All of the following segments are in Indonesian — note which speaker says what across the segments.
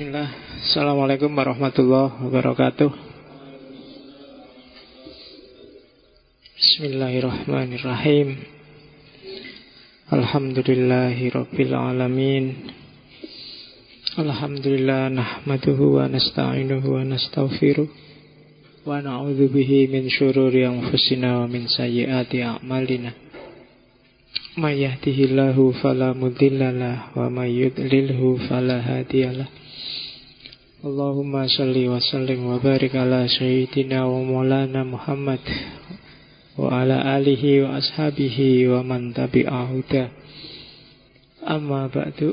Speaker 1: Bismillah. Assalamualaikum warahmatullahi wabarakatuh. Bismillahirrahmanirrahim. Alhamdulillahi Rabbil Alamin. Alhamdulillah Nahmaduhu wa nasta'inuhu wa nasta'firuh Wa na'udhu bihi min syururi anfusina wa min sayyiati a'malina. Man yahdihillahu falamudillalah Wa man yudlilhu falahadiyalah Allahumma salli wa sallim wa barik ala sayyidina wa maulana Muhammad wa ala alihi wa ashabihi wa man tabi'ahu da. Amma ba'du.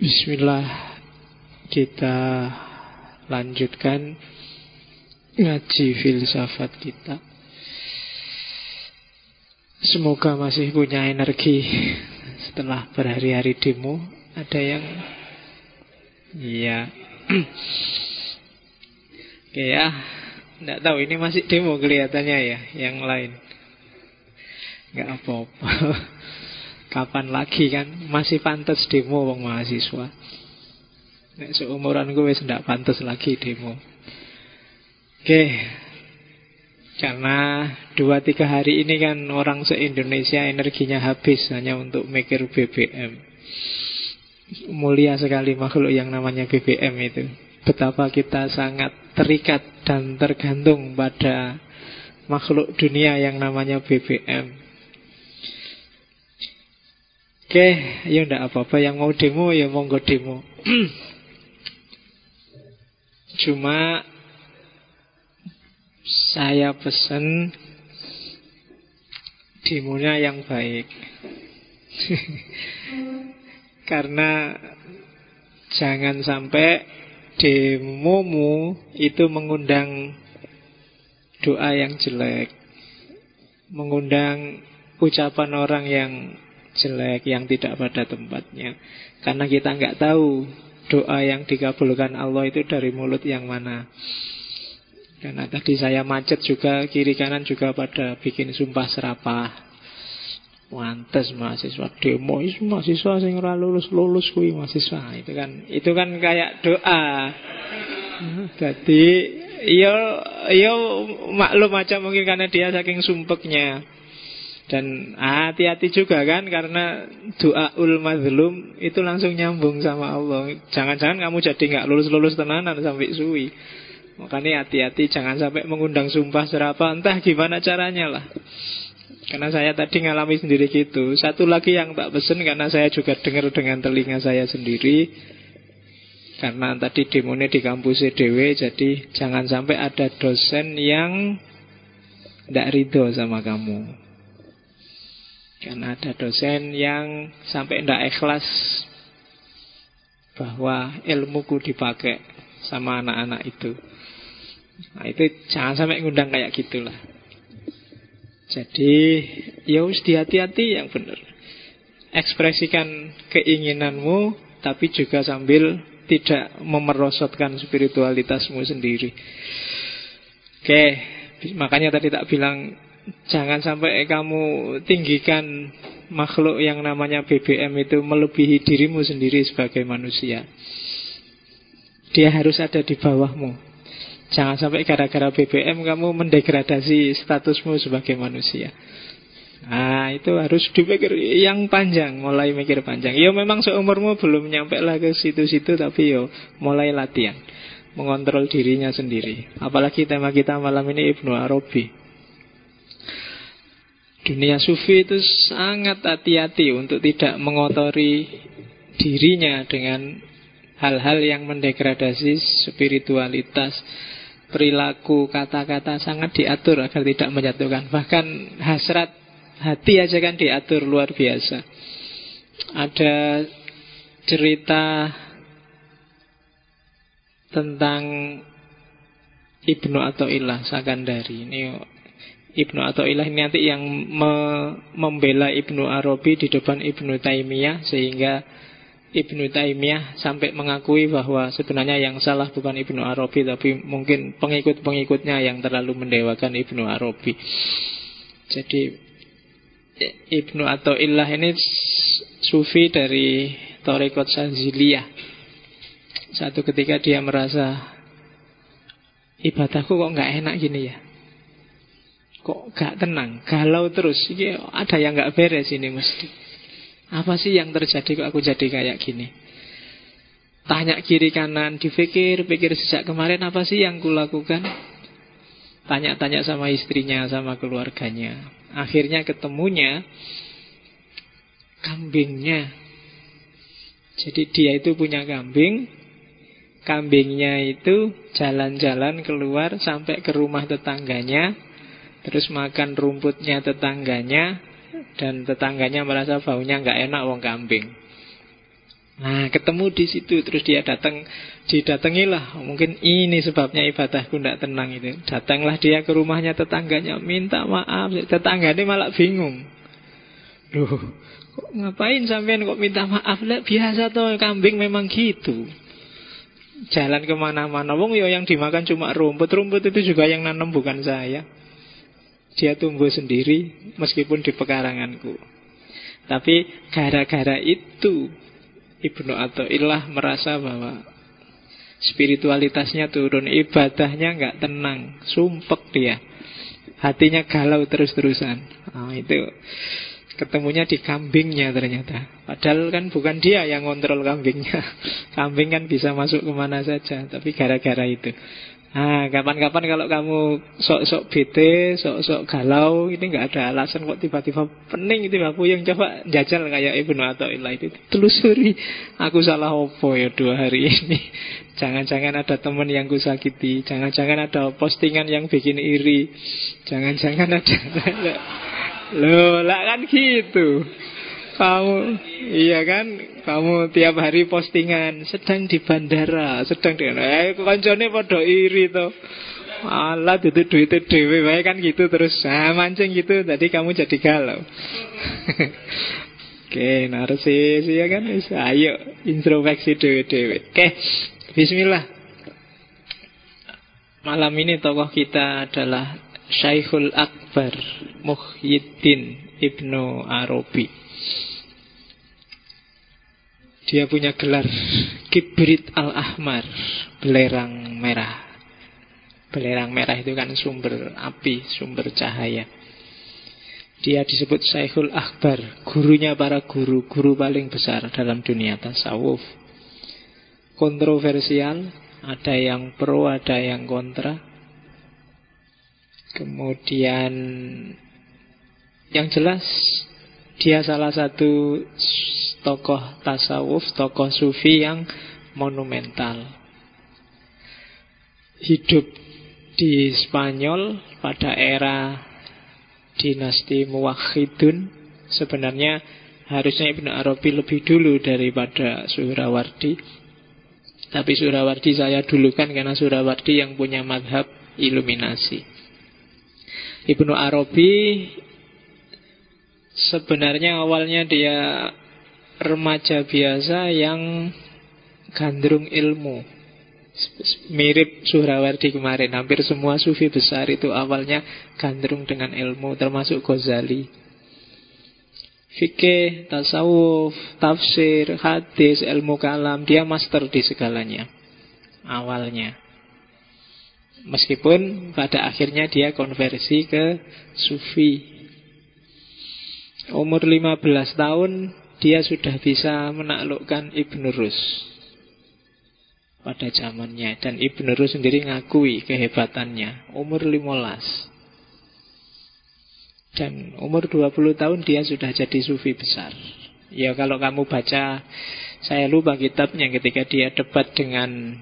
Speaker 1: Bismillah kita lanjutkan ngaji filsafat kita. Semoga masih punya energi setelah berhari-hari demo. Ada yang Iya. Oke ya. Tidak tahu ini masih demo kelihatannya ya Yang lain. Nggak apa-apa. Kapan lagi kan? Masih pantas demo wong mahasiswa. Nek seumuran gue tidak pantas lagi demo. Oke. Karena dua tiga hari ini kan orang se-Indonesia energinya habis hanya untuk mikir BBM Mulia sekali makhluk yang namanya BBM itu. Betapa kita sangat terikat dan tergantung pada makhluk dunia yang namanya BBM Oke, ya enggak apa-apa. Yang mau demo ya monggo demo. Cuma Saya pesen Demonya yang baik Karena jangan sampai demomu itu mengundang doa yang jelek. Mengundang ucapan orang yang jelek, yang tidak pada tempatnya. Karena kita nggak tahu doa yang dikabulkan Allah itu dari mulut yang mana. Karena tadi saya macet juga, kiri kanan juga pada bikin sumpah serapah. Mantes mahasiswa demo itu mahasiswa sing ora lulus lulus kuwi mahasiswa itu kan itu kan kayak doa. Jadi yo yo maklum aja mungkin karena dia saking sumpeknya. Dan hati-hati juga kan karena doa ul mazlum itu langsung nyambung sama Allah. Jangan-jangan kamu jadi nggak lulus-lulus tenanan sampai suwi. Makanya hati-hati jangan sampai mengundang sumpah serapa entah gimana caranya lah. Karena saya tadi ngalami sendiri gitu. Satu lagi yang tak pesen karena saya juga dengar dengan telinga saya sendiri. Karena tadi demonya di kampus EDW Jadi jangan sampai ada dosen yang Tidak ridho sama kamu. Karena ada dosen yang sampai tidak ikhlas Bahwa ilmuku dipakai sama anak-anak itu. Nah itu jangan sampai ngundang kayak gitulah jadi ya harus dihati-hati yang benar. Ekspresikan keinginanmu tapi juga sambil tidak memerosotkan spiritualitasmu sendiri. Oke, makanya tadi tak bilang jangan sampai kamu tinggikan makhluk yang namanya BBM itu melebihi dirimu sendiri sebagai manusia. Dia harus ada di bawahmu. Jangan sampai gara-gara BBM kamu mendegradasi statusmu sebagai manusia. Nah itu harus dipikir yang panjang Mulai mikir panjang. Ya memang seumurmu belum nyampe lah ke situ-situ Tapi yo mulai latihan. Mengontrol dirinya sendiri. Apalagi tema kita malam ini Ibnu Arabi. Dunia sufi itu sangat hati-hati Untuk tidak mengotori dirinya Dengan hal-hal yang mendegradasi spiritualitas perilaku, kata-kata sangat diatur agar tidak menyatukan. Bahkan hasrat hati aja kan diatur luar biasa. Ada cerita tentang Ibnu atau Ilah Sakandari. Ini Ibnu atau Ilah ini nanti yang me membela Ibnu Arabi di depan Ibnu Taimiyah sehingga Ibnu Taimiyah sampai mengakui bahwa sebenarnya yang salah bukan Ibnu Arabi tapi mungkin pengikut-pengikutnya yang terlalu mendewakan Ibnu Arabi. Jadi Ibnu atau Illah ini sufi dari Torekot Sanziliyah. Satu ketika dia merasa ibadahku kok nggak enak gini ya. Kok gak tenang, galau terus. Ini ada yang nggak beres ini mesti. Apa sih yang terjadi kok aku jadi kayak gini? Tanya kiri kanan, dipikir, pikir sejak kemarin apa sih yang kulakukan? Tanya-tanya sama istrinya, sama keluarganya. Akhirnya ketemunya kambingnya. Jadi dia itu punya kambing, kambingnya itu jalan-jalan keluar sampai ke rumah tetangganya, terus makan rumputnya tetangganya, dan tetangganya merasa baunya nggak enak wong kambing. Nah, ketemu di situ terus dia datang, didatangilah. Mungkin ini sebabnya ibadahku tidak tenang itu. Datanglah dia ke rumahnya tetangganya, minta maaf. Tetangganya malah bingung. Loh, kok ngapain sampean kok minta maaf? Lah biasa tuh kambing memang gitu. Jalan ke mana-mana, wong yo ya yang dimakan cuma rumput. Rumput itu juga yang nanam bukan saya. Dia tumbuh sendiri meskipun di pekaranganku. Tapi gara-gara itu Ibnu Atta'illah merasa bahwa spiritualitasnya turun, ibadahnya nggak tenang, sumpek dia. Hatinya galau terus-terusan. Oh, itu ketemunya di kambingnya ternyata. Padahal kan bukan dia yang kontrol kambingnya. Kambing kan bisa masuk ke mana saja, tapi gara-gara itu. Nah, kapan-kapan kalau kamu sok-sok bete, sok-sok galau, ini nggak ada alasan kok tiba-tiba pening, tiba puyeng. Coba jajal kayak Ibnu Atta'illah itu. Telusuri, aku salah opo ya dua hari ini. Jangan-jangan ada teman yang kusakiti, jangan-jangan ada postingan yang bikin iri, jangan-jangan ada... Loh, lah kan gitu. Kamu, iya kan, kamu tiap hari postingan sedang di bandara, sedang di eh koncone padha iri to. Allah itu duit dewe wae kan gitu terus ah, mancing gitu tadi kamu jadi galau. Oke, narsis ya kan ayo introspeksi dewe-dewe. Oke, bismillah. Malam ini tokoh kita adalah Syekhul Akbar Muhyiddin Ibnu Arabi. Dia punya gelar Kibrit al-Ahmar Belerang merah. Belerang merah itu kan sumber api Sumber cahaya. Dia disebut Syekhul Akbar Gurunya para guru Guru paling besar dalam dunia tasawuf. Kontroversial Ada yang pro, ada yang kontra. Kemudian Yang jelas Dia salah satu tokoh tasawuf, tokoh sufi yang monumental. Hidup di Spanyol pada era dinasti Muwahhidun sebenarnya harusnya Ibnu Arabi lebih dulu daripada Surawardi. Tapi Surawardi saya dulukan karena Surawardi yang punya madhab iluminasi. Ibnu Arabi sebenarnya awalnya dia remaja biasa yang gandrung ilmu. Mirip Suhrawardi kemarin, hampir semua sufi besar itu awalnya gandrung dengan ilmu, termasuk Ghazali. Fikih, tasawuf, tafsir, hadis, ilmu kalam, dia master di segalanya. Awalnya. Meskipun pada akhirnya dia konversi ke sufi. Umur 15 tahun dia sudah bisa menaklukkan Ibn Rus. Pada zamannya dan Ibn Rus sendiri ngakui kehebatannya. Umur 15 dan umur 20 tahun dia sudah jadi sufi besar. Ya kalau kamu baca saya lupa kitabnya ketika dia debat dengan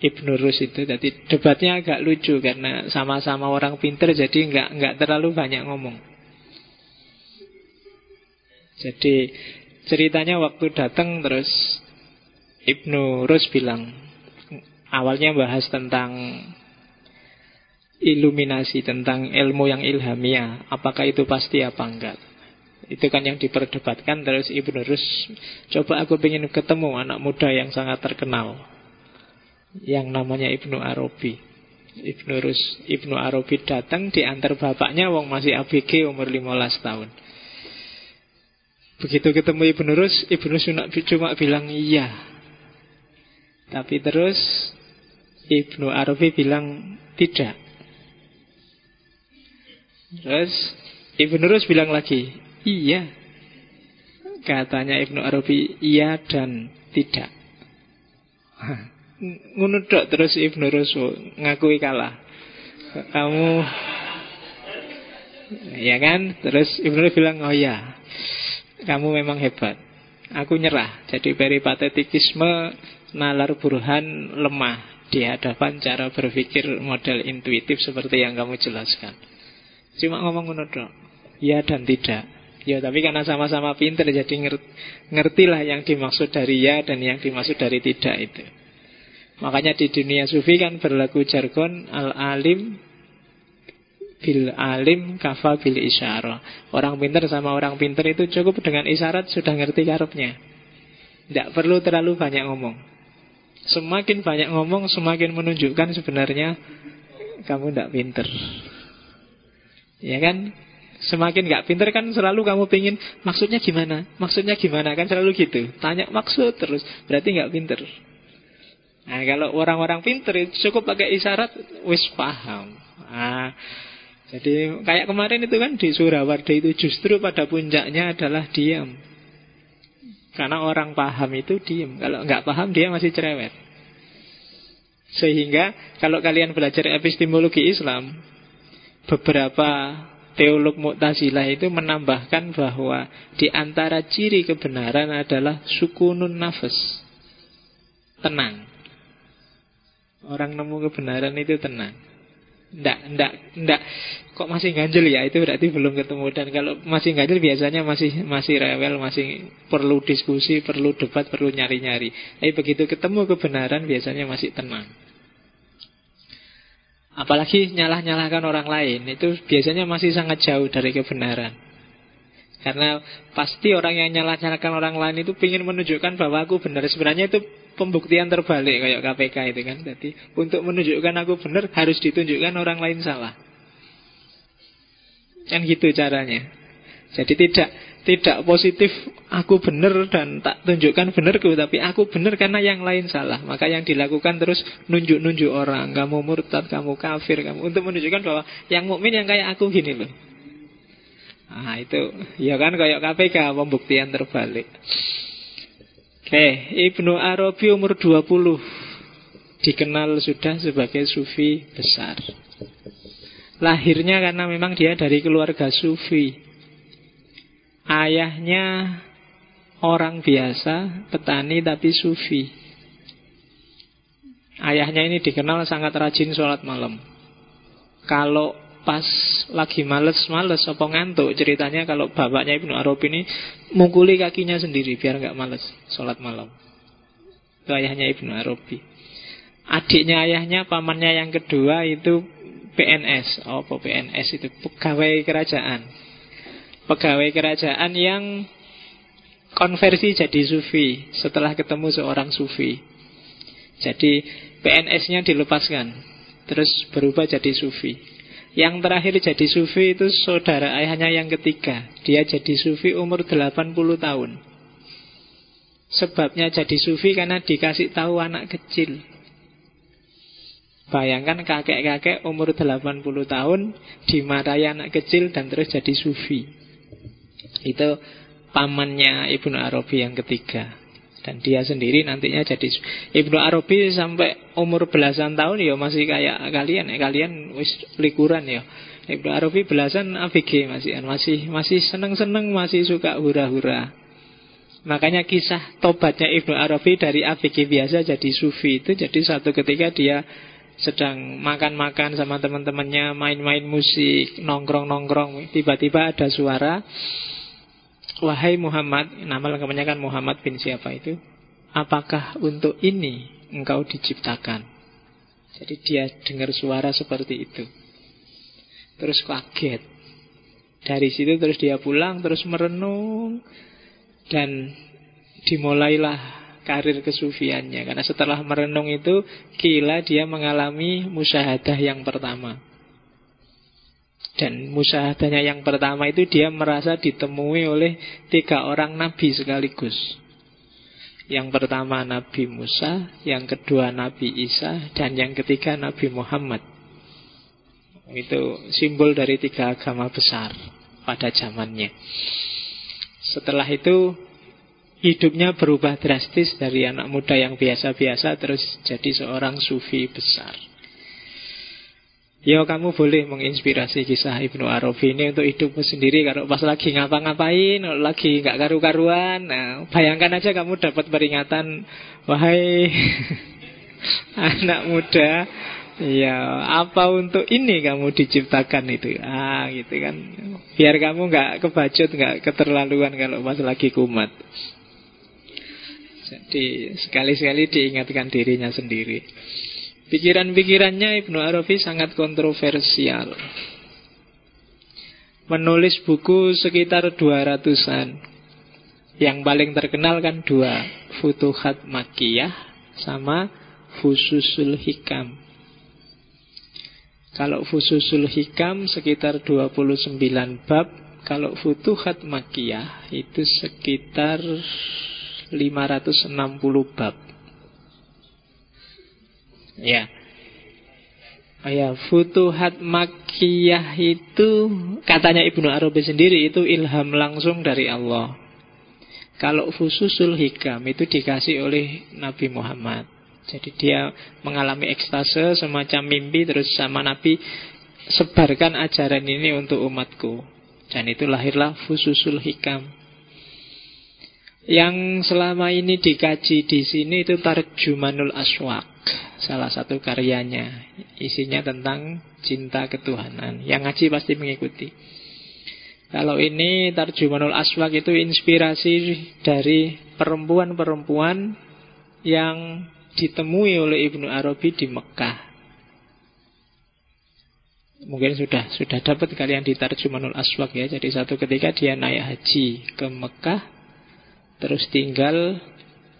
Speaker 1: Ibn Rus itu. Jadi debatnya agak lucu karena sama-sama orang pinter jadi nggak nggak terlalu banyak ngomong jadi Ceritanya waktu datang terus Ibnu Rus bilang awalnya bahas tentang iluminasi tentang ilmu yang ilhamiah apakah itu pasti apa enggak. Itu kan yang diperdebatkan terus Ibnu Rus coba aku ingin ketemu anak muda yang sangat terkenal yang namanya Ibnu Arabi. Ibnu Rus Ibnu Arabi datang diantar bapaknya wong masih ABG umur 15 tahun Begitu ketemu Ibnu Rus, Ibnu Rus cuma bilang iya. Tapi terus Ibnu Arabi bilang tidak. Terus Ibnu Rus bilang lagi, iya. Katanya Ibnu Arabi, iya dan tidak. Ngunudok terus Ibnu Rus ngakui kalah. Kamu Ya kan? Terus Ibnu Rus bilang, oh ya, kamu memang hebat. Aku nyerah. Jadi peripatetikisme nalar burhan lemah di hadapan cara berpikir model intuitif seperti yang kamu jelaskan. Cuma ngomong ngono Ya dan tidak. Ya tapi karena sama-sama pinter jadi ngertilah yang dimaksud dari ya dan yang dimaksud dari tidak itu. Makanya di dunia sufi kan berlaku jargon al-alim bil alim kafa bil isyara. Orang pinter sama orang pinter itu cukup dengan isyarat sudah ngerti karepnya. Tidak perlu terlalu banyak ngomong. Semakin banyak ngomong, semakin menunjukkan sebenarnya kamu tidak pinter. Ya kan? Semakin nggak pinter kan selalu kamu pingin maksudnya gimana? Maksudnya gimana? Kan selalu gitu. Tanya maksud terus, berarti nggak pinter. Nah kalau orang-orang pinter cukup pakai isyarat, wis paham. Nah, jadi kayak kemarin itu kan di Surawarda itu justru pada puncaknya adalah diam. Karena orang paham itu diem. Kalau nggak paham dia masih cerewet. Sehingga kalau kalian belajar epistemologi Islam, beberapa teolog Mu'tazilah itu menambahkan bahwa di antara ciri kebenaran adalah sukunun nafas. Tenang. Orang nemu kebenaran itu tenang. Ndak, ndak, ndak. Kok masih ganjel ya? Itu berarti belum ketemu. Dan kalau masih ganjel biasanya masih masih rewel masih perlu diskusi perlu debat perlu nyari nyari tapi begitu ketemu kebenaran biasanya masih tenang. Apalagi nyalah nyalahkan orang lain itu biasanya masih sangat jauh dari kebenaran. Karena pasti orang yang nyalah nyalahkan orang lain itu ingin menunjukkan bahwa aku benar. Sebenarnya itu pembuktian terbalik kayak KPK itu kan. Jadi untuk menunjukkan aku benar harus ditunjukkan orang lain salah. Kan gitu caranya. Jadi tidak tidak positif aku benar dan tak tunjukkan benarku tapi aku benar karena yang lain salah. Maka yang dilakukan terus nunjuk-nunjuk orang, kamu murtad, kamu kafir, kamu untuk menunjukkan bahwa yang mukmin yang kayak aku gini loh. Nah itu ya kan kayak KPK pembuktian terbalik. Oke, Ibnu Arabi umur 20 dikenal sudah sebagai sufi besar. Lahirnya karena memang dia dari keluarga sufi. Ayahnya orang biasa, petani tapi sufi. Ayahnya ini dikenal sangat rajin sholat malam. Kalau pas lagi males-males apa ngantuk? Ceritanya kalau bapaknya Ibnu Arabi ini mukuli kakinya sendiri biar nggak males sholat malam. Itu ayahnya Ibnu Arabi. Adiknya ayahnya pamannya yang kedua itu PNS oh apa PNS itu? Pegawai kerajaan. Pegawai kerajaan yang konversi jadi sufi setelah ketemu seorang sufi. Jadi PNS-nya dilepaskan terus berubah jadi sufi yang terakhir jadi sufi itu saudara ayahnya yang ketiga. Dia jadi sufi umur 80 tahun. Sebabnya jadi sufi karena dikasih tahu anak kecil. Bayangkan kakek-kakek umur 80 tahun dimarahi anak kecil dan terus jadi sufi. Itu pamannya Ibnu Arabi yang ketiga. Dan dia sendiri nantinya jadi Ibnu Arabi sampai umur belasan tahun ya masih kayak kalian ya kalian wis likuran ya. Ibnu Arabi belasan ABG masih masih masih seneng-seneng masih suka hura-hura. Makanya kisah tobatnya Ibnu Arabi dari ABG biasa jadi sufi itu jadi satu ketika dia sedang makan-makan sama teman-temannya, main-main musik, nongkrong-nongkrong, tiba-tiba ada suara Wahai Muhammad, nama lengkapnya kan Muhammad bin siapa itu? Apakah untuk ini engkau diciptakan? Jadi dia dengar suara seperti itu. Terus kaget. Dari situ terus dia pulang, terus merenung. Dan dimulailah karir kesufiannya. Karena setelah merenung itu, kila dia mengalami musyahadah yang pertama. Dan musyahadahnya yang pertama itu dia merasa ditemui oleh tiga orang nabi sekaligus. Yang pertama Nabi Musa, yang kedua Nabi Isa, dan yang ketiga Nabi Muhammad. Itu simbol dari tiga agama besar pada zamannya. Setelah itu hidupnya berubah drastis dari anak muda yang biasa-biasa terus jadi seorang sufi besar. Ya kamu boleh menginspirasi kisah Ibnu Arabi ini untuk hidupmu sendiri Kalau pas lagi ngapa-ngapain, lagi nggak karu-karuan. Nah, Bayangkan aja kamu dapat peringatan Wahai anak muda Ya apa untuk ini kamu diciptakan itu? Ah gitu kan. Biar kamu nggak kebacut, nggak keterlaluan kalau pas lagi kumat. Jadi sekali-sekali diingatkan dirinya sendiri Pikiran-pikirannya Ibnu Arabi sangat kontroversial. Menulis buku sekitar 200-an. Yang paling terkenal kan dua, Futuhat Makiyah sama Fususul Hikam. Kalau Fususul Hikam sekitar 29 bab, kalau Futuhat Makiyah itu sekitar 560 bab. Ya. Oh ya, Futuhat Makkiyah itu katanya Ibnu Arabi sendiri itu ilham langsung dari Allah. Kalau Fususul Hikam itu dikasih oleh Nabi Muhammad. Jadi dia mengalami ekstase semacam mimpi terus sama Nabi sebarkan ajaran ini untuk umatku. Dan itu lahirlah Fususul Hikam. Yang selama ini dikaji di sini itu Tarjumanul Aswak salah satu karyanya. Isinya tentang cinta ketuhanan. Yang ngaji pasti mengikuti. Kalau ini Tarjumanul Aswak itu inspirasi dari perempuan-perempuan yang ditemui oleh Ibnu Arabi di Mekah. Mungkin sudah sudah dapat kalian di Tarjumanul Aswak ya. Jadi satu ketika dia naik haji ke Mekah, terus tinggal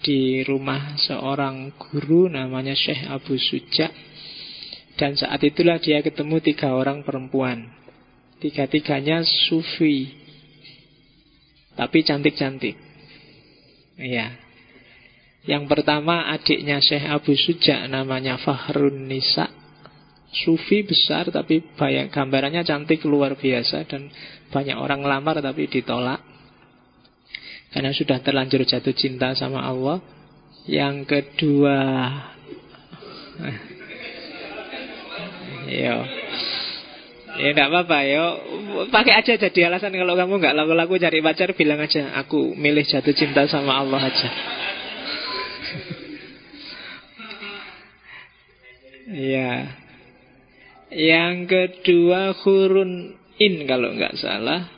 Speaker 1: di rumah seorang guru namanya Syekh Abu Suja dan saat itulah dia ketemu tiga orang perempuan. Tiga-tiganya sufi. Tapi cantik-cantik. Iya. Yang pertama adiknya Syekh Abu Suja namanya Fahrun Nisa. Sufi besar tapi banyak gambarannya cantik luar biasa. Dan banyak orang lamar tapi ditolak karena sudah terlanjur jatuh cinta sama Allah. Yang kedua, yo, ya tidak apa-apa yo, pakai aja jadi alasan kalau kamu nggak laku-laku cari pacar bilang aja aku milih jatuh cinta sama Allah aja. Ya. Yang kedua hurun in kalau nggak salah.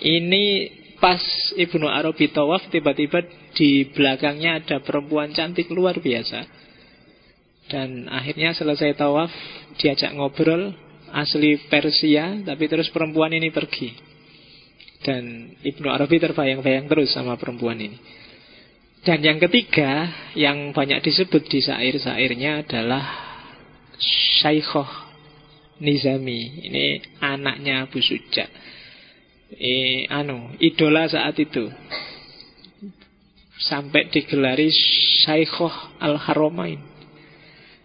Speaker 1: Ini pas Ibnu Arabi tawaf tiba-tiba di belakangnya ada perempuan cantik luar biasa. Dan akhirnya selesai tawaf diajak ngobrol asli Persia tapi terus perempuan ini pergi. Dan Ibnu Arabi terbayang-bayang terus sama perempuan ini. Dan yang ketiga yang banyak disebut di syair-syairnya adalah Syaikhoh Nizami. Ini anaknya Abu Suja eh, anu idola saat itu sampai digelari Syaikhoh Al Haromain.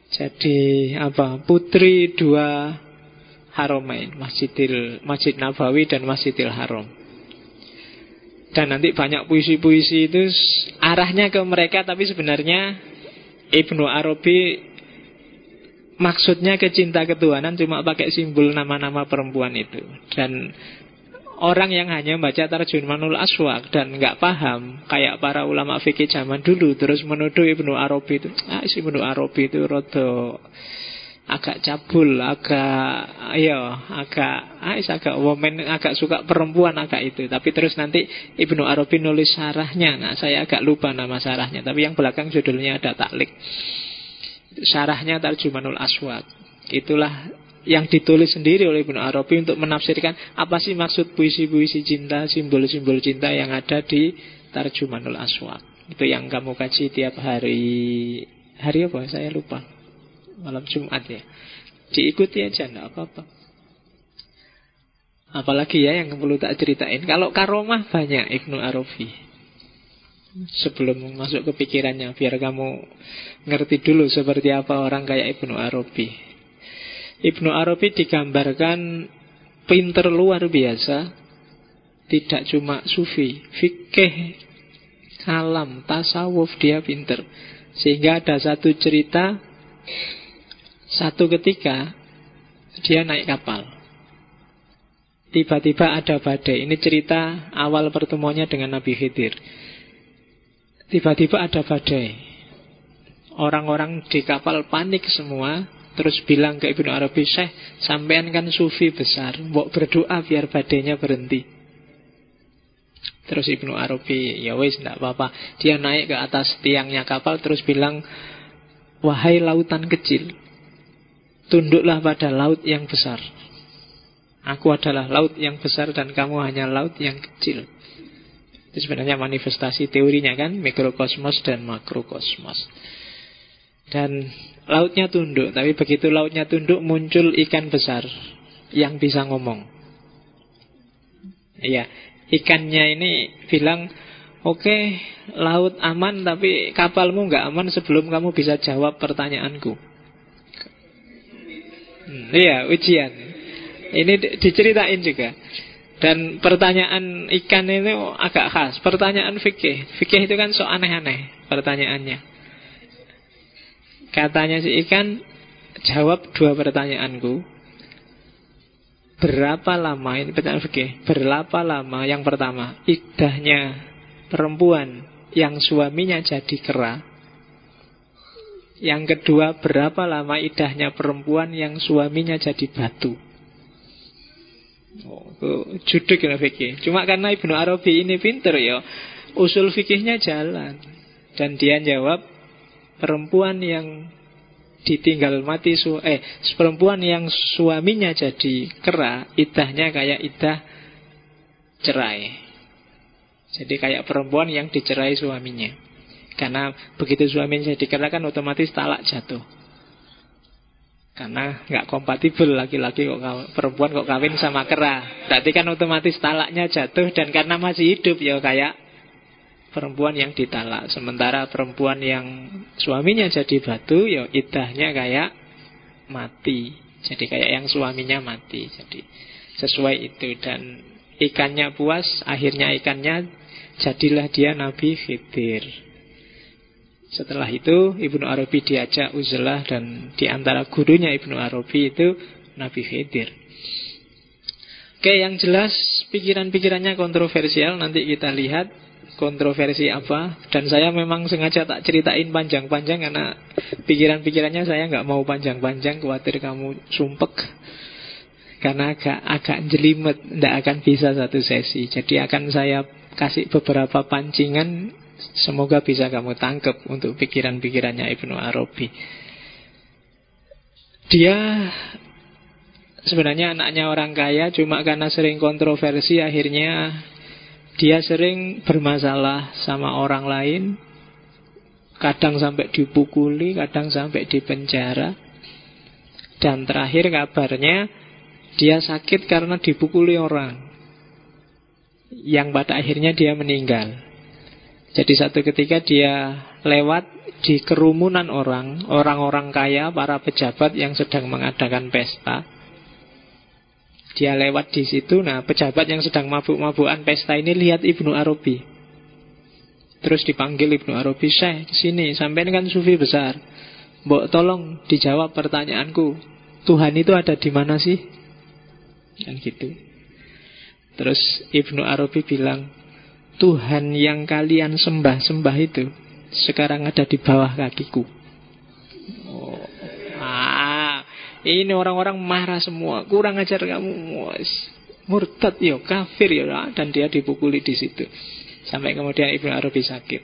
Speaker 1: Jadi apa? Putri dua Haromain, Masjidil Masjid Nabawi dan Masjidil Haram. Dan nanti banyak puisi-puisi itu arahnya ke mereka tapi sebenarnya Ibnu Arabi maksudnya ke cinta ketuhanan cuma pakai simbol nama-nama perempuan itu. Dan orang yang hanya baca Tarjumanul Aswak dan nggak paham kayak para ulama fikih zaman dulu terus menuduh Ibnu Arabi itu ah si Ibnu Arabi itu rodo agak cabul, agak ayo, agak ah, agak woman, agak suka perempuan agak itu. Tapi terus nanti Ibnu Arabi nulis sarahnya. Nah, saya agak lupa nama sarahnya, tapi yang belakang judulnya ada taklik. Sarahnya Tarjumanul Aswak. Itulah yang ditulis sendiri oleh Ibnu Arabi untuk menafsirkan apa sih maksud puisi-puisi cinta, simbol-simbol cinta yang ada di Tarjumanul Aswad. Itu yang kamu kaji tiap hari. Hari apa? Saya lupa. Malam Jumat ya. Diikuti aja, enggak apa-apa. Apalagi ya yang perlu tak ceritain. Kalau karomah banyak Ibnu Arabi. Sebelum masuk ke pikirannya Biar kamu ngerti dulu Seperti apa orang kayak Ibnu Arabi Ibnu Arabi digambarkan Pinter luar biasa Tidak cuma sufi Fikih Kalam, tasawuf dia pinter Sehingga ada satu cerita Satu ketika Dia naik kapal Tiba-tiba ada badai Ini cerita awal pertemuannya dengan Nabi Khidir Tiba-tiba ada badai. Orang-orang di kapal panik semua. Terus bilang ke Ibnu Arabi, Syekh, sampean kan sufi besar. Mbok berdoa biar badainya berhenti. Terus Ibnu Arabi, ya wis tidak apa-apa. Dia naik ke atas tiangnya kapal terus bilang, wahai lautan kecil, tunduklah pada laut yang besar. Aku adalah laut yang besar dan kamu hanya laut yang kecil. Itu sebenarnya manifestasi teorinya kan Mikrokosmos dan makrokosmos Dan lautnya tunduk Tapi begitu lautnya tunduk muncul ikan besar Yang bisa ngomong Iya Ikannya ini bilang Oke, okay, laut aman tapi kapalmu nggak aman sebelum kamu bisa jawab pertanyaanku. Hmm, iya, ujian. Ini diceritain juga. Dan pertanyaan ikan ini agak khas. Pertanyaan fikih. Fikih itu kan so aneh-aneh pertanyaannya. Katanya si ikan, jawab dua pertanyaanku. Berapa lama, ini pertanyaan fikih. Berapa lama yang pertama, idahnya perempuan yang suaminya jadi kera. Yang kedua, berapa lama idahnya perempuan yang suaminya jadi batu. Oh, judek ya fikih. Cuma karena Ibnu Arabi ini pinter ya, usul fikihnya jalan. Dan dia jawab, perempuan yang ditinggal mati su eh perempuan yang suaminya jadi kera idahnya kayak idah cerai. Jadi kayak perempuan yang dicerai suaminya. Karena begitu suaminya jadi kera kan otomatis talak jatuh. Karena nggak kompatibel laki-laki kok perempuan kok kawin sama kera. Berarti kan otomatis talaknya jatuh dan karena masih hidup ya kayak perempuan yang ditalak. Sementara perempuan yang suaminya jadi batu ya idahnya kayak mati. Jadi kayak yang suaminya mati. Jadi sesuai itu dan ikannya puas, akhirnya ikannya jadilah dia Nabi Khidir. Setelah itu Ibnu Arabi diajak uzlah dan di antara gurunya Ibnu Arabi itu Nabi Khidir. Oke, yang jelas pikiran-pikirannya kontroversial nanti kita lihat kontroversi apa. Dan saya memang sengaja tak ceritain panjang-panjang karena pikiran-pikirannya saya nggak mau panjang-panjang khawatir kamu sumpek. Karena agak agak jelimet tidak akan bisa satu sesi. Jadi akan saya kasih beberapa pancingan. Semoga bisa kamu tangkap untuk pikiran-pikirannya Ibnu Arabi. Dia sebenarnya anaknya orang kaya cuma karena sering kontroversi akhirnya dia sering bermasalah sama orang lain. Kadang sampai dipukuli, kadang sampai dipenjara. Dan terakhir kabarnya dia sakit karena dipukuli orang. Yang pada akhirnya dia meninggal. Jadi satu ketika dia lewat di kerumunan orang, orang-orang kaya, para pejabat yang sedang mengadakan pesta. Dia lewat di situ, nah pejabat yang sedang mabuk-mabukan pesta ini lihat Ibnu Arabi. Terus dipanggil Ibnu Arabi, saya sini, sampai kan sufi besar. Mbok tolong dijawab pertanyaanku. Tuhan itu ada di mana sih? Kan gitu. Terus Ibnu Arabi bilang, Tuhan yang kalian sembah-sembah itu sekarang ada di bawah kakiku. Ini orang-orang marah semua, kurang ajar kamu, murtad. Yo, kafir yo, dan dia dipukuli di situ. Sampai kemudian Ibnu Arabi sakit.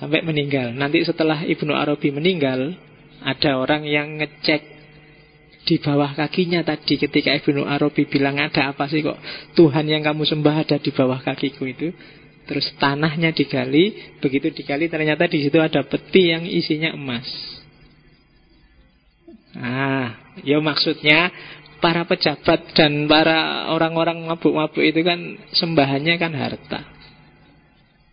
Speaker 1: Sampai meninggal. Nanti setelah Ibnu Arabi meninggal, ada orang yang ngecek di bawah kakinya tadi ketika Ibnu Arabi bilang ada apa sih kok Tuhan yang kamu sembah ada di bawah kakiku itu? Terus tanahnya digali. Begitu digali ternyata di situ ada peti yang isinya emas ah ya maksudnya para pejabat dan para orang-orang mabuk-mabuk itu kan sembahannya kan harta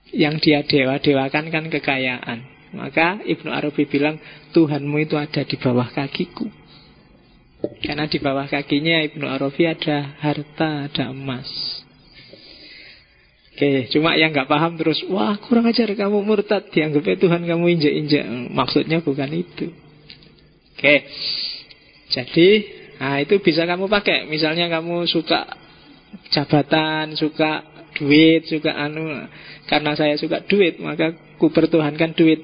Speaker 1: Yang dia dewa-dewakan kan kekayaan. Maka Ibnu Arabi bilang Tuhanmu itu ada di bawah kakiku. Karena di bawah kakinya Ibnu Arabi ada harta, ada emas. Oke, cuma yang nggak paham terus, wah kurang ajar kamu murtad, dianggapnya Tuhan kamu injak-injak. Maksudnya bukan itu. Oke, jadi nah itu bisa kamu pakai. Misalnya kamu suka jabatan, suka duit, suka anu. Karena saya suka duit, maka ku pertuhankan duit.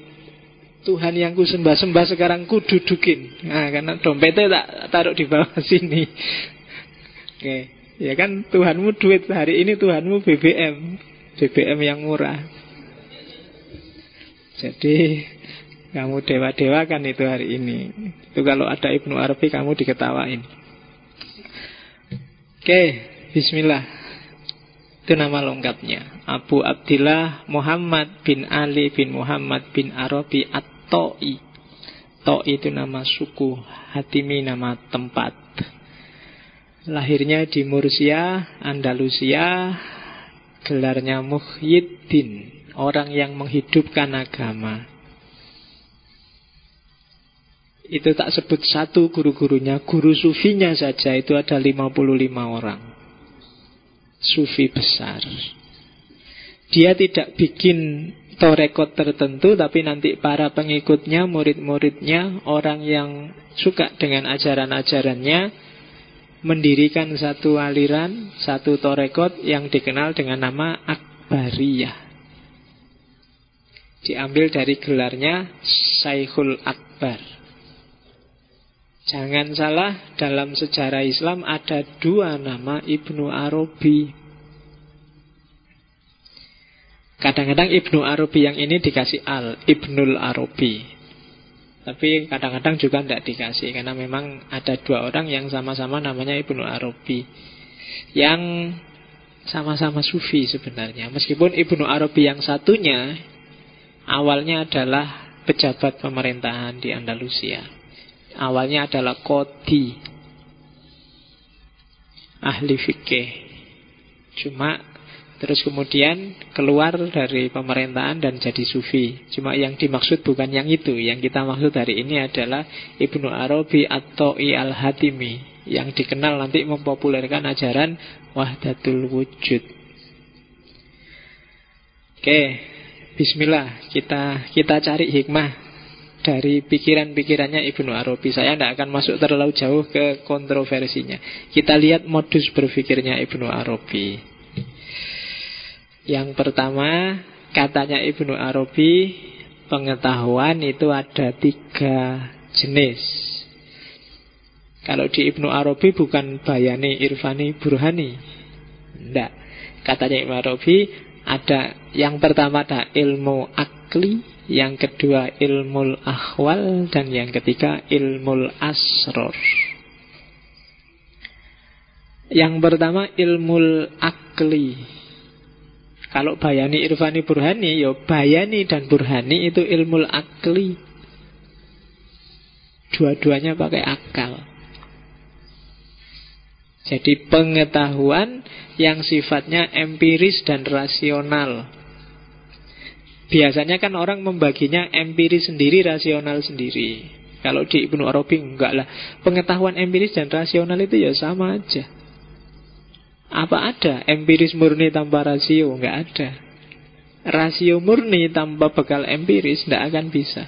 Speaker 1: Tuhan yang ku sembah-sembah sekarang ku dudukin. Nah, karena dompetnya tak taruh di bawah sini. Oke, Ya kan Tuhanmu duit hari ini Tuhanmu BBM BBM yang murah Jadi Kamu dewa-dewa kan itu hari ini. Itu kalau ada Ibnu Arabi kamu diketawain. Oke Bismillah. Itu nama lengkapnya. Abu Abdillah Muhammad bin Ali bin Muhammad bin Arabi At-To'i. To'i itu nama suku Hatimi nama tempat. Lahirnya di Mursia, Andalusia, gelarnya Muhyiddin, orang yang menghidupkan agama. Itu tak sebut satu guru-gurunya, guru sufinya saja itu ada 55 orang. Sufi besar. Dia tidak bikin torekot tertentu, tapi nanti para pengikutnya, murid-muridnya, orang yang suka dengan ajaran-ajarannya, mendirikan satu aliran, satu torekot yang dikenal dengan nama Akbariyah. Diambil dari gelarnya Saikhul Akbar. Jangan salah, dalam sejarah Islam ada dua nama Ibnu Arabi. Kadang-kadang Ibnu Arabi yang ini dikasih Al, Ibnul Arabi. Tapi kadang-kadang juga tidak dikasih Karena memang ada dua orang yang sama-sama namanya Ibnu Arabi Yang sama-sama sufi sebenarnya Meskipun Ibnu Arabi yang satunya Awalnya adalah pejabat pemerintahan di Andalusia Awalnya adalah kodi Ahli fikih Cuma Terus kemudian keluar dari pemerintahan dan jadi sufi. Cuma yang dimaksud bukan yang itu. Yang kita maksud hari ini adalah Ibnu Arabi atau I al-Hatimi. Yang dikenal nanti mempopulerkan ajaran Wahdatul Wujud. Oke, Bismillah. Kita kita cari hikmah dari pikiran-pikirannya Ibnu Arabi. Saya tidak akan masuk terlalu jauh ke kontroversinya. Kita lihat modus berpikirnya Ibnu Arabi. Yang pertama, katanya Ibnu Arabi, pengetahuan itu ada tiga jenis. Kalau di Ibnu Arabi bukan bayani, irfani, burhani. Tidak. Katanya Ibnu Arabi, ada yang pertama ada ilmu akli, yang kedua ilmu akhwal, dan yang ketiga ilmu asror. Yang pertama ilmu akli kalau bayani irfani burhani, ya bayani dan burhani itu ilmu akli. Dua-duanya pakai akal. Jadi pengetahuan yang sifatnya empiris dan rasional. Biasanya kan orang membaginya empiris sendiri, rasional sendiri. Kalau di Ibnu Arabi enggak lah. Pengetahuan empiris dan rasional itu ya sama aja. Apa ada empiris murni tanpa rasio? Enggak ada. Rasio murni tanpa bekal empiris tidak akan bisa.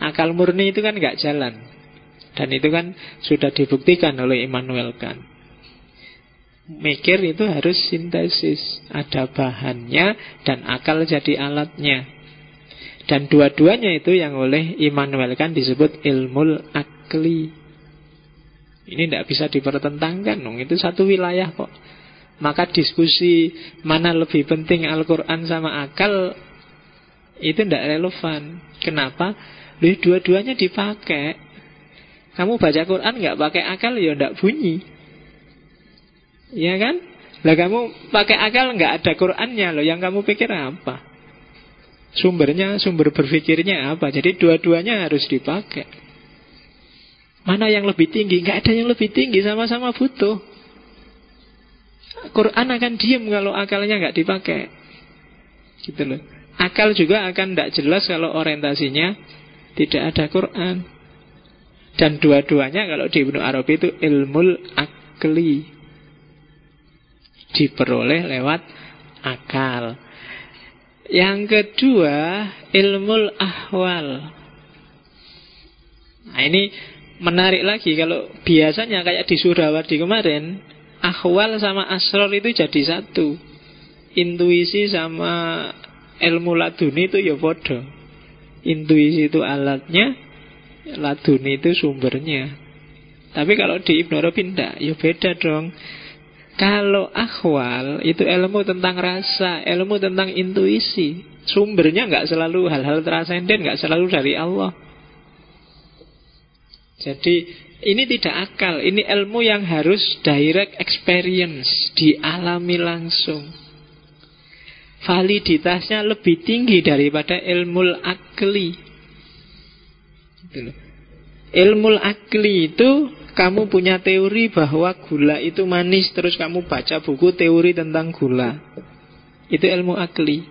Speaker 1: Akal murni itu kan enggak jalan. Dan itu kan sudah dibuktikan oleh Immanuel Kant. Mikir itu harus sintesis. Ada bahannya dan akal jadi alatnya. Dan dua-duanya itu yang oleh Immanuel Kant disebut ilmu akli. Ini tidak bisa dipertentangkan dong. Itu satu wilayah kok. Maka diskusi mana lebih penting Al-Quran sama akal itu tidak relevan. Kenapa? Dua-duanya dipakai. Kamu baca Quran nggak pakai akal ya tidak bunyi. Ya kan? Lah kamu pakai akal nggak ada Qurannya loh. Yang kamu pikir apa? Sumbernya, sumber berpikirnya apa? Jadi dua-duanya harus dipakai. Mana yang lebih tinggi? Gak ada yang lebih tinggi, sama-sama butuh. Quran akan diem kalau akalnya nggak dipakai. Gitu loh. Akal juga akan tidak jelas kalau orientasinya tidak ada Quran. Dan dua-duanya kalau di Ibnu Arabi itu ilmu akli. Diperoleh lewat akal. Yang kedua, ilmu ahwal. Nah ini menarik lagi kalau biasanya kayak di Surawardi kemarin, ahwal sama asror itu jadi satu. Intuisi sama ilmu laduni itu ya bodoh. Intuisi itu alatnya, laduni itu sumbernya. Tapi kalau di Ibnu Arabi enggak, ya beda dong. Kalau akhwal itu ilmu tentang rasa, ilmu tentang intuisi. Sumbernya nggak selalu hal-hal transenden, nggak selalu dari Allah. Jadi ini tidak akal, ini ilmu yang harus direct experience, dialami langsung. Validitasnya lebih tinggi daripada ilmu akli. Gitu ilmu akli itu kamu punya teori bahwa gula itu manis Terus kamu baca buku teori tentang gula. Itu ilmu akli.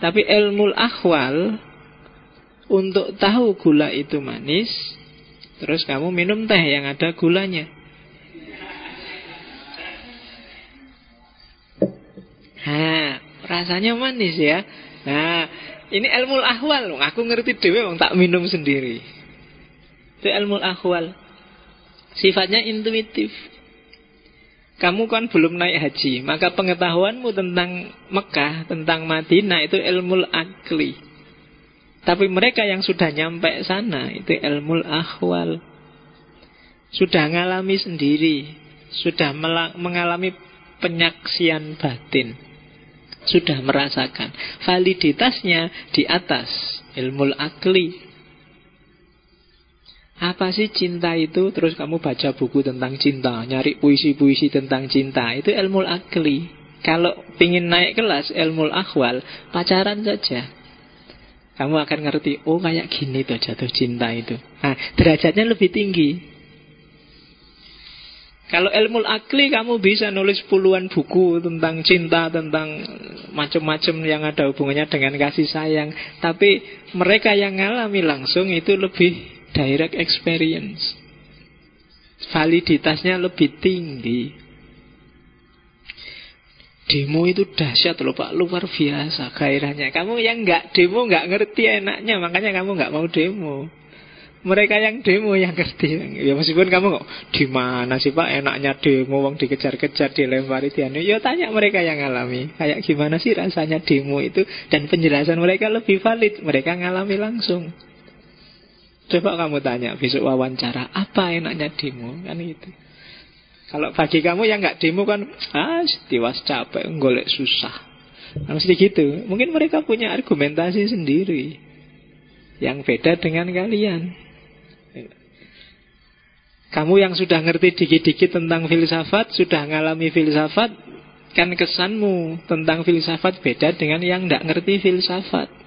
Speaker 1: Tapi ilmu akhwal Untuk tahu gula itu manis Terus kamu minum teh yang ada gulanya. Nah, rasanya manis ya. Nah, ini ilmu ahwal Aku ngerti dewe tak minum sendiri. Itu ilmu ahwal Sifatnya intuitif. Kamu kan belum naik haji, maka pengetahuanmu tentang Mekah, tentang Madinah itu ilmu akli. Tapi mereka yang sudah nyampe sana itu ilmu ahwal. Sudah mengalami sendiri, sudah mengalami penyaksian batin. Sudah merasakan validitasnya di atas ilmu akli. Apa sih cinta itu? Terus kamu baca buku tentang cinta, nyari puisi-puisi tentang cinta. Itu ilmu akli. Kalau ingin naik kelas ilmu akhwal, pacaran saja. Kamu akan ngerti, oh kayak gini tuh jatuh cinta itu. Nah, derajatnya lebih tinggi. Kalau ilmu akli kamu bisa nulis puluhan buku tentang cinta, tentang macam-macam yang ada hubungannya dengan kasih sayang. Tapi mereka yang ngalami langsung itu lebih direct experience. Validitasnya lebih tinggi. Demo itu dahsyat loh Pak, luar biasa gairahnya. Kamu yang nggak demo nggak ngerti enaknya, makanya kamu nggak mau demo. Mereka yang demo yang ngerti. Ya meskipun kamu kok di mana sih Pak enaknya demo, wong dikejar-kejar, dilempari tianu. Ya tanya mereka yang ngalami. Kayak gimana sih rasanya demo itu dan penjelasan mereka lebih valid. Mereka ngalami langsung. Coba kamu tanya besok wawancara, apa enaknya demo? Kan itu. Kalau bagi kamu yang nggak demo kan, ah, tiwas capek, golek susah. Nah, mesti gitu. Mungkin mereka punya argumentasi sendiri yang beda dengan kalian. Kamu yang sudah ngerti dikit-dikit tentang filsafat, sudah ngalami filsafat, kan kesanmu tentang filsafat beda dengan yang nggak ngerti filsafat.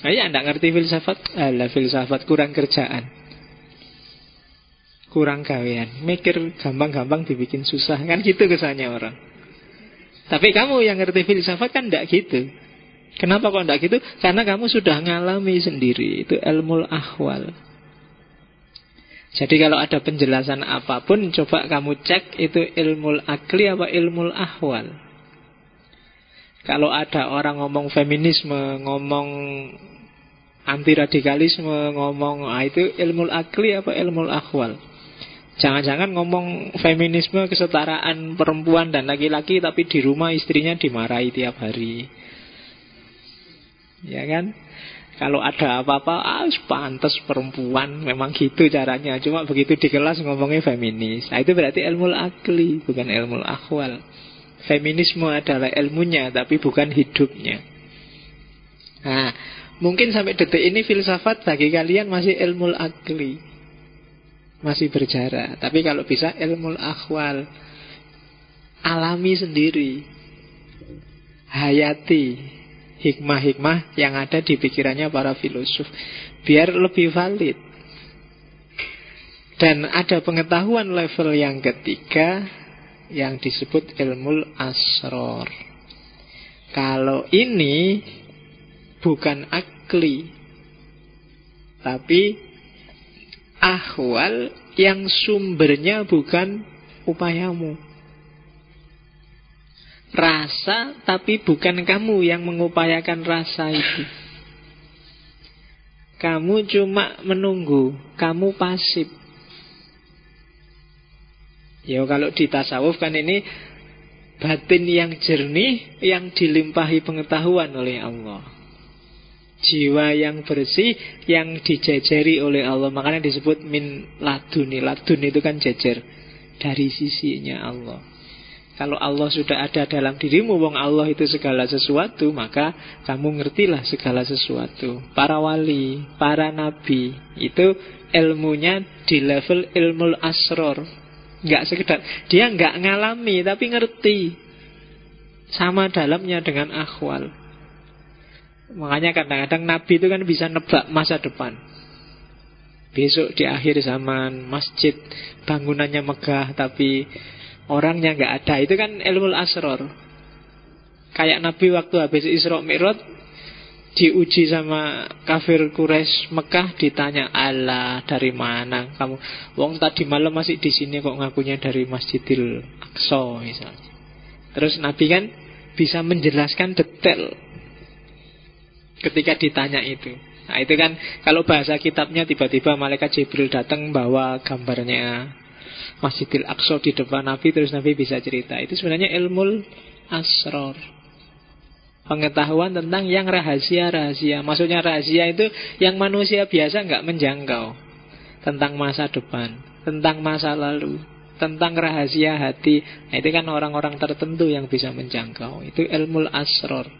Speaker 1: Nah, ya anda ngerti filsafat? Alah filsafat kurang kerjaan. Kurang gawean. Mikir gampang-gampang dibikin susah. Kan gitu kesannya orang. Tapi kamu yang ngerti filsafat kan tidak gitu. Kenapa kok tidak gitu? Karena kamu sudah ngalami sendiri. Itu ilmu ahwal. Jadi kalau ada penjelasan apa pun Coba kamu cek Itu ilmu akli apa ilmu ahwal Kalau ada orang ngomong feminisme Ngomong anti radikalisme ngomong ah, itu ilmu akli apa ilmu akhwal Jangan-jangan ngomong feminisme kesetaraan perempuan dan laki-laki tapi di rumah istrinya dimarahi tiap hari. Ya kan? Kalau ada apa-apa, ah pantas perempuan, memang gitu caranya. Cuma begitu di kelas ngomongnya feminis. Nah, itu berarti ilmu akli, bukan ilmu akhwal. Feminisme adalah ilmunya, tapi bukan hidupnya. Nah, Mungkin sampai detik ini filsafat bagi kalian masih ilmu akli. Masih berjarak. Tapi kalau bisa ilmu akhwal. Alami sendiri. Hayati Hikmah-hikmah yang ada di pikirannya para filosof. Biar lebih valid. Dan ada pengetahuan level yang ketiga Yang disebut ilmu asror Kalau ini bukan akli, tapi ahwal yang sumbernya bukan upayamu. Rasa tapi bukan kamu yang mengupayakan rasa itu. Kamu cuma menunggu, kamu pasif. Ya kalau di tasawuf kan ini batin yang jernih yang dilimpahi pengetahuan oleh Allah. Jiwa yang bersih yang dijajari oleh Allah. Makanya disebut min laduni. Ladun itu kan jajar dari sisinya Allah. Kalau Allah sudah ada dalam dirimu, wong Allah itu segala sesuatu, maka kamu ngertilah segala sesuatu. Para wali, para nabi, itu ilmunya di level ilmu asror. Nggak sekedar, dia nggak ngalami, tapi ngerti. Sama dalamnya dengan akhwal. Makanya kadang-kadang nabi itu kan bisa nebak masa depan. Besok di akhir zaman masjid bangunannya megah tapi Orangnya nggak ada. Itu kan ilmu asror. Kayak Nabi waktu habis Isra Mi'raj diuji sama kafir Quraisy Mekah ditanya Allah dari mana kamu wong tadi malam masih di sini kok ngakunya dari Masjidil Aqsa misalnya terus Nabi kan bisa menjelaskan detail ketika ditanya itu nah itu kan kalau bahasa kitabnya tiba-tiba malaikat Jibril datang bawa gambarnya Masjidil Aqsa di depan Nabi terus Nabi bisa cerita. Itu sebenarnya ilmu asror. Pengetahuan tentang yang rahasia-rahasia. Maksudnya rahasia itu yang manusia biasa nggak menjangkau. Tentang masa depan, tentang masa lalu, tentang rahasia hati. Nah, itu kan orang-orang tertentu yang bisa menjangkau. Itu ilmu asror.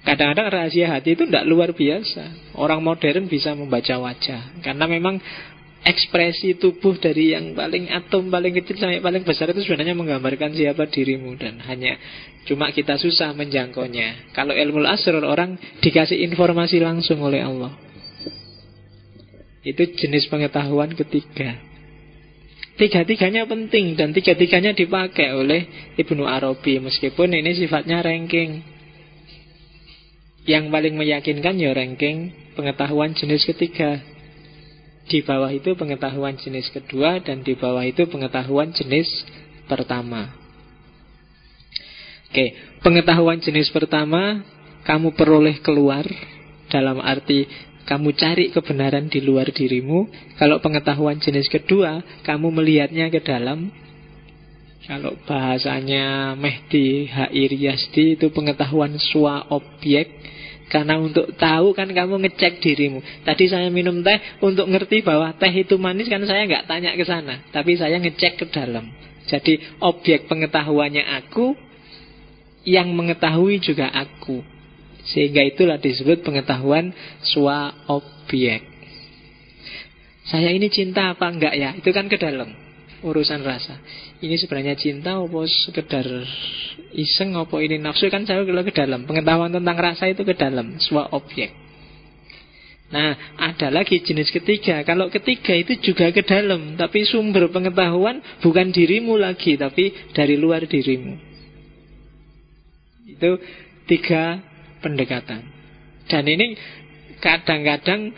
Speaker 1: Kadang-kadang rahasia hati itu tidak luar biasa. Orang modern bisa membaca wajah. Karena memang ekspresi tubuh dari yang paling atom paling kecil sampai paling besar itu sebenarnya menggambarkan siapa dirimu dan hanya cuma kita susah menjangkaunya. Kalau ilmu asror orang dikasih informasi langsung oleh Allah. Itu jenis pengetahuan ketiga. Tiga-tiganya penting dan tiga-tiganya dipakai oleh Ibnu Arabi meskipun ini sifatnya ranking. Yang paling meyakinkan ya ranking pengetahuan jenis ketiga di bawah itu pengetahuan jenis kedua dan di bawah itu pengetahuan jenis pertama. Oke, pengetahuan jenis pertama kamu peroleh keluar dalam arti kamu cari kebenaran di luar dirimu. Kalau pengetahuan jenis kedua, kamu melihatnya ke dalam. Kalau bahasanya Mehdi Hair Yasdi itu pengetahuan swa objek karena untuk tahu kan kamu ngecek dirimu. Tadi saya minum teh untuk ngerti bahwa teh itu manis kan saya nggak tanya ke sana, tapi saya ngecek ke dalam. Jadi objek pengetahuannya aku, yang mengetahui juga aku. Sehingga itulah disebut pengetahuan swa objek. Saya ini cinta apa enggak ya? Itu kan ke dalam urusan rasa. Ini sebenarnya cinta apa sekedar iseng apa ini nafsu kan saya kalau ke dalam. Pengetahuan tentang rasa itu ke dalam, sebuah objek. Nah, ada lagi jenis ketiga. Kalau ketiga itu juga ke dalam, tapi sumber pengetahuan bukan dirimu lagi, tapi dari luar dirimu. Itu tiga pendekatan. Dan ini kadang-kadang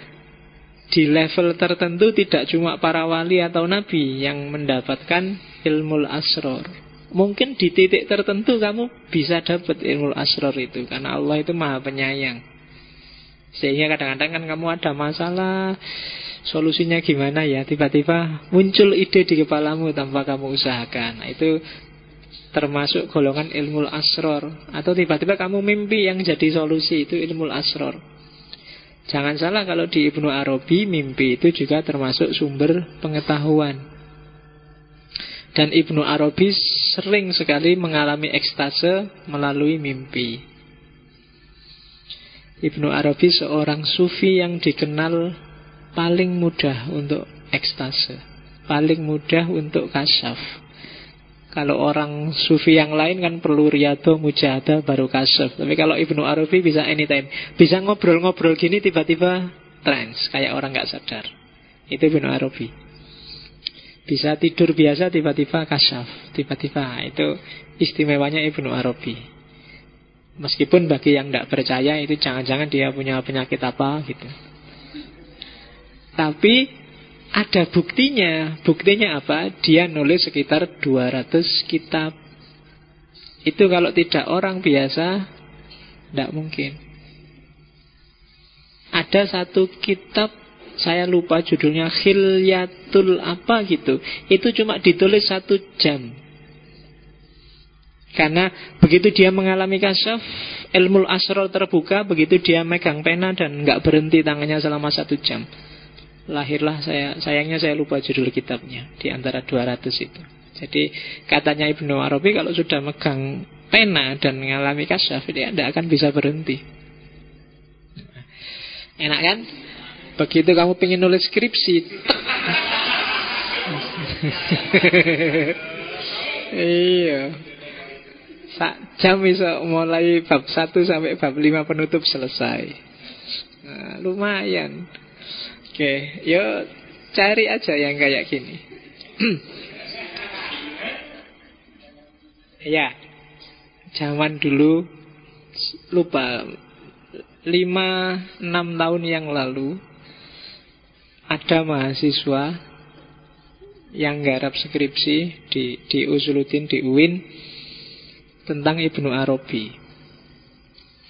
Speaker 1: di level tertentu tidak cuma para wali atau nabi yang mendapatkan ilmu asror. Mungkin di titik tertentu kamu bisa dapat ilmu asror itu karena Allah itu maha penyayang. Sehingga kadang-kadang kan kamu ada masalah Solusinya gimana ya Tiba-tiba muncul ide di kepalamu Tanpa kamu usahakan nah, Itu termasuk golongan ilmu asror Atau tiba-tiba kamu mimpi yang jadi solusi Itu ilmu asror Jangan salah kalau di Ibnu Arabi mimpi itu juga termasuk sumber pengetahuan. Dan Ibnu Arabi sering sekali mengalami ekstase melalui mimpi. Ibnu Arabi seorang sufi yang dikenal paling mudah untuk ekstase, paling mudah untuk kasaf. Kalau orang sufi yang lain kan perlu riyadho, mujahadah, baru kasaf. Tapi kalau Ibnu Arabi bisa anytime. Bisa ngobrol-ngobrol gini tiba-tiba trans. Kayak orang nggak sadar. Itu Ibnu Arabi. Bisa tidur biasa tiba-tiba kasyaf Tiba-tiba itu istimewanya Ibnu Arabi Meskipun bagi yang tidak percaya itu jangan-jangan dia punya penyakit apa gitu Tapi ada buktinya. Buktinya apa? Dia nulis sekitar 200 kitab. Itu kalau tidak orang biasa Tidak mungkin. Ada satu kitab saya lupa judulnya Khilyatul apa gitu. Itu cuma ditulis satu jam. Karena begitu dia mengalami kasyaf Ilmu asrol terbuka Begitu dia megang pena dan nggak berhenti tangannya selama satu jam Lahirlah saya Sayangnya saya lupa judul kitabnya Di antara 200 itu. Jadi katanya Ibnu Arabi Kalau sudah megang pena dan mengalami kasyaf Dia tidak akan bisa berhenti. Enak kan? Begitu kamu pengen nulis skripsi Iya. Sak jam bisa mulai bab 1 sampai bab 5 penutup selesai. Nah, Lumayan Oke, yuk cari aja yang kayak gini Ya Zaman dulu Lupa 5-6 tahun yang lalu ada mahasiswa yang garap skripsi di, di Usuluddin di UIN tentang Ibnu Arabi.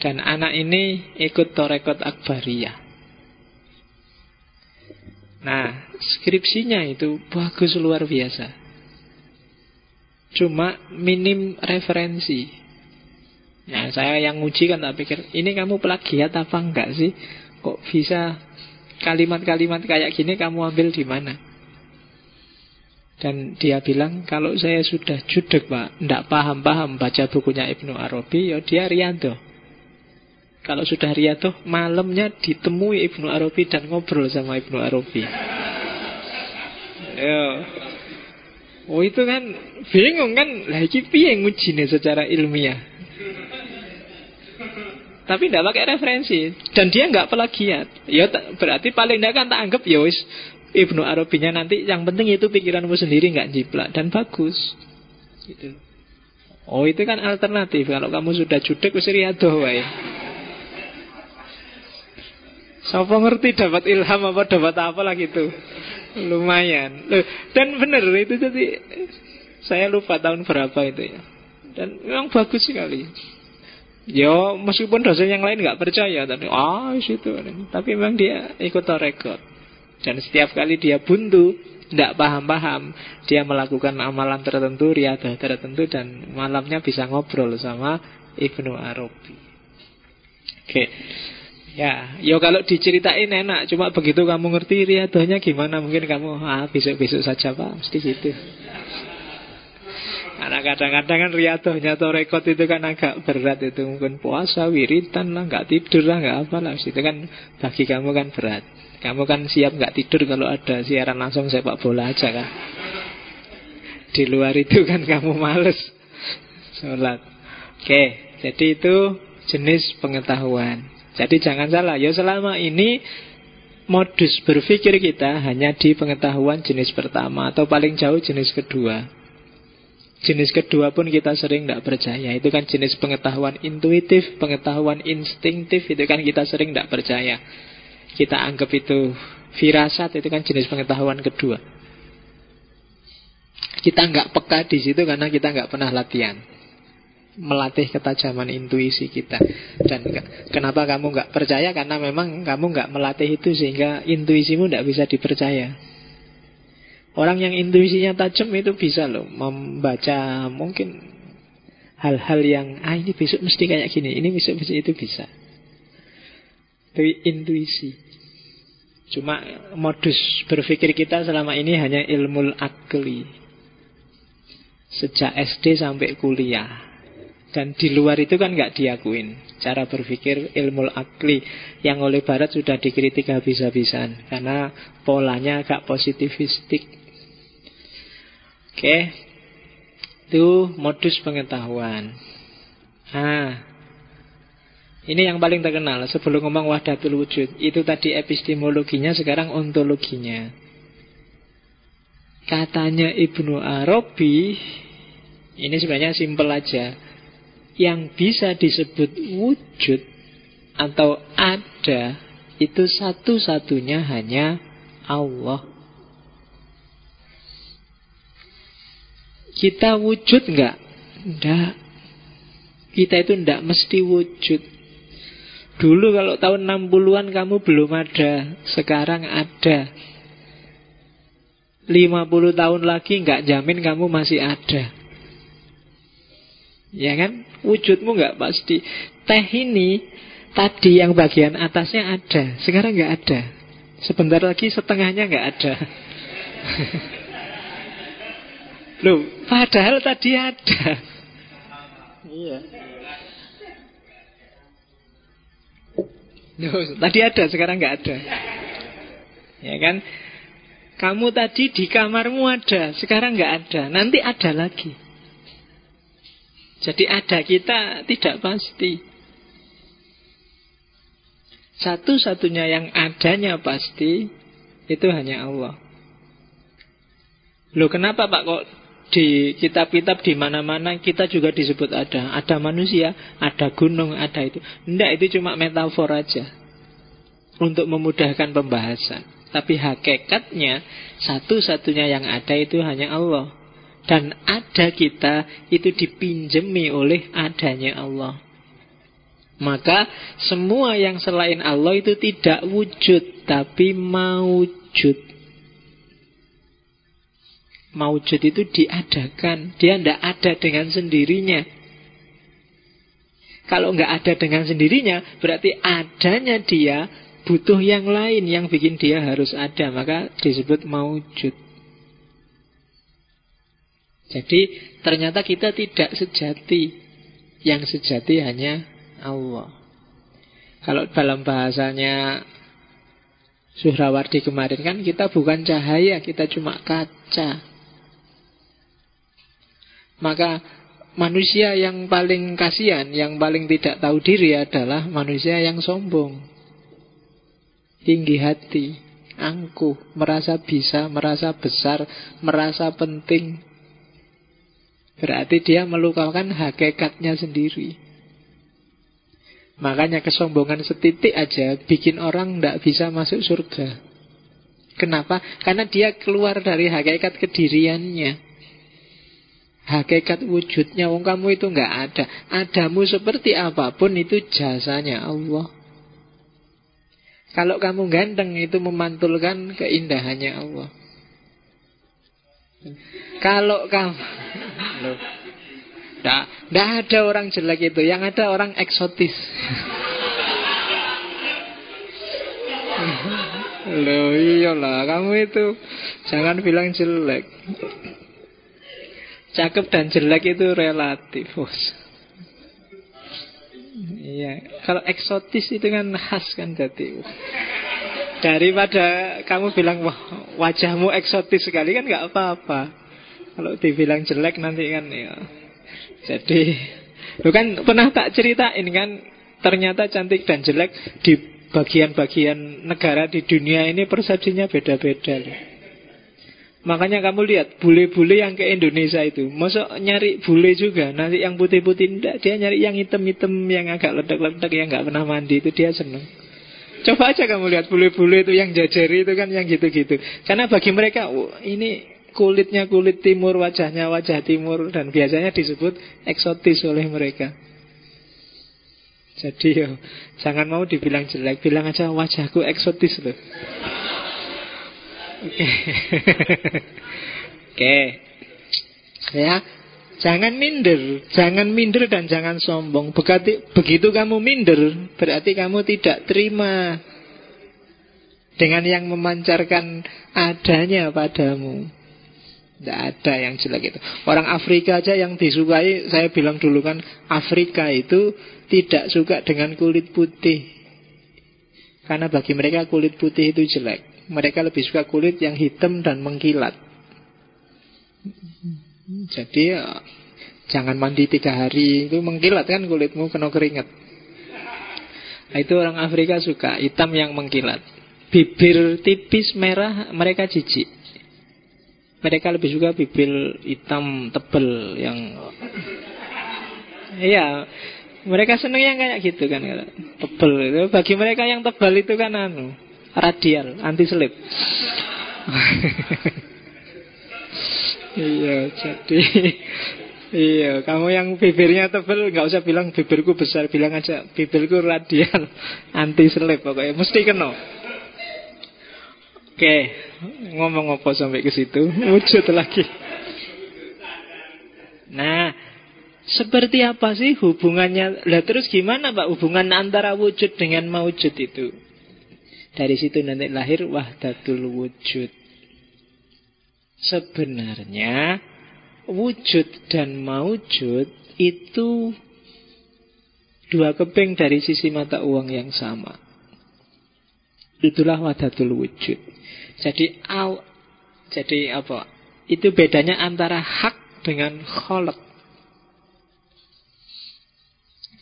Speaker 1: Dan anak ini ikut Torekot Akbariyah. Nah, skripsinya itu bagus luar biasa. Cuma minim referensi. Ya, saya yang nguji kan tak pikir, ini kamu plagiat apa enggak sih? Kok bisa Kalimat-kalimat kayak gini kamu ambil di mana? Dan dia bilang, kalau saya sudah judek pak, tidak paham-paham baca bukunya Ibnu Arabi, ya dia riado. Kalau sudah riado, malamnya ditemui Ibnu Arabi dan ngobrol sama Ibnu Arabi. Yo. Oh itu kan bingung kan, lagi piye ngujine secara ilmiah. Tapi tidak pakai referensi Dan dia nggak pelagiat Ya berarti paling tidak kan tak anggap ya wis Ibnu Arabinya nanti yang penting itu pikiranmu sendiri nggak jiplak dan bagus gitu. Oh itu kan alternatif Kalau kamu sudah judek wis riado wae Siapa ngerti dapat ilham apa dapat apa lah gitu. Lumayan. Dan benar itu jadi Saya lupa tahun berapa itu ya. Dan memang bagus sekali. Ya meskipun dosen yang lain nggak percaya tapi ah situ. Tapi memang dia ikut rekod dan setiap kali dia buntu tidak paham-paham dia melakukan amalan tertentu riadah tertentu dan malamnya bisa ngobrol sama Ibnu Arabi. Oke. Ya, yo ya kalau diceritain enak, cuma begitu kamu ngerti riadahnya gimana mungkin kamu ah besok-besok saja Pak, mesti gitu. Karena kadang-kadang kan riadohnya atau rekod itu kan agak berat itu Mungkin puasa, wiritan lah, nggak tidur lah, nggak apa lah. Itu kan bagi kamu kan berat. Kamu kan siap nggak tidur kalau ada siaran langsung sepak bola aja kan? Di luar itu kan kamu males Sholat. Oke, jadi itu jenis pengetahuan Jadi jangan salah, ya selama ini modus berpikir kita hanya di pengetahuan jenis pertama Atau paling jauh jenis kedua. Jenis kedua pun kita sering tidak percaya. Itu kan jenis pengetahuan intuitif Pengetahuan instingtif Itu kan kita sering tidak percaya. Kita anggap itu firasat Itu kan jenis pengetahuan kedua. Kita nggak peka di situ Karena kita nggak pernah latihan Melatih ketajaman intuisi kita Dan kenapa kamu nggak percaya Karena memang kamu nggak melatih itu Sehingga intuisimu tidak bisa dipercaya Orang yang intuisinya tajam itu bisa loh membaca mungkin hal-hal yang ah ini besok mesti kayak gini, ini besok besok itu bisa. Tapi intuisi. Cuma modus berpikir kita selama ini hanya ilmu akli. Sejak SD sampai kuliah. Dan di luar itu kan nggak diakuin Cara berpikir ilmu akli Yang oleh barat sudah dikritik habis-habisan Karena polanya agak positivistik Oke. Itu modus pengetahuan. Ah. Ini yang paling terkenal sebelum ngomong wahdatul wujud. Itu tadi epistemologinya, sekarang ontologinya. Katanya Ibnu Arabi, ini sebenarnya simpel aja. Yang bisa disebut wujud atau ada itu satu-satunya hanya Allah. Kita wujud enggak? Enggak. Kita itu enggak mesti wujud. Dulu kalau tahun 60-an kamu belum ada, sekarang ada. 50 tahun lagi enggak jamin kamu masih ada. Ya kan? Wujudmu enggak pasti. Teh ini tadi yang bagian atasnya ada, sekarang enggak ada. Sebentar lagi setengahnya enggak ada. Loh, padahal tadi ada. Iya. Loh, tadi ada, sekarang nggak ada. Ya kan? Kamu tadi di kamarmu ada, sekarang nggak ada, nanti ada lagi. Jadi ada kita tidak pasti. Satu-satunya yang adanya pasti itu hanya Allah. Loh kenapa Pak kok di kitab-kitab di mana-mana kita juga disebut ada. Ada manusia, ada gunung, ada itu. Tidak, itu cuma metafor aja. Untuk memudahkan pembahasan. Tapi hakikatnya satu-satunya yang ada itu hanya Allah. Dan ada kita itu dipinjemi oleh adanya Allah. Maka semua yang selain Allah itu tidak wujud tapi maujud. Maujud itu diadakan Dia tidak ada dengan sendirinya Kalau nggak ada dengan sendirinya Berarti adanya dia Butuh yang lain yang bikin dia harus ada Maka disebut maujud Jadi ternyata kita tidak sejati Yang sejati hanya Allah Kalau dalam bahasanya Suhrawardi kemarin kan kita bukan cahaya Kita cuma kaca maka manusia yang paling kasihan, yang paling tidak tahu diri adalah manusia yang sombong. Tinggi hati, angkuh, merasa bisa, merasa besar, merasa penting. Berarti dia melukakan hakikatnya sendiri. Makanya kesombongan setitik aja bikin orang tidak bisa masuk surga. Kenapa? Karena dia keluar dari hakikat kediriannya. Hakikat wujudnya wong kamu itu nggak ada. Adamu seperti apa pun itu jasanya Allah. Kalau kamu ganteng itu memantulkan keindahannya Allah. Kalau kamu Loh. Nah, ada orang jelek itu Yang ada orang eksotis Loh iyalah Kamu itu Jangan bilang jelek Cakep dan jelek itu relatif bos. Iya, kalau eksotis itu kan khas kan jadi. Daripada kamu bilang wah wajahmu eksotis sekali kan nggak apa-apa. Kalau dibilang jelek nanti kan ya. Jadi, lu kan pernah tak ceritain kan ternyata cantik dan jelek di bagian-bagian negara di dunia ini persepsinya beda-beda. Makanya kamu lihat bule-bule yang ke Indonesia itu Masuk nyari bule juga Nanti yang putih-putih enggak Dia nyari yang hitam-hitam Yang agak ledak-ledak Yang nggak pernah mandi Itu dia seneng Coba aja kamu lihat bule-bule itu yang jajari itu kan yang gitu-gitu Karena bagi mereka oh, Ini kulitnya kulit timur Wajahnya wajah timur Dan biasanya disebut eksotis oleh mereka Jadi yo, Jangan mau dibilang jelek Bilang aja wajahku eksotis loh Oke. Oke. Ya. Jangan minder, jangan minder dan jangan sombong. Begitu, begitu kamu minder, berarti kamu tidak terima dengan yang memancarkan adanya padamu. Tidak ada yang jelek itu. Orang Afrika aja yang disukai, saya bilang dulu kan, Afrika itu tidak suka dengan kulit putih. Karena bagi mereka kulit putih itu jelek. Mereka lebih suka kulit yang hitam dan mengkilat. Jadi ya, jangan mandi tiga hari itu mengkilat kan kulitmu kena keringat. Nah, itu orang Afrika suka hitam yang mengkilat. Bibir tipis merah mereka jijik. Mereka lebih suka bibir hitam tebel yang Iya, mereka seneng yang kayak gitu kan Tebel itu. Bagi mereka yang tebal itu kan anu Radial, anti selip Iya, jadi Iya, kamu yang bibirnya tebal nggak usah bilang bibirku besar, bilang aja bibirku radial, anti selip pokoknya mesti kena. Oke, ngomong apa sampai ke situ? Wujud lagi. Nah, seperti apa sih hubungannya? Lah terus gimana Pak hubungan antara wujud dengan maujud itu? Dari situ nanti lahir wahdatul wujud. Sebenarnya wujud dan maujud itu dua keping dari sisi mata uang yang sama. Itulah wahdatul wujud. Jadi al, jadi apa? Itu bedanya antara hak dengan kholak.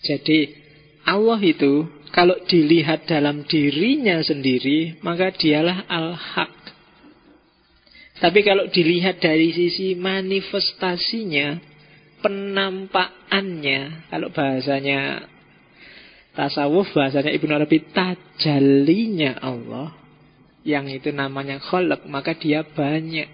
Speaker 1: Jadi Allah itu kalau dilihat dalam dirinya sendiri, maka dialah al-haq. Tapi kalau dilihat dari sisi manifestasinya, penampakannya, kalau bahasanya tasawuf, bahasanya Ibnu Arabi, tajalinya Allah, yang itu namanya kholak, maka dia banyak.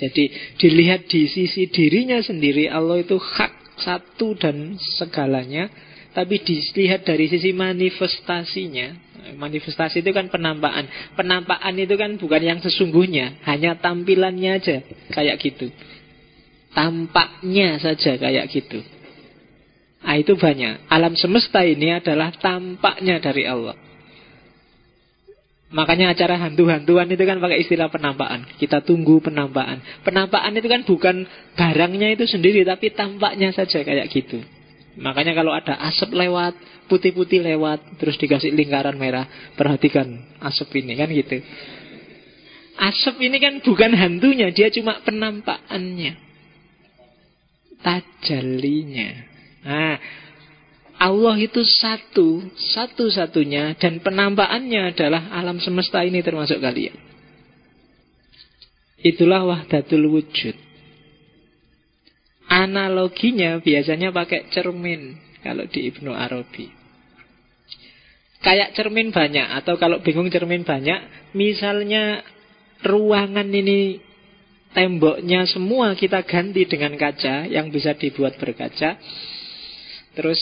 Speaker 1: Jadi dilihat di sisi dirinya sendiri, Allah itu hak satu dan segalanya, tapi dilihat dari sisi manifestasinya Manifestasi itu kan penampakan. Penampakan itu kan bukan yang sesungguhnya Hanya tampilannya aja Kayak gitu. Tampaknya saja kayak gitu. Nah itu banyak. Alam semesta ini adalah tampaknya dari Allah Makanya acara hantu-hantuan itu kan pakai istilah penampakan. Kita tunggu penampakan. Penampakan itu kan bukan barangnya itu sendiri, tapi tampaknya saja kayak gitu. Makanya kalau ada asap lewat, putih-putih lewat, terus dikasih lingkaran merah, perhatikan asap ini kan gitu. Asap ini kan bukan hantunya, dia cuma penampakannya. Tajalinya. Nah, Allah itu satu, satu-satunya, dan penampakannya adalah alam semesta ini termasuk kalian. Itulah wahdatul wujud. Analoginya biasanya pakai cermin kalau di Ibnu Arabi. Kayak cermin banyak atau kalau bingung cermin banyak, misalnya ruangan ini temboknya semua kita ganti dengan kaca yang bisa dibuat berkaca. Terus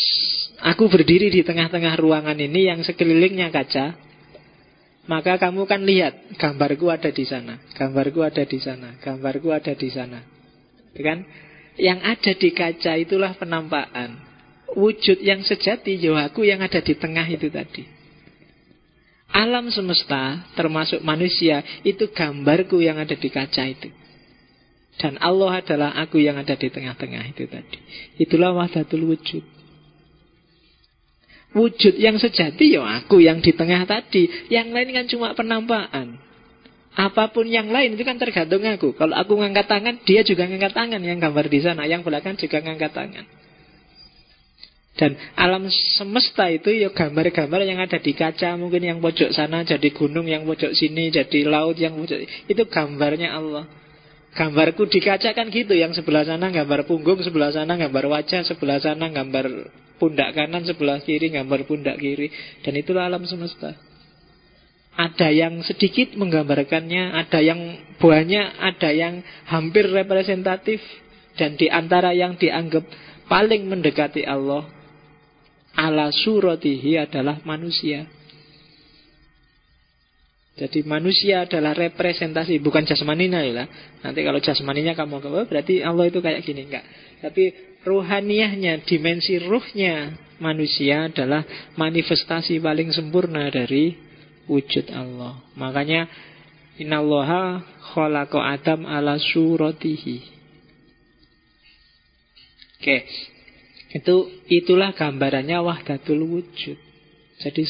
Speaker 1: aku berdiri di tengah-tengah ruangan ini yang sekelilingnya kaca. Maka kamu kan lihat gambarku ada di sana, gambarku ada di sana, gambarku ada di sana. Kan? Yang ada di kaca itulah penampakan. Wujud yang sejati jiwaku yang ada di tengah itu tadi. Alam semesta termasuk manusia itu gambarku yang ada di kaca itu. Dan Allah adalah aku yang ada di tengah-tengah itu tadi. Itulah wahdatul wujud. Wujud yang sejati ya aku yang di tengah tadi. Yang lain kan cuma penampakan. Apa pun yang lain itu kan tergantung aku. Kalau aku ngangkat tangan, dia juga ngangkat tangan yang gambar di sana. Yang belakang juga ngangkat tangan. Dan alam semesta itu ya gambar-gambar yang ada di kaca Mungkin yang pojok sana jadi gunung Yang pojok sini jadi laut yang pojok Itu gambarnya Allah Gambarku di kaca kan gitu Yang sebelah sana gambar punggung Sebelah sana gambar wajah Sebelah sana gambar pundak kanan Sebelah kiri gambar pundak kiri Dan itulah alam semesta ada yang sedikit menggambarkannya, ada yang banyak, ada yang hampir representatif, dan di antara yang dianggap paling mendekati Allah, ala suratihi adalah manusia. Jadi manusia adalah representasi, bukan jasmaninya ya. Nanti kalau jasmaninya kamu oh, berarti Allah itu kayak gini enggak. Tapi ruhaniahnya, dimensi ruhnya manusia adalah manifestasi paling sempurna dari wujud Allah. Makanya innallaha khalaqa Adam ala suratihi. Oke. Itu itulah gambarannya wahdatul wujud. Jadi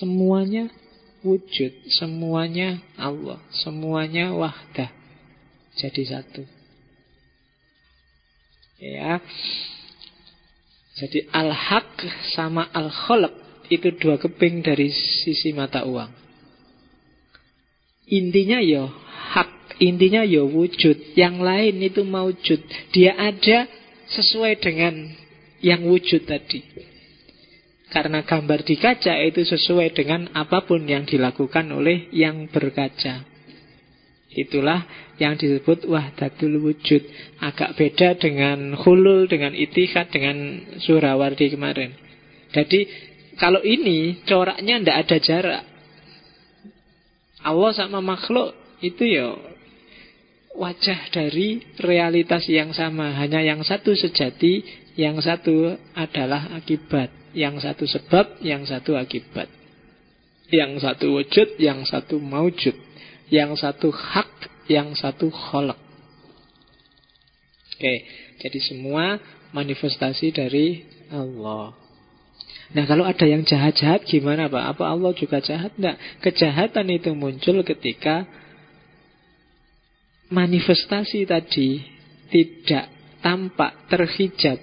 Speaker 1: semuanya wujud, semuanya Allah, semuanya wahdah. Jadi satu. Ya. Jadi al-haq sama al-khalq itu dua keping dari sisi mata uang. Intinya ya Intinya ya wujud. Yang lain itu maujud. Dia ada sesuai dengan yang wujud tadi. Karena gambar di kaca itu sesuai dengan apa pun yang dilakukan oleh yang berkaca. Itulah yang disebut wahdatul wujud. Agak beda dengan hulul, dengan itihad, dengan surawardi kemarin. Jadi kalau ini coraknya tidak ada jarak. Allah sama makhluk itu ya wajah dari realitas yang sama. Hanya yang satu sejati, yang satu adalah akibat. Yang satu sebab, yang satu akibat. Yang satu wujud, yang satu maujud. Yang satu hak, yang satu kholak. Oke, jadi semua manifestasi dari Allah. Nah kalau ada yang jahat-jahat gimana Pak? Apa Allah juga jahat? Tidak. Kejahatan itu muncul ketika manifestasi tadi tidak tampak, terhijab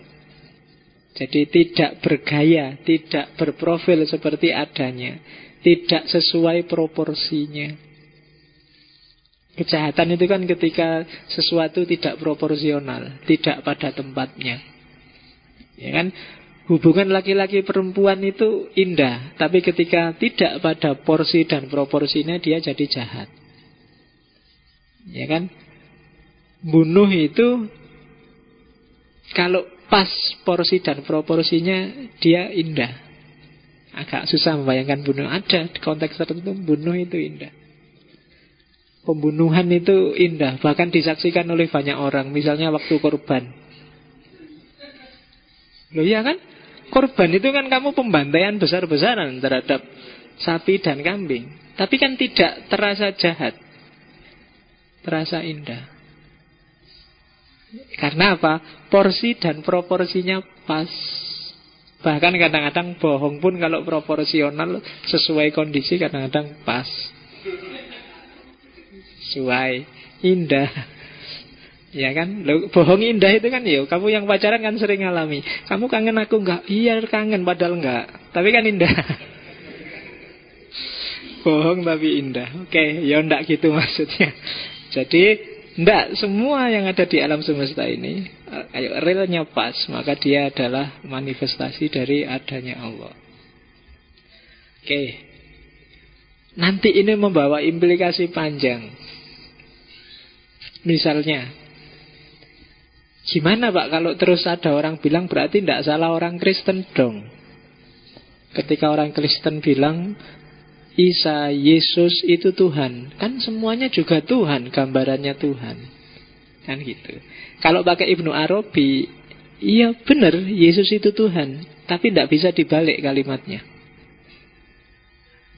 Speaker 1: jadi tidak bergaya, tidak berprofil seperti adanya, tidak sesuai proporsinya. Kejahatan itu kan ketika sesuatu tidak proporsional, tidak pada tempatnya. Ya kan? Hubungan laki-laki perempuan itu indah, tapi ketika tidak pada porsi dan proporsinya dia jadi jahat. Ya kan? Bunuh itu kalau pas porsi dan proporsinya dia indah. Agak susah membayangkan bunuh. Ada di konteks tertentu bunuh itu indah. Pembunuhan itu indah, bahkan disaksikan oleh banyak orang. Misalnya waktu korban. Loh iya kan? Korban itu kan kamu pembantaian besar-besaran terhadap sapi dan kambing. Tapi kan tidak terasa jahat. Terasa indah. Karena apa? Porsi dan proporsinya pas. Bahkan kadang-kadang bohong pun kalau proporsional sesuai kondisi kadang-kadang pas. Sesuai, indah. Ya kan, Loh, bohong indah itu kan ya, kamu yang pacaran kan sering alami. Kamu kangen aku enggak? Iya kangen padahal enggak. Tapi kan indah. bohong tapi indah. Oke, ya enggak gitu maksudnya. Jadi tidak, semua yang ada di alam semesta ini Ayo realnya pas Maka dia adalah manifestasi dari adanya Allah Oke Nanti ini membawa implikasi panjang Misalnya Gimana Pak kalau terus ada orang bilang Berarti tidak salah orang Kristen dong Ketika orang Kristen bilang Isa, Yesus itu Tuhan. Kan semuanya juga Tuhan, gambarannya Tuhan. Kan gitu. Kalau pakai Ibnu Arabi, iya benar Yesus itu Tuhan, tapi tidak bisa dibalik kalimatnya.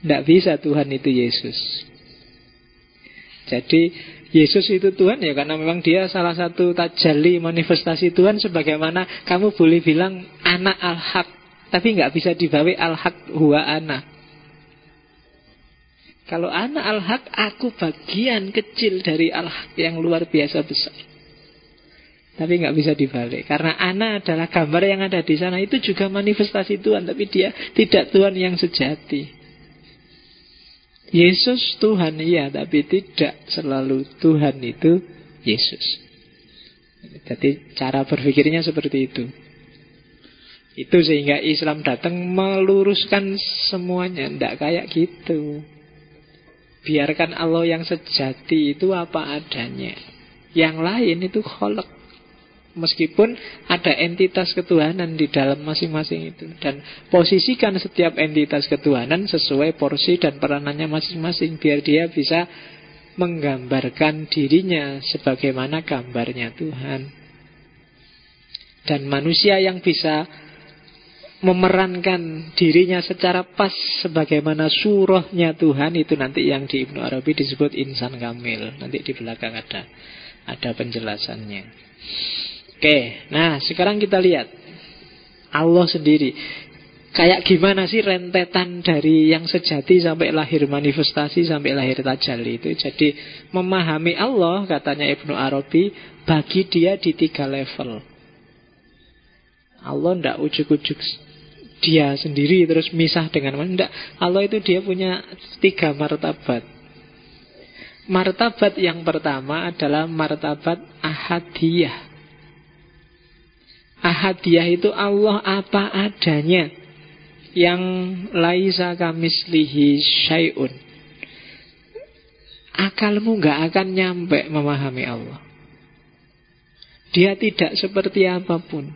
Speaker 1: Tidak bisa Tuhan itu Yesus. Jadi Yesus itu Tuhan ya karena memang dia salah satu tajali manifestasi Tuhan sebagaimana kamu boleh bilang anak al-haq tapi nggak bisa dibalik al-haq huwa anak. Kalau anak al-haq, aku bagian kecil dari al-haq yang luar biasa besar. Tapi nggak bisa dibalik. Karena anak adalah gambar yang ada di sana. Itu juga manifestasi Tuhan. Tapi dia tidak Tuhan yang sejati. Yesus Tuhan, iya. Tapi tidak selalu Tuhan itu Yesus. Jadi cara berpikirnya seperti itu. Itu sehingga Islam datang meluruskan semuanya. Tidak kayak gitu. Biarkan Allah yang sejati itu apa adanya. Yang lain itu kholek. Meskipun ada entitas ketuhanan di dalam masing-masing itu. Dan posisikan setiap entitas ketuhanan sesuai porsi dan peranannya masing-masing. Biar dia bisa menggambarkan dirinya sebagaimana gambarnya Tuhan. Dan manusia yang bisa memerankan dirinya secara pas sebagaimana surahnya Tuhan itu nanti yang di Ibnu Arabi disebut insan kamil. Nanti di belakang ada ada penjelasannya. Oke, nah sekarang kita lihat Allah sendiri. Kayak gimana sih rentetan dari yang sejati sampai lahir manifestasi sampai lahir tajalli itu. Jadi memahami Allah katanya Ibnu Arabi bagi dia di tiga level. Allah ndak ujuk-ujuk dia sendiri terus misah dengan mana. Allah itu dia punya tiga martabat. Martabat yang pertama adalah martabat ahadiyah. Ahadiyah itu Allah apa adanya yang laisa kamislihi syai'un. Akalmu nggak akan nyampe memahami Allah. Dia tidak seperti apa pun.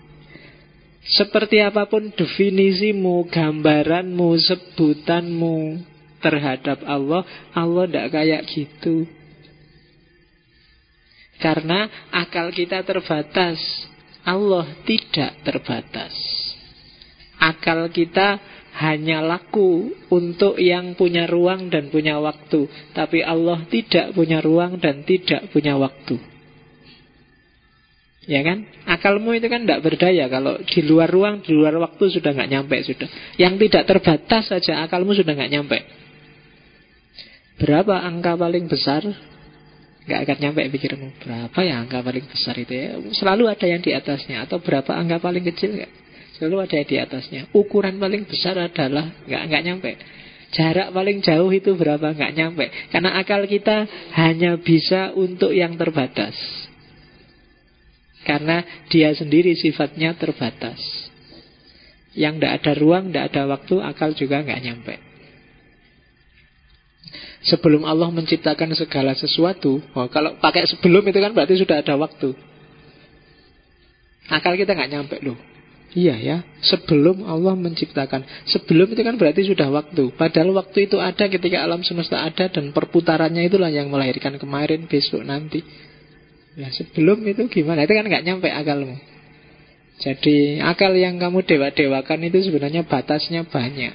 Speaker 1: Seperti apa pun definisimu, gambaranmu, sebutanmu terhadap Allah, Allah tidak kayak gitu. Karena akal kita terbatas, Allah tidak terbatas. Akal kita hanya laku untuk yang punya ruang dan punya waktu, tapi Allah tidak punya ruang dan tidak punya waktu. Ya kan? Akalmu itu kan tidak berdaya Kalau di luar ruang, di luar waktu sudah nggak nyampe sudah Yang tidak terbatas saja akalmu sudah nggak nyampe Berapa angka paling besar? Nggak akan nyampe pikirmu Berapa ya angka paling besar itu ya Selalu ada yang di atasnya Atau berapa angka paling kecil nggak? Selalu ada yang di atasnya Ukuran paling besar adalah nggak, nggak nyampe Jarak paling jauh itu berapa? Nggak nyampe Karena akal kita hanya bisa untuk yang terbatas karena dia sendiri sifatnya terbatas. Yang tidak ada ruang, tidak ada waktu, akal juga nggak nyampe. Sebelum Allah menciptakan segala sesuatu, oh, kalau pakai sebelum itu kan berarti sudah ada waktu. Akal kita nggak nyampe loh. Iya ya, sebelum Allah menciptakan. Sebelum itu kan berarti sudah waktu. Padahal waktu itu ada ketika alam semesta ada dan perputarannya itulah yang melahirkan kemarin, besok, nanti. Nah sebelum itu gimana? Itu kan nggak nyampe akalmu. Jadi akal yang kamu dewa-dewakan itu sebenarnya batasnya banyak.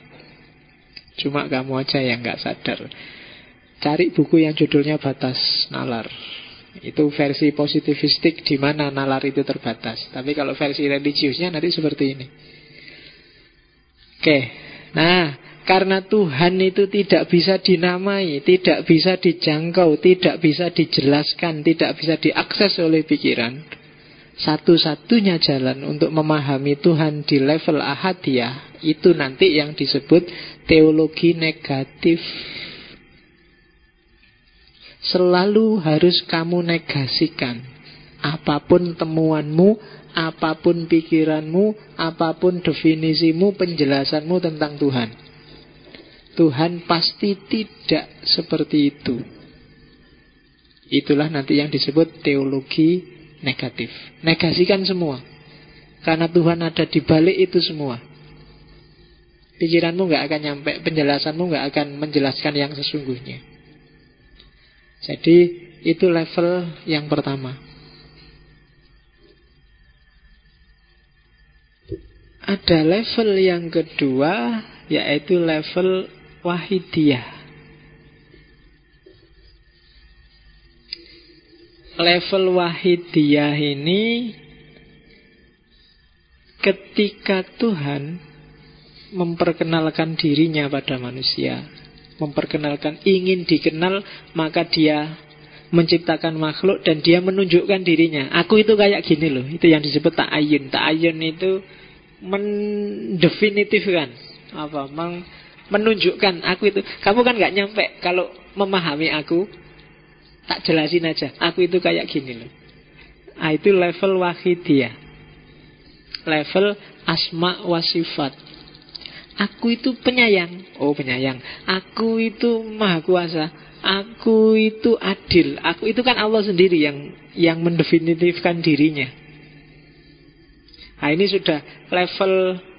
Speaker 1: Cuma kamu aja yang nggak sadar. Cari buku yang judulnya Batas Nalar. Itu versi positivistik di mana nalar itu terbatas. Tapi kalau versi religiusnya nanti seperti ini. Oke. Nah, karena Tuhan itu tidak bisa dinamai, tidak bisa dijangkau, tidak bisa dijelaskan, tidak bisa diakses oleh pikiran. Satu-satunya jalan untuk memahami Tuhan di level ahadiyah itu nanti yang disebut teologi negatif. Selalu harus kamu negasikan apa pun temuanmu, apa pun pikiranmu, apa pun definisimu, penjelasanmu tentang Tuhan. Tuhan pasti tidak seperti itu. Itulah nanti yang disebut teologi negatif. Negasikan semua. Karena Tuhan ada di balik itu semua. Pikiranmu nggak akan nyampe, penjelasanmu nggak akan menjelaskan yang sesungguhnya. Jadi itu level yang pertama. Ada level yang kedua, yaitu level wahidiyah. Level wahidiyah ini ketika Tuhan memperkenalkan dirinya pada manusia, memperkenalkan ingin dikenal, maka dia menciptakan makhluk dan dia menunjukkan dirinya. Aku itu kayak gini loh. Itu yang disebut ta'ayun. Ta'ayun itu mendefinitifkan apa? Meng menunjukkan aku itu. Kamu kan nggak nyampe kalau memahami aku. Tak jelasin aja. Aku itu kayak gini loh. Nah, itu level wahidiyah. Level asma wasifat. Aku itu penyayang. Oh penyayang. Aku itu maha kuasa. Aku itu adil. Aku itu kan Allah sendiri yang yang mendefinitifkan dirinya. Nah ini sudah level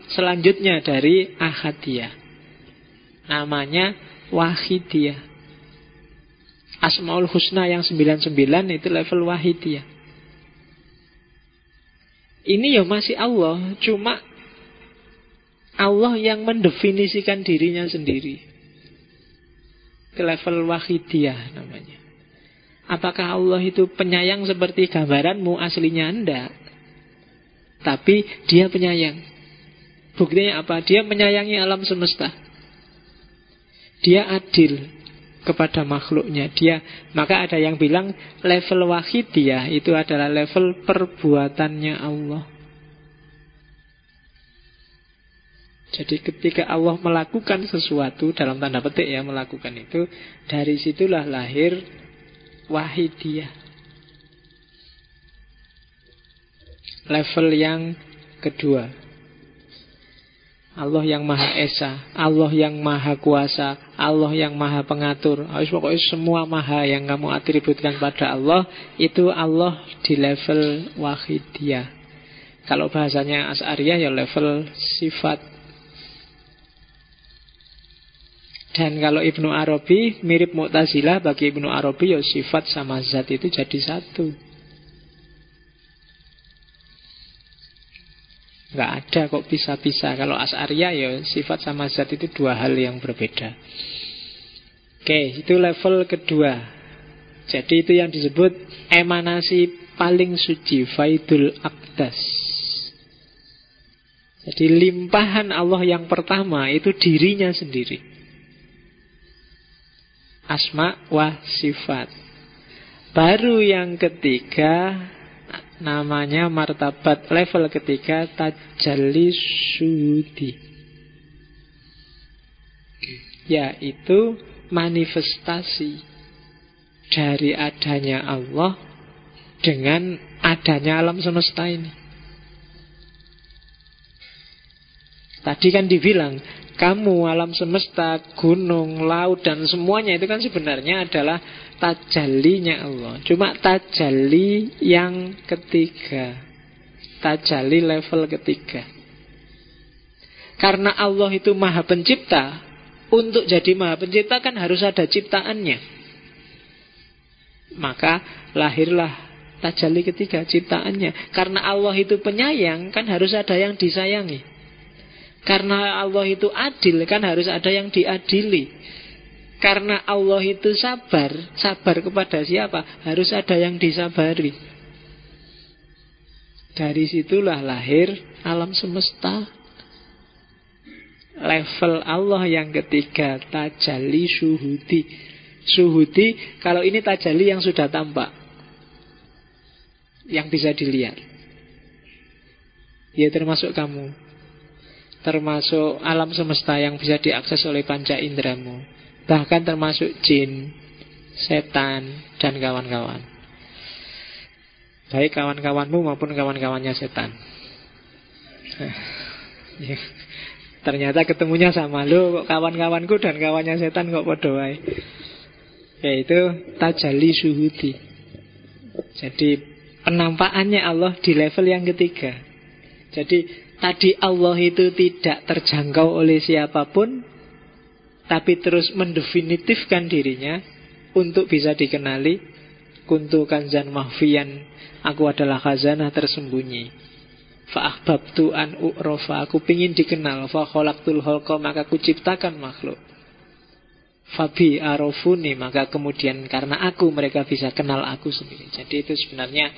Speaker 1: selanjutnya dari ahadiyah. Namanya Wahidiyah. Asmaul Husna yang 99 itu level Wahidiyah. Ini ya masih Allah, cuma Allah yang mendefinisikan dirinya sendiri. Ke level Wahidiyah namanya. Apakah Allah itu penyayang seperti gambaranmu? Aslinya enggak. Tapi dia penyayang. Buktinya apa? Dia menyayangi alam semesta. Dia adil kepada makhluknya. Dia maka ada yang bilang level wahidiyah itu adalah level perbuatannya Allah. Jadi ketika Allah melakukan sesuatu dalam tanda petik ya melakukan itu dari situlah lahir wahidiyah. Level yang kedua. Allah yang Maha Esa, Allah yang Maha Kuasa, Allah yang Maha Pengatur. Harus pokoknya semua Maha yang kamu atributkan pada Allah itu Allah di level wahidiyah. Kalau bahasanya As'ariyah ya level sifat. Dan kalau Ibnu Arabi mirip Mu'tazilah bagi Ibnu Arabi ya sifat sama zat itu jadi satu. Nggak ada kok bisa-bisa. Kalau As'ariyah ya sifat sama zat itu dua hal yang berbeda. Oke, itu level kedua. Jadi itu yang disebut emanasi paling suci, Faidul Akdas. Jadi limpahan Allah yang pertama itu dirinya sendiri. Asma wa sifat. Baru yang ketiga namanya martabat. Level ketiga tajalli suhudi yaitu manifestasi dari adanya Allah dengan adanya alam semesta ini. Tadi kan dibilang kamu, alam semesta, gunung, laut, dan semuanya itu kan sebenarnya adalah tajallinya Allah. Cuma tajalli yang ketiga. Tajalli level ketiga. Karena Allah itu maha pencipta, untuk jadi maha pencipta kan harus ada ciptaannya. Maka lahirlah tajalli ketiga, ciptaannya. Karena Allah itu penyayang, kan harus ada yang disayangi. Karena Allah itu adil kan harus ada yang diadili. Karena Allah itu sabar, sabar kepada siapa? Harus ada yang disabari. Dari situlah lahir alam semesta. Level Allah yang ketiga, tajali suhudi. Suhudi, kalau ini tajali yang sudah tampak. Yang bisa dilihat. Ya termasuk kamu termasuk alam semesta yang bisa diakses oleh panca indramu, bahkan termasuk jin, setan, dan kawan-kawan. Baik kawan-kawanmu maupun kawan-kawannya setan. ya. Ternyata ketemunya sama lo, kok kawan-kawanku dan kawannya setan kok podoai. Yaitu tajali suhudi. Jadi penampakannya Allah di level yang ketiga. Jadi Tadi Allah itu tidak terjangkau oleh siapa pun Tapi terus mendefinitifkan dirinya Untuk bisa dikenali. Kuntu kanzan mahfian Aku adalah khazanah tersembunyi. Fa'ahbabtu an u'rofa Aku pingin dikenal. Fa'kholaktul holko Maka ku ciptakan makhluk. Fabi arofuni Maka kemudian karena aku mereka bisa kenal aku sendiri. Jadi itu sebenarnya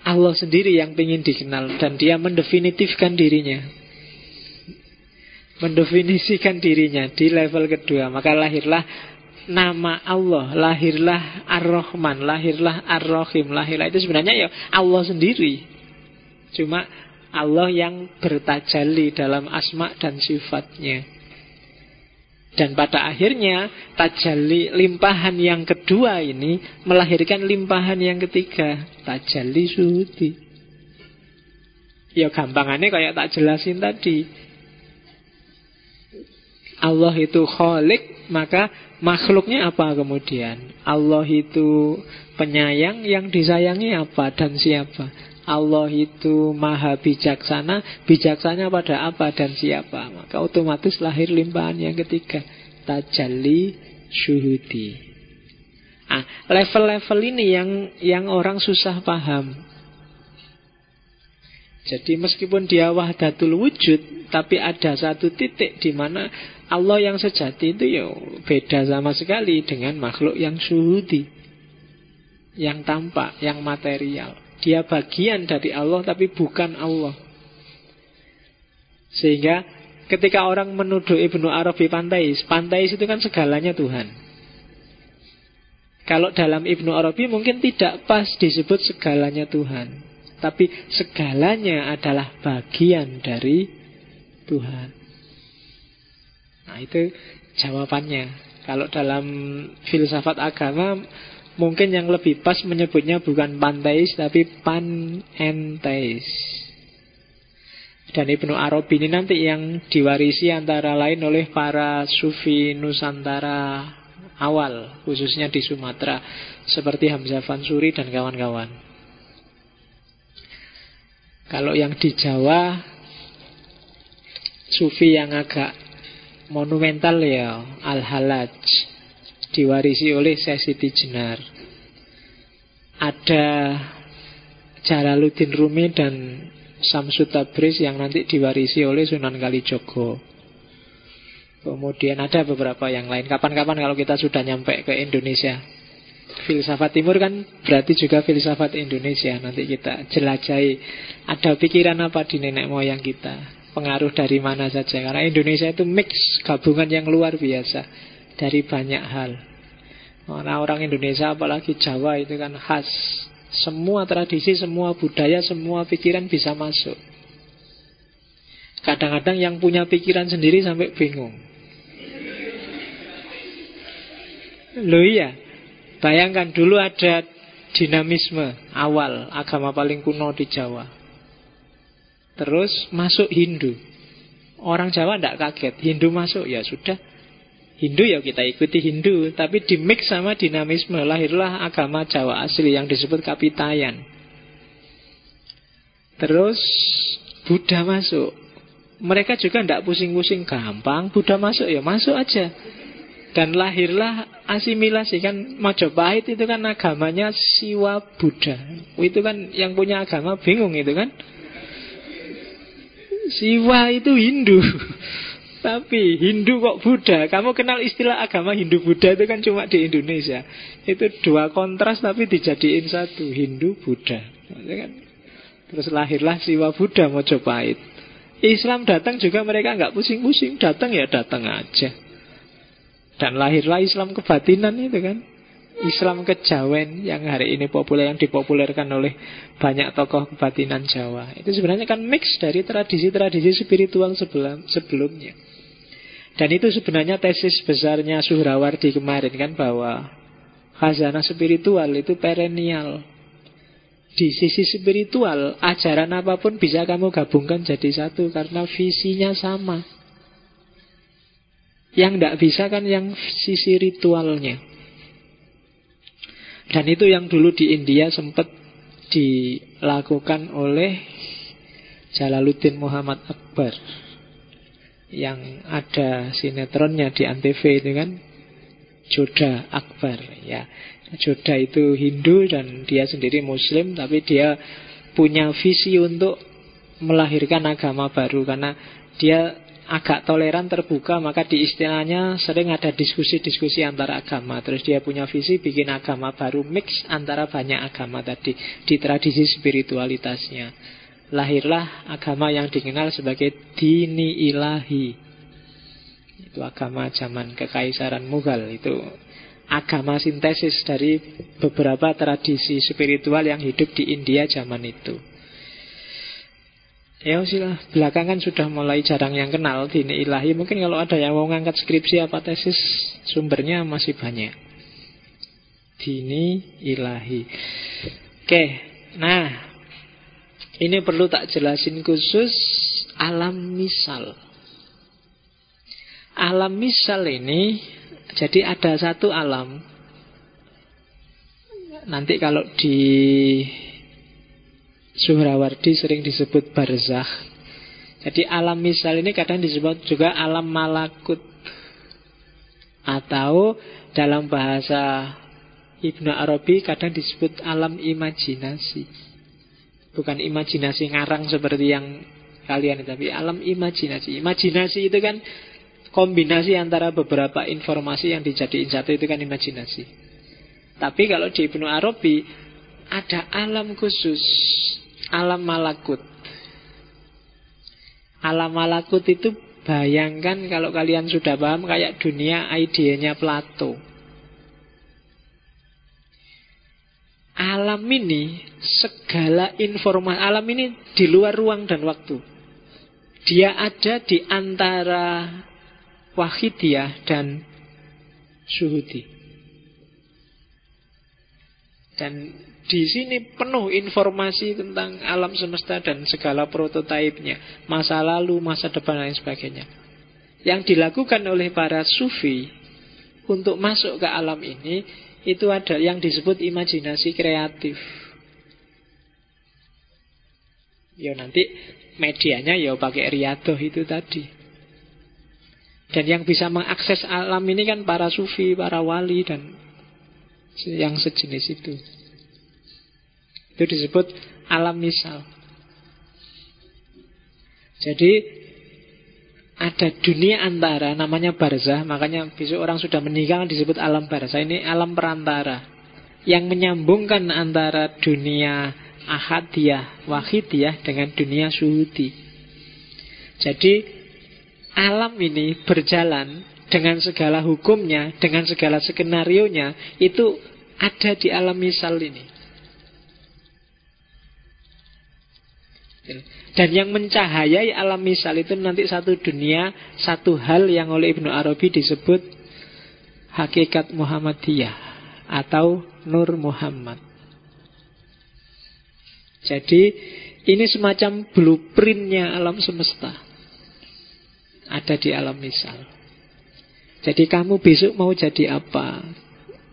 Speaker 1: Allah sendiri yang ingin dikenal dan dia mendefinitifkan dirinya. Mendefinisikan dirinya di level kedua. Maka lahirlah nama Allah, lahirlah Ar-Rahman, lahirlah Ar-Rahim, lahirlah itu sebenarnya ya Allah sendiri. Cuma Allah yang bertajalli dalam asma dan sifatnya. Dan pada akhirnya tajalli limpahan yang kedua ini melahirkan limpahan yang ketiga, tajalli suhudi. Ya gampangannya kayak tak jelasin tadi. Allah itu kholik, maka makhluknya apa kemudian? Allah itu penyayang, yang disayangi apa dan siapa? Allah itu maha bijaksana. Bijaksana pada apa dan siapa? Maka otomatis lahir limpahan yang ketiga. Tajalli syuhudi. Ah, Level-level ini yang yang orang susah paham. Jadi meskipun dia wahdatul wujud Tapi ada satu titik di mana Allah yang sejati itu ya beda sama sekali dengan makhluk yang syuhudi. Yang tampak, yang material dia bagian dari Allah tapi bukan Allah. Sehingga ketika orang menuduh Ibnu Arabi pantais, pantais itu kan segalanya Tuhan. Kalau dalam Ibnu Arabi mungkin tidak pas disebut segalanya Tuhan. Tapi segalanya adalah bagian dari Tuhan. Nah itu jawabannya. Kalau dalam filsafat agama mungkin yang lebih pas menyebutnya bukan panteis tapi panenteis. Dan Ibnu Arabi ini nanti yang diwarisi antara lain oleh para sufi Nusantara awal, khususnya di Sumatera, seperti Hamzah Fansuri dan kawan-kawan. Kalau yang di Jawa, sufi yang agak monumental ya, Al-Halaj, diwarisi oleh Sesiti Jenar. Ada Jalaluddin Rumi dan Samsud Tabriz yang nanti diwarisi oleh Sunan Kalijogo. Kemudian ada beberapa yang lain. Kapan-kapan kalau kita sudah nyampe ke Indonesia, filsafat timur kan berarti juga filsafat Indonesia. Nanti kita jelajahi ada pikiran apa di nenek moyang kita. Pengaruh dari mana saja. Karena Indonesia itu mix gabungan yang luar biasa dari banyak hal. Karena orang Indonesia apalagi Jawa itu kan khas semua tradisi, semua budaya, semua pikiran bisa masuk. Kadang-kadang yang punya pikiran sendiri sampai bingung. Loh iya, bayangkan dulu ada dinamisme awal agama paling kuno di Jawa. Terus masuk Hindu. Orang Jawa tidak kaget, Hindu masuk ya sudah Hindu ya kita ikuti Hindu, tapi di mix sama dinamisme lahirlah agama Jawa asli yang disebut Kapitayan. Terus Buddha masuk. Mereka juga tidak pusing-pusing gampang, Buddha masuk ya masuk aja. Dan lahirlah asimilasi kan Majapahit itu kan agamanya Siwa Buddha. Itu kan yang punya agama bingung itu kan. Siwa itu Hindu. Tapi Hindu kok Buddha? Kamu kenal istilah agama Hindu Buddha itu kan cuma di Indonesia. Itu dua kontras tapi dijadiin satu Hindu Buddha. Kan? Terus lahirlah Siwa Buddha Mojopahit. Islam datang juga mereka nggak pusing-pusing Datang ya datang aja. Dan lahirlah Islam kebatinan itu kan. Islam kejawen yang hari ini populer yang dipopulerkan oleh banyak tokoh kebatinan Jawa. Itu sebenarnya kan mix dari tradisi-tradisi spiritual sebelumnya dan itu sebenarnya tesis besarnya Suhrawardi kemarin kan bahwa khazanah spiritual itu perennial. Di sisi spiritual, ajaran apa pun bisa kamu gabungkan jadi satu karena visinya sama. Yang tidak bisa kan yang sisi ritualnya. Dan itu yang dulu di India sempat dilakukan oleh Jalaluddin Muhammad Akbar yang ada sinetronnya di Antv itu kan Joda Akbar ya. Joda itu Hindu dan dia sendiri Muslim tapi dia punya visi untuk melahirkan agama baru karena dia agak toleran terbuka maka di istilahnya sering ada diskusi-diskusi antara agama. Terus dia punya visi bikin agama baru mix antara banyak agama tadi di tradisi spiritualitasnya lahirlah agama yang dikenal sebagai dini ilahi. Itu agama zaman kekaisaran Mughal. Itu agama sintesis dari beberapa tradisi spiritual yang hidup di India zaman itu. Ya sila, belakangan sudah mulai jarang yang kenal dini ilahi. Mungkin kalau ada yang mau ngangkat skripsi apa tesis, sumbernya masih banyak. Dini ilahi. Oke, nah ini perlu tak jelasin khusus alam misal. Alam misal ini jadi ada satu alam. Nanti kalau di Suhrawardi sering disebut barzakh. Jadi alam misal ini kadang disebut juga alam malakut. Atau dalam bahasa Ibnu Arabi kadang disebut alam imajinasi. Bukan imajinasi ngarang seperti yang kalian Tapi alam imajinasi. Imajinasi itu kan kombinasi antara beberapa informasi yang dijadiin satu itu kan imajinasi. Tapi kalau di Ibnu Arabi Ada alam khusus Alam malakut. Alam malakut itu bayangkan kalau kalian sudah paham Kayak dunia idenya Plato Alam ini segala informasi alam ini di luar ruang dan waktu. Dia ada di antara wahidiyah dan Suhudi. Dan di sini penuh informasi tentang alam semesta dan segala prototipenya, masa lalu, masa depan dan sebagainya. Yang dilakukan oleh para sufi untuk masuk ke alam ini itu ada yang disebut imajinasi kreatif. Ya nanti medianya ya pakai riadoh itu tadi. Dan yang bisa mengakses alam ini kan para sufi, para wali dan yang sejenis itu. Itu disebut alam misal. Jadi ada dunia antara namanya barzah, makanya besok orang sudah meninggal disebut alam barzah. Ini alam perantara yang menyambungkan antara dunia ahadiyah, wahidiyah dengan dunia suhudi. Jadi alam ini berjalan dengan segala hukumnya, dengan segala skenario-nya, itu ada di alam misal ini. Dan yang mencahayai alam misal itu nanti satu dunia, satu hal yang oleh Ibnu Arabi disebut hakikat Muhammadiyah atau Nur Muhammad. Jadi ini semacam blueprintnya alam semesta. Ada di alam misal. Jadi kamu besok mau jadi apa?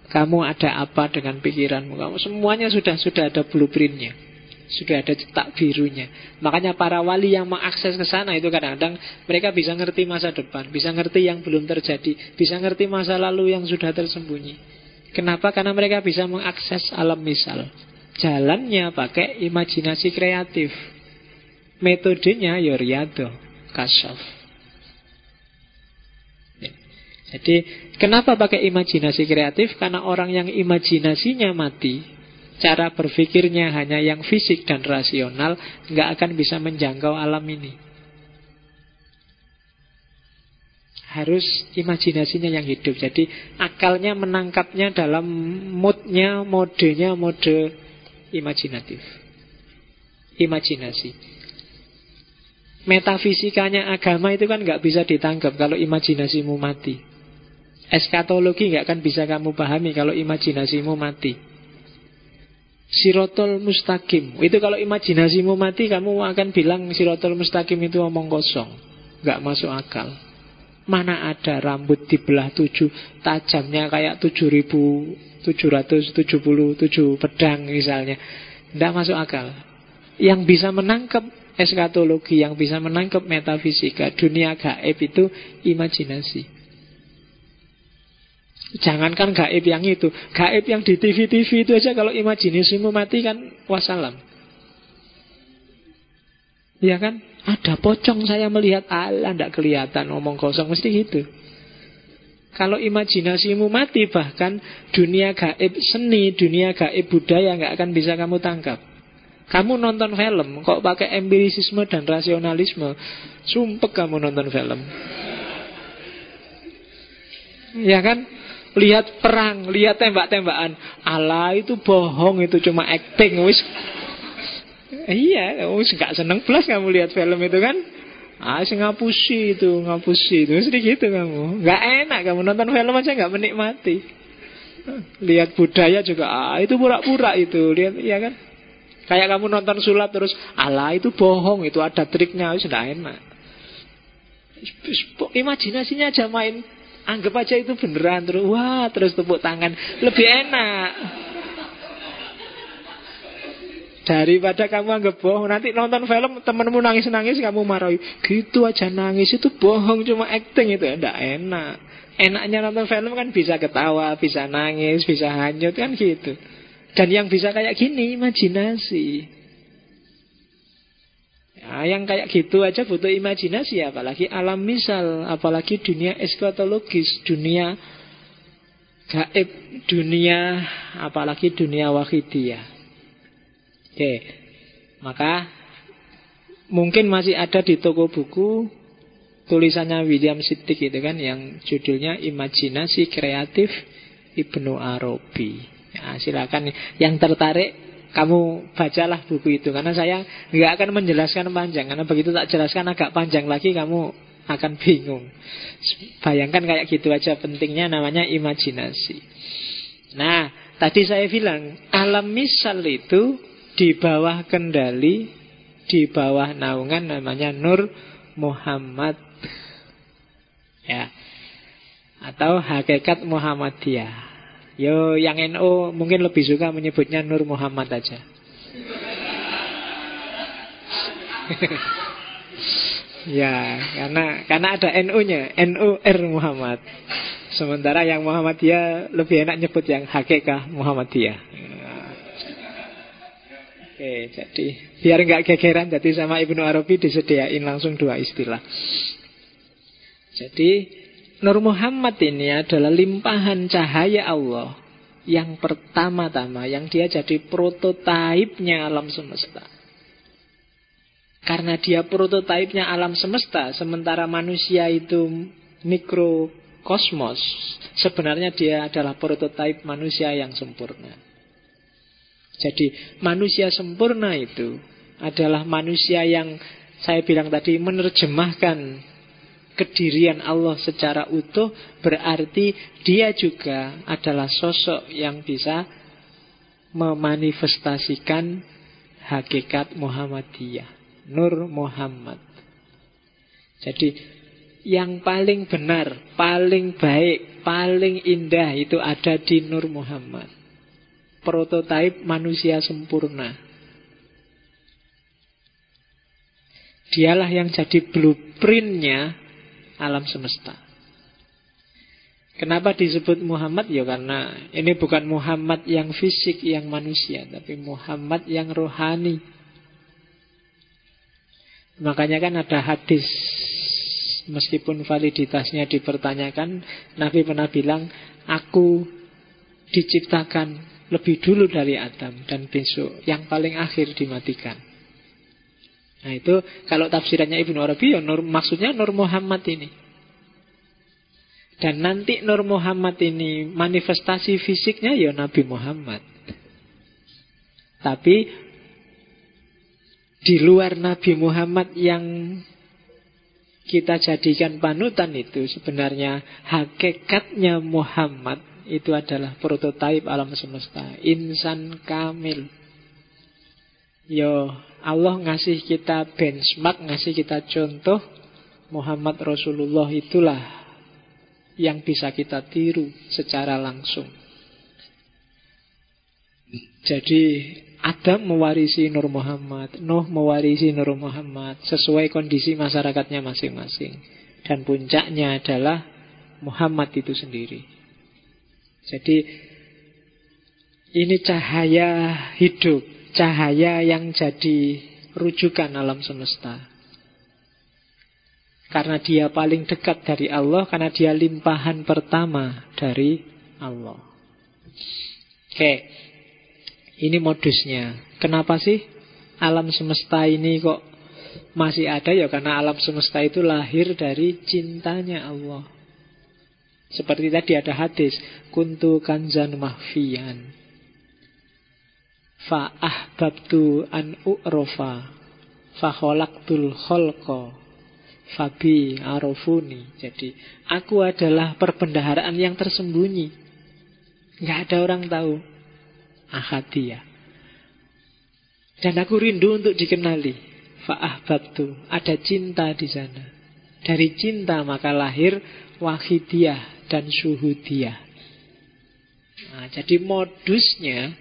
Speaker 1: Kamu ada apa dengan pikiranmu? Kamu semuanya sudah sudah ada blueprintnya. Sudah ada cetak birunya. Makanya para wali yang mengakses ke sana itu kadang-kadang mereka bisa ngerti masa depan, bisa ngerti yang belum terjadi, bisa ngerti masa lalu yang sudah tersembunyi. Kenapa? Karena mereka bisa mengakses alam misal. Jalannya pakai imajinasi kreatif. Metodenya ya riyado, kasyaf. Jadi kenapa pakai imajinasi kreatif? Karena orang yang imajinasinya mati, cara berpikirnya hanya yang fisik dan rasional, nggak akan bisa menjangkau alam ini. Harus imajinasinya yang hidup. Jadi akalnya menangkapnya dalam moodnya, modenya, mode imajinatif. Imajinasi. Metafisikanya agama itu kan nggak bisa ditangkap kalau imajinasimu mati. Eskatologi nggak akan bisa kamu pahami kalau imajinasimu mati. Sirotol mustaqim Itu kalau imajinasimu mati Kamu akan bilang sirotol mustaqim itu omong kosong nggak masuk akal Mana ada rambut dibelah tujuh Tajamnya kayak tujuh ribu 777 pedang misalnya. Tidak masuk akal. Yang bisa menangkap eskatologi, yang bisa menangkap metafisika, dunia gaib itu imajinasi. Jangankan gaib yang itu, gaib yang di TV-TV itu aja kalau imajinasimu mati kan wassalam. Ya kan? Ada pocong saya melihat Allah tidak kelihatan ngomong kosong mesti gitu. Kalau imajinasimu mati bahkan dunia gaib seni, dunia gaib budaya nggak akan bisa kamu tangkap. Kamu nonton film kok pakai empirisisme dan rasionalisme, sumpek kamu nonton film. Ya kan? Lihat perang, lihat tembak-tembakan. Allah itu bohong, itu cuma acting. Wis Iya, wis gak seneng plus kamu lihat film itu kan? Ah, ngapusi itu, ngapusi itu. Sedikit gitu kamu. Nggak enak kamu nonton film aja nggak menikmati. Lihat budaya juga, ah itu pura-pura itu. Lihat, iya kan? Kayak kamu nonton sulap terus, Allah itu bohong, itu ada triknya, sudah enak. Imajinasinya aja main, anggap aja itu beneran terus, wah terus tepuk tangan, lebih enak. Daripada kamu anggap bohong Nanti nonton film temenmu nangis-nangis Kamu marahi Gitu aja nangis Itu bohong cuma acting itu Tidak enak. Enaknya nonton film kan bisa ketawa Bisa nangis Bisa hanyut kan gitu. Dan yang bisa kayak gini Imajinasi Ya, yang kayak gitu aja butuh imajinasi apalagi alam misal, apalagi dunia eskatologis, dunia gaib, dunia apalagi dunia wahidiyah. Oke, maka mungkin masih ada di toko buku tulisannya William Siddiq itu kan yang judulnya Imajinasi Kreatif Ibnu Arabi. Ya, silakan yang tertarik kamu bacalah buku itu karena saya nggak akan menjelaskan panjang karena begitu tak jelaskan agak panjang lagi kamu akan bingung. Bayangkan kayak gitu aja pentingnya namanya imajinasi. Nah, tadi saya bilang alam misal itu di bawah kendali, di bawah naungan namanya Nur Muhammad. Ya. Atau hakikat Muhammadiyah. Yo yang NU mungkin lebih suka menyebutnya Nur Muhammad aja. ya, karena karena ada NU-nya, NUR Muhammad. Sementara yang Muhammadiyah lebih enak nyebut yang Hakikah Muhammadiyah. Oke, jadi biar nggak gegeran, jadi sama Ibnu Arabi disediain langsung dua istilah. Jadi Nur Muhammad ini adalah limpahan cahaya Allah yang pertama-tama, yang dia jadi prototipenya alam semesta. Karena dia prototipenya alam semesta, sementara manusia itu mikrokosmos, sebenarnya dia adalah prototipe manusia yang sempurna. Jadi manusia sempurna itu adalah manusia yang saya bilang tadi menerjemahkan kedirian Allah secara utuh berarti dia juga adalah sosok yang bisa memanifestasikan hakikat Muhammadiyah, Nur Muhammad. Jadi yang paling benar, paling baik, paling indah itu ada di Nur Muhammad prototipe manusia sempurna. Dialah yang jadi blueprintnya alam semesta. Kenapa disebut Muhammad? Ya karena ini bukan Muhammad yang fisik, yang manusia, tapi Muhammad yang rohani. Makanya kan ada hadis Meskipun validitasnya dipertanyakan Nabi pernah bilang Aku diciptakan lebih dulu dari Adam dan besok yang paling akhir dimatikan. Nah itu kalau tafsirannya Ibnu Arabi ya Nur, maksudnya Nur Muhammad ini. Dan nanti Nur Muhammad ini manifestasi fisiknya ya Nabi Muhammad. Tapi di luar Nabi Muhammad yang kita jadikan panutan itu sebenarnya hakikatnya Muhammad itu adalah prototipe alam semesta. Insan kamil. Yo, Allah ngasih kita benchmark, ngasih kita contoh. Muhammad Rasulullah itulah yang bisa kita tiru secara langsung. Jadi Adam mewarisi Nur Muhammad, Nuh mewarisi Nur Muhammad sesuai kondisi masyarakatnya masing-masing. Dan puncaknya adalah Muhammad itu sendiri. Jadi ini cahaya hidup, cahaya yang jadi rujukan alam semesta. Karena dia paling dekat dari Allah, karena dia limpahan pertama dari Allah. Oke, ini modusnya. Kenapa sih alam semesta ini kok masih ada ya? Karena alam semesta itu lahir dari cintanya Allah. Seperti tadi ada hadis, kuntu kanzan mahfian. Fa ahbabtu an u'rofa fa khalaqtul khalqa fabi arafuni. Jadi aku adalah perbendaharaan yang tersembunyi. Nggak ada orang tahu. Ahadiyah. Dan aku rindu untuk dikenali. Fa'ahbabtu. Ada cinta di sana. Dari cinta maka lahir wahidiyah dan dia. Nah, jadi modusnya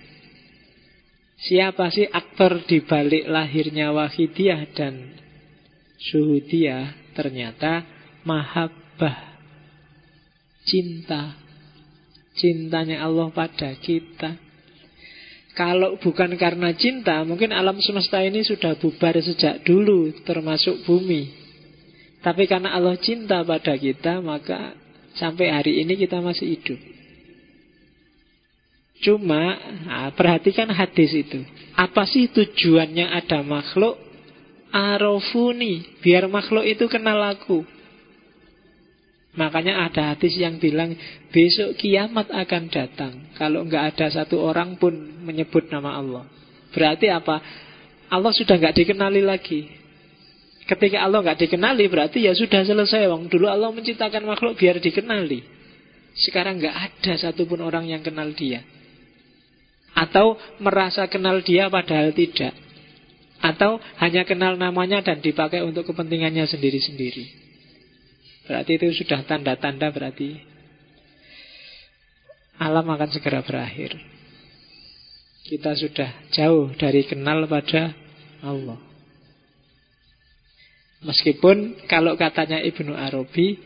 Speaker 1: siapa sih aktor di balik lahirnya Wahidiyah dan dia? Ternyata mahabbah cinta. Cintanya Allah pada kita. Kalau bukan karena cinta, mungkin alam semesta ini sudah bubar sejak dulu, termasuk bumi. Tapi karena Allah cinta pada kita, maka Sampai hari ini kita masih hidup. Cuma nah, perhatikan hadis itu. Apa sih tujuannya ada makhluk? Arofuni, biar makhluk itu kenal aku. Makanya ada hadis yang bilang besok kiamat akan datang kalau nggak ada satu orang pun menyebut nama Allah. Berarti apa? Allah sudah nggak dikenali lagi. Ketika Allah nggak dikenali berarti ya sudah selesai. Wong dulu Allah menciptakan makhluk biar dikenali. Sekarang nggak ada satupun orang yang kenal dia. Atau merasa kenal dia padahal tidak. Atau hanya kenal namanya dan dipakai untuk kepentingannya sendiri-sendiri. Berarti itu sudah tanda-tanda berarti alam akan segera berakhir. Kita sudah jauh dari kenal pada Allah. Meskipun kalau katanya Ibnu Arabi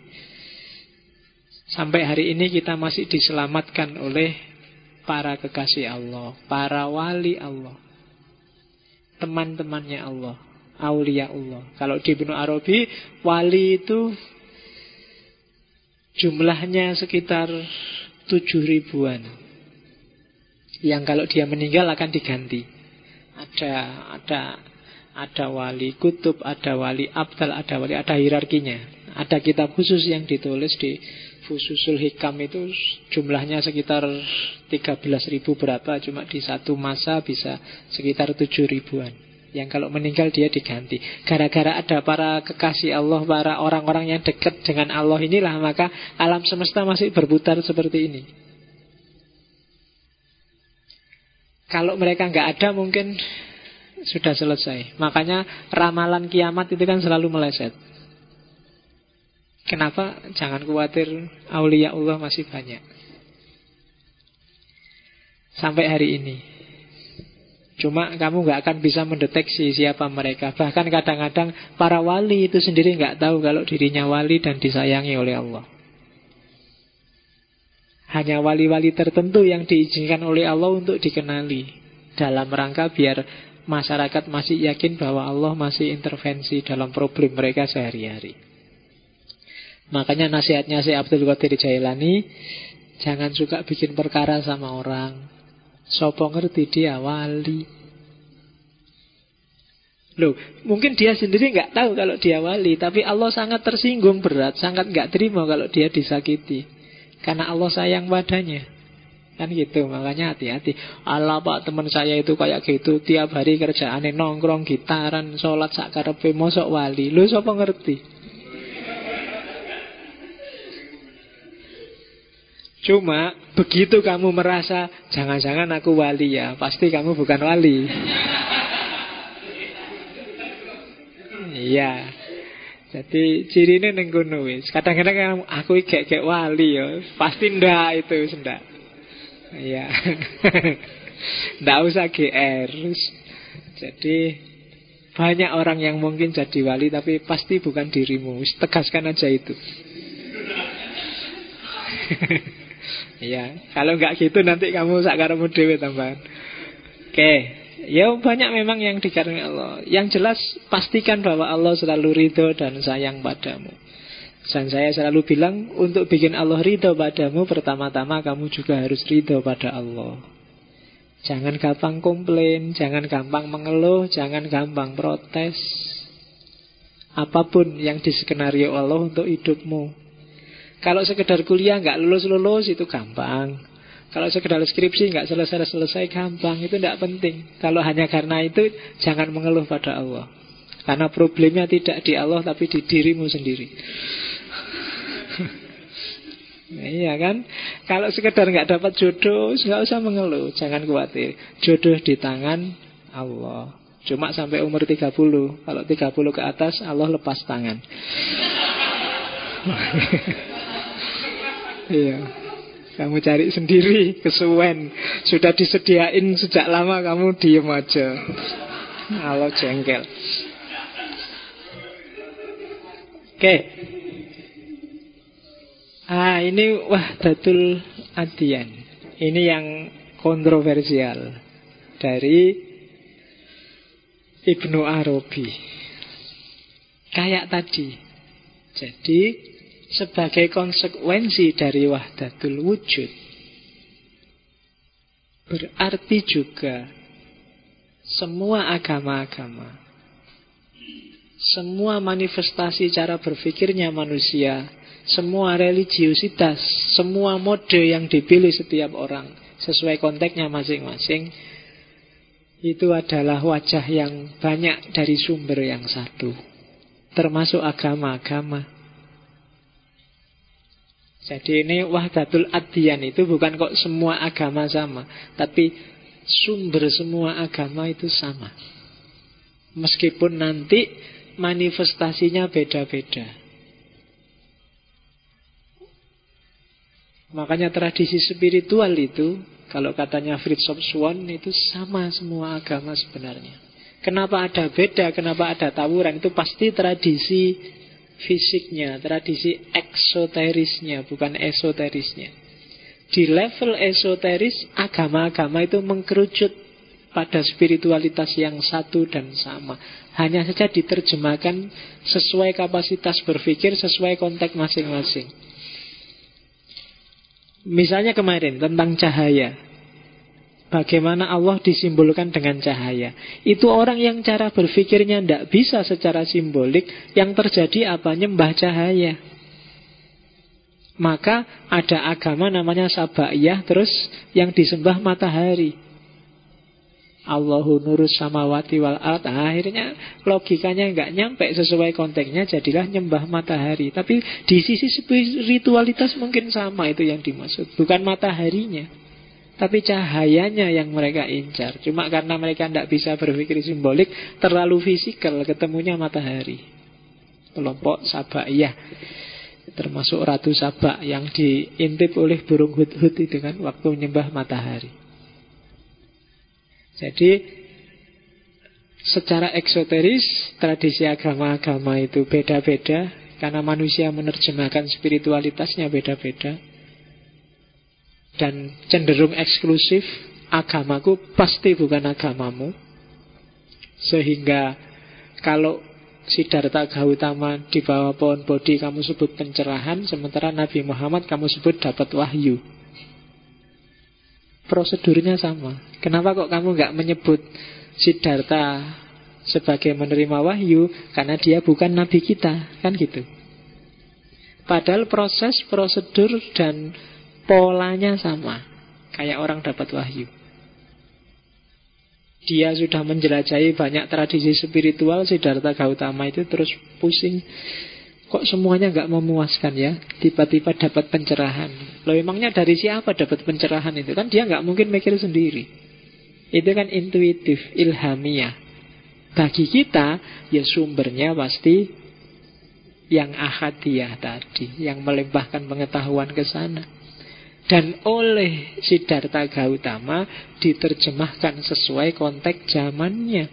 Speaker 1: Sampai hari ini kita masih diselamatkan oleh para kekasih Allah, para wali Allah, teman-temannya Allah, aulia Allah. Kalau di Ibnu Arabi, wali itu jumlahnya sekitar tujuh ribuan. Yang kalau dia meninggal akan diganti. Ada ada ada wali kutub, ada wali abdal, ada wali, ada hierarkinya. Ada kitab khusus yang ditulis di Fususul Hikam itu jumlahnya sekitar 13 ribu berapa, cuma di satu masa bisa sekitar 7 ribuan. Yang kalau meninggal dia diganti. Gara-gara ada para kekasih Allah, para orang-orang yang dekat dengan Allah inilah, maka alam semesta masih berputar seperti ini. Kalau mereka nggak ada mungkin sudah selesai. Makanya ramalan kiamat itu kan selalu meleset. Kenapa? Jangan khawatir, aulia Allah masih banyak. Sampai hari ini. Cuma kamu nggak akan bisa mendeteksi siapa mereka. Bahkan kadang-kadang para wali itu sendiri nggak tahu kalau dirinya wali dan disayangi oleh Allah. Hanya wali-wali tertentu yang diizinkan oleh Allah untuk dikenali dalam rangka biar masyarakat masih yakin bahwa Allah masih intervensi dalam problem mereka sehari-hari. Makanya nasihatnya si Abdul Qadir Jailani, jangan suka bikin perkara sama orang. Sopo ngerti dia wali. Loh, mungkin dia sendiri nggak tahu kalau dia wali, tapi Allah sangat tersinggung berat, sangat nggak terima kalau dia disakiti. Karena Allah sayang padanya. Kan gitu, makanya hati-hati. Allah pak teman saya itu kayak gitu, tiap hari kerjaannya nongkrong, gitaran, sholat sakarepe, mosok wali. Lu siapa ngerti? Cuma begitu kamu merasa jangan-jangan aku wali ya, pasti kamu bukan wali. Iya. Jadi ciri ini nenggono Kadang-kadang aku kayak wali ya, pasti ndak itu sendak. Iya. Tidak usah GR. Jadi banyak orang yang mungkin jadi wali tapi pasti bukan dirimu. Tegaskan aja itu. Iya, kalau nggak gitu nanti kamu sakaramu dewe tambahan. Oke, ya banyak memang yang dikarenakan Allah. Yang jelas pastikan bahwa Allah selalu ridho dan sayang padamu. Dan saya selalu bilang untuk bikin Allah ridho padamu Pertama-tama kamu juga harus ridho pada Allah Jangan gampang komplain Jangan gampang mengeluh Jangan gampang protes Apa pun yang diskenario Allah untuk hidupmu Kalau sekedar kuliah nggak lulus-lulus itu gampang kalau sekedar skripsi nggak selesai-selesai gampang Itu tidak penting Kalau hanya karena itu Jangan mengeluh pada Allah Karena problemnya tidak di Allah Tapi di dirimu sendiri Iya kan? Kalau sekedar nggak dapat jodoh, nggak usah mengeluh, jangan khawatir. Jodoh di tangan Allah. Cuma sampai umur 30. Kalau 30 ke atas Allah lepas tangan. iya. Kamu cari sendiri kesuwen Sudah disediain sejak lama kamu diem aja Allah jengkel Oke okay. Ah, ini wah datul adian. Ini yang kontroversial dari Ibnu Arabi. Kayak tadi. Jadi sebagai konsekuensi dari wahdatul wujud berarti juga semua agama-agama semua manifestasi cara berpikirnya manusia semua religiusitas, semua mode yang dipilih setiap orang sesuai konteksnya masing-masing itu adalah wajah yang banyak dari sumber yang satu. termasuk agama-agama. Jadi ini wahdatul adian itu bukan kok semua agama sama, tapi sumber semua agama itu sama. Meskipun nanti manifestasinya beda-beda. Makanya tradisi spiritual itu kalau katanya Fritz Swan itu sama semua agama sebenarnya. Kenapa ada beda, kenapa ada tawuran itu pasti tradisi fisiknya, tradisi eksoterisnya, bukan esoterisnya. Di level esoteris, agama-agama itu mengkerucut pada spiritualitas yang satu dan sama. Hanya saja diterjemahkan sesuai kapasitas berpikir, sesuai konteks masing-masing. Misalnya kemarin tentang cahaya. Bagaimana Allah disimbolkan dengan cahaya. Itu orang yang cara berpikirnya tidak bisa secara simbolik. Yang terjadi apa? Nyembah cahaya. Maka ada agama namanya Sabaiyah. Terus yang disembah matahari. Allahu nurus samawati wal ard. Akhirnya logikanya nggak nyampe sesuai konteksnya jadilah nyembah matahari. Tapi di sisi spiritualitas mungkin sama itu yang dimaksud, bukan mataharinya. Tapi cahayanya yang mereka incar. Cuma karena mereka tidak bisa berpikir simbolik, terlalu fisikal, ketemunya matahari. Kelompok Sabaiyah termasuk Ratu Sabak yang diintip oleh burung hut-hut itu kan waktu menyembah matahari. Jadi secara eksoteris tradisi agama-agama itu beda-beda karena manusia menerjemahkan spiritualitasnya beda-beda dan cenderung eksklusif agamaku pasti bukan agamamu sehingga kalau Siddhartha Gautama di bawah pohon bodhi kamu sebut pencerahan sementara Nabi Muhammad kamu sebut dapat wahyu prosedurnya sama. Kenapa kok kamu nggak menyebut Siddhartha sebagai menerima wahyu? Karena dia bukan nabi kita, kan gitu. Padahal proses, prosedur, dan polanya sama. Kayak orang dapat wahyu. Dia sudah menjelajahi banyak tradisi spiritual Siddhartha Gautama itu terus pusing Kok semuanya nggak memuaskan ya? Tiba-tiba dapat pencerahan. Loh emangnya dari siapa dapat pencerahan itu? Kan dia nggak mungkin mikir sendiri. Itu kan intuitif, ilhamiah. Bagi kita, ya sumbernya pasti yang ahadiyah tadi, yang melimpahkan pengetahuan ke sana. Dan oleh Siddhartha Gautama diterjemahkan sesuai konteks zamannya.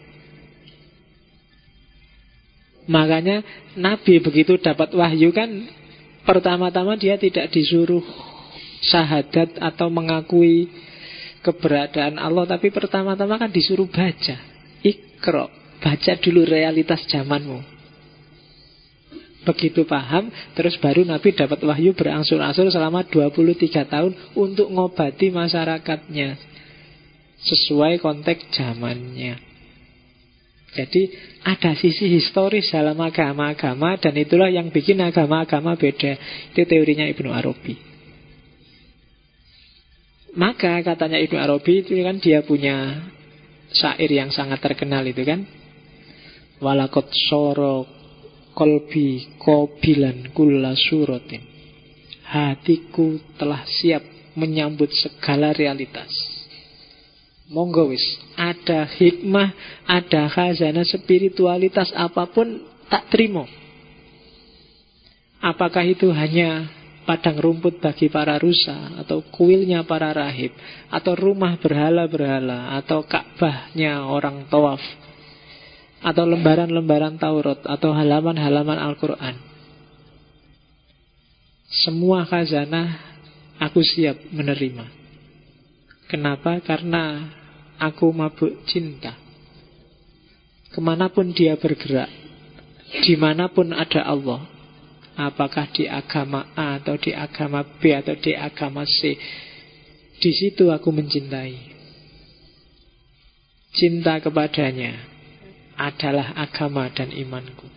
Speaker 1: Makanya Nabi begitu dapat wahyu kan Pertama-tama dia tidak disuruh Sahadat atau mengakui Keberadaan Allah Tapi pertama-tama kan disuruh baca Ikro Baca dulu realitas zamanmu Begitu paham Terus baru Nabi dapat wahyu berangsur-angsur Selama 23 tahun Untuk ngobati masyarakatnya Sesuai konteks zamannya jadi ada sisi historis dalam agama-agama dan itulah yang bikin agama-agama beda. Itu teorinya Ibnu Arabi. Maka katanya Ibnu Arabi itu kan dia punya syair yang sangat terkenal itu kan. Walakot soro kolbi kobilan kula surotin. Hatiku telah siap menyambut segala realitas. Monggo wis, ada hikmah, ada khazanah spiritualitas apa pun tak terima. Apakah itu hanya padang rumput bagi para rusa atau kuilnya para rahib atau rumah berhala-berhala atau Ka'bahnya orang tawaf atau lembaran-lembaran Taurat atau halaman-halaman Al-Qur'an. Semua khazanah aku siap menerima. Kenapa? Karena aku mabuk cinta. Ke mana pun dia bergerak, di mana pun ada Allah, apakah di agama A atau di agama B atau di agama C, di situ aku mencintai. Cinta kepadanya adalah agama dan imanku.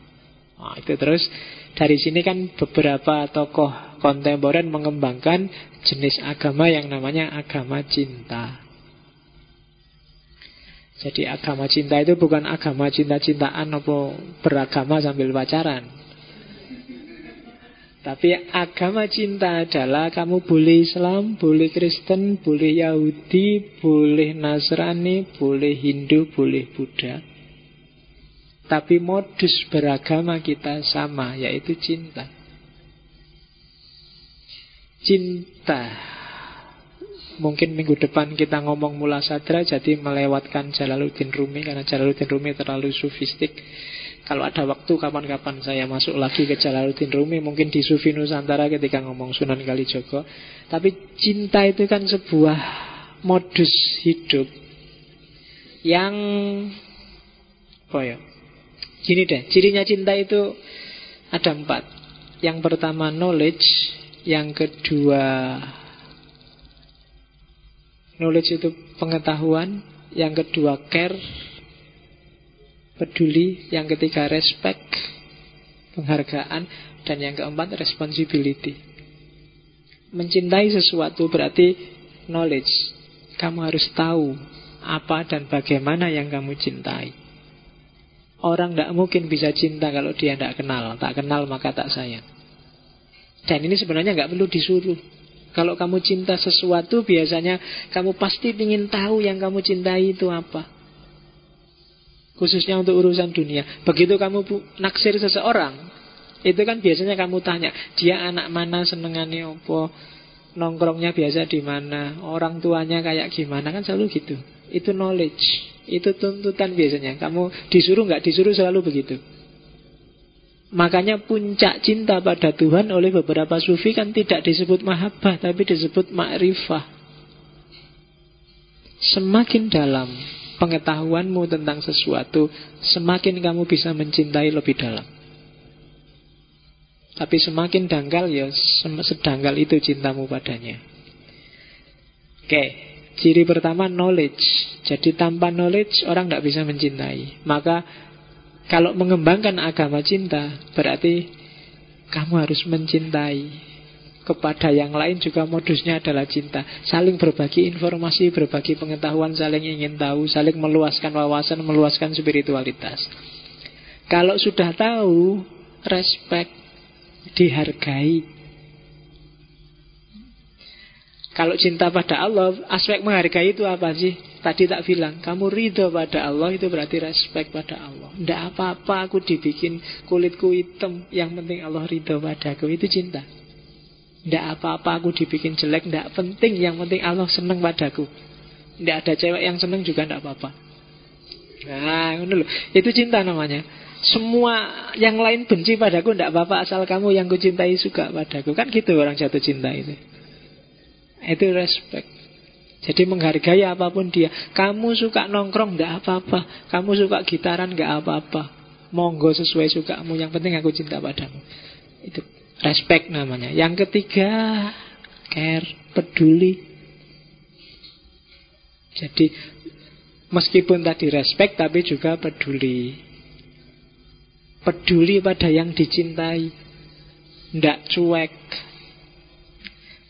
Speaker 1: Nah, itu terus dari sini kan beberapa tokoh kontemporer mengembangkan jenis agama yang namanya agama cinta. Jadi agama cinta itu bukan agama cinta-cintaan apa beragama sambil pacaran. Tapi agama cinta adalah kamu boleh Islam, boleh Kristen, boleh Yahudi, boleh Nasrani, boleh Hindu, boleh Buddha. Tapi modus beragama kita sama, yaitu cinta. Cinta. Mungkin minggu depan kita ngomong mula sadra, jadi melewatkan Jalaluddin Rumi, karena Jalaluddin Rumi terlalu sufistik. Kalau ada waktu kapan-kapan saya masuk lagi ke Jalaluddin Rumi Mungkin di Sufi Nusantara ketika ngomong Sunan Kalijogo Tapi cinta itu kan sebuah modus hidup Yang Apa ya Gini deh, cirinya cinta itu ada empat. Yang pertama knowledge. Yang kedua Knowledge itu pengetahuan. Yang kedua care. Peduli, yang ketiga respect, penghargaan, dan yang keempat responsibility. Mencintai sesuatu berarti knowledge. Kamu harus tahu apa dan bagaimana yang kamu cintai. Orang tidak mungkin bisa cinta kalau dia tidak kenal. Tak kenal maka tak sayang. Dan ini sebenarnya nggak perlu disuruh. Kalau kamu cinta sesuatu biasanya kamu pasti ingin tahu yang kamu cintai itu apa. Khususnya untuk urusan dunia Begitu kamu naksir seseorang Itu kan biasanya kamu tanya Dia anak mana senengannya apa Nongkrongnya biasa di mana Orang tuanya kayak gimana Kan selalu gitu Itu knowledge Itu tuntutan biasanya Kamu disuruh nggak disuruh selalu begitu Makanya puncak cinta pada Tuhan oleh beberapa sufi kan tidak disebut mahabbah tapi disebut ma'rifah. Semakin dalam pengetahuanmu tentang sesuatu, semakin kamu bisa mencintai lebih dalam. Tapi semakin dangkal ya sedangkal itu cintamu padanya. Oke, ciri pertama knowledge. Jadi tanpa knowledge orang tidak bisa mencintai. Maka kalau mengembangkan agama cinta berarti kamu harus mencintai kepada yang lain juga modusnya adalah cinta. Saling berbagi informasi, berbagi pengetahuan, saling ingin tahu, saling meluaskan wawasan, meluaskan spiritualitas. Kalau sudah tahu, respect, dihargai. Kalau cinta pada Allah, aspek menghargai itu apa sih? Tadi tak bilang, kamu ridho pada Allah itu berarti respect pada Allah. Tidak apa-apa aku dibikin kulitku hitam, yang penting Allah ridho padaku, itu cinta. Tidak apa-apa aku dibikin jelek Tidak penting Yang penting Allah senang padaku Tidak ada cewek yang senang juga tidak apa-apa Nah loh. Itu cinta namanya Semua yang lain benci padaku Tidak apa-apa asal kamu yang kucintai suka padaku Kan gitu orang jatuh cinta itu Itu respect Jadi menghargai apa pun dia Kamu suka nongkrong tidak apa-apa Kamu suka gitaran tidak apa-apa Monggo sesuai sukamu Yang penting aku cinta padamu Itu Respect namanya. Yang ketiga, care, peduli. Jadi meskipun tadi respect tapi juga peduli. Peduli pada yang dicintai. Tidak cuek.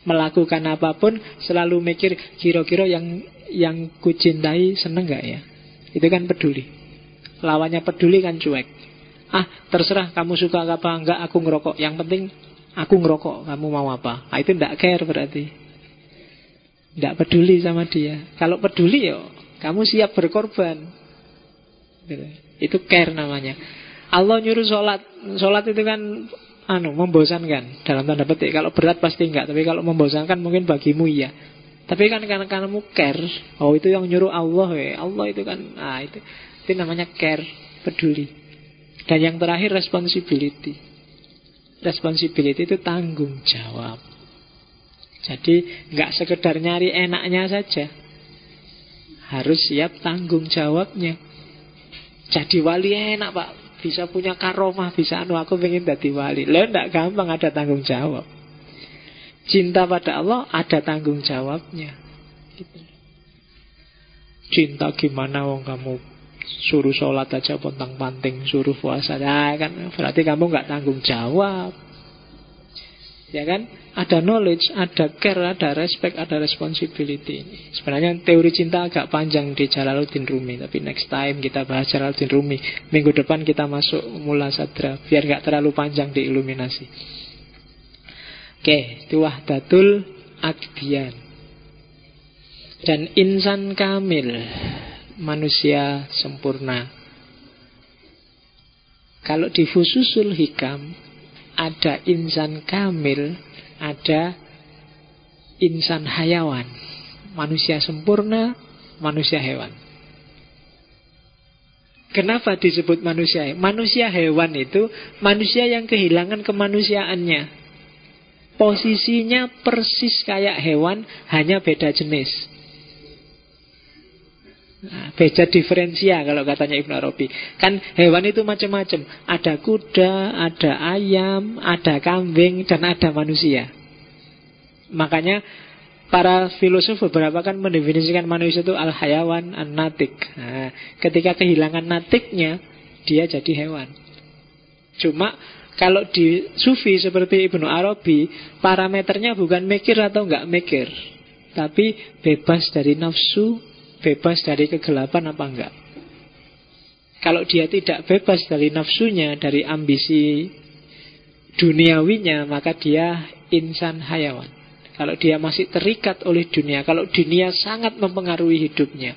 Speaker 1: Melakukan apa pun selalu mikir kira-kira yang yang kucintai seneng gak ya? Itu kan peduli. Lawannya peduli kan cuek. Ah terserah kamu suka apa enggak aku ngerokok Yang penting aku ngerokok Kamu mau apa nah, Itu enggak care berarti Enggak peduli sama dia Kalau peduli yo Kamu siap berkorban gitu. Itu care namanya Allah nyuruh sholat Sholat itu kan anu membosankan dalam tanda petik kalau berat pasti enggak tapi kalau membosankan mungkin bagimu iya tapi kan karena kamu care oh itu yang nyuruh Allah ya Allah itu kan ah itu itu namanya care peduli dan yang terakhir responsibility. Responsibility itu tanggung jawab. Jadi nggak sekedar nyari enaknya saja. Harus siap tanggung jawabnya. Jadi wali enak pak. Bisa punya karomah, bisa anu aku pengen jadi wali. Lo nggak gampang ada tanggung jawab. Cinta pada Allah ada tanggung jawabnya. Gitu. Cinta gimana wong kamu Suruh sholat aja pontang panting Suruh puasa nah, kan Berarti kamu nggak tanggung jawab Ya kan? Ada knowledge, ada care, ada respect, ada responsibility. Sebenarnya teori cinta agak panjang di Jalaluddin Rumi, tapi next time kita bahas Jalaluddin Rumi. Minggu depan kita masuk Mula Sadra, biar nggak terlalu panjang di iluminasi. Oke, itu wahdatul akdian. Dan insan kamil, manusia sempurna. Kalau di fususul hikam, ada insan kamil, ada insan hayawan. Manusia sempurna, manusia hewan. Kenapa disebut manusia? Manusia hewan itu manusia yang kehilangan kemanusiaannya. Posisinya persis kayak hewan, hanya beda jenis. Beda diferensia kalau katanya Ibnu Arabi. Kan hewan itu macam-macam. Ada kuda, ada ayam, ada kambing, dan ada manusia. Makanya para filosof beberapa kan mendefinisikan manusia itu al-hayawan, an-natik. Nah, ketika kehilangan natiknya, dia jadi hewan. Cuma kalau di sufi seperti Ibnu Arabi, parameternya bukan mikir atau enggak mikir. Tapi bebas dari nafsu, bebas dari kegelapan apa enggak. Kalau dia tidak bebas dari nafsunya, dari ambisi duniawinya, maka dia insan hayawan. Kalau dia masih terikat oleh dunia, kalau dunia sangat mempengaruhi hidupnya.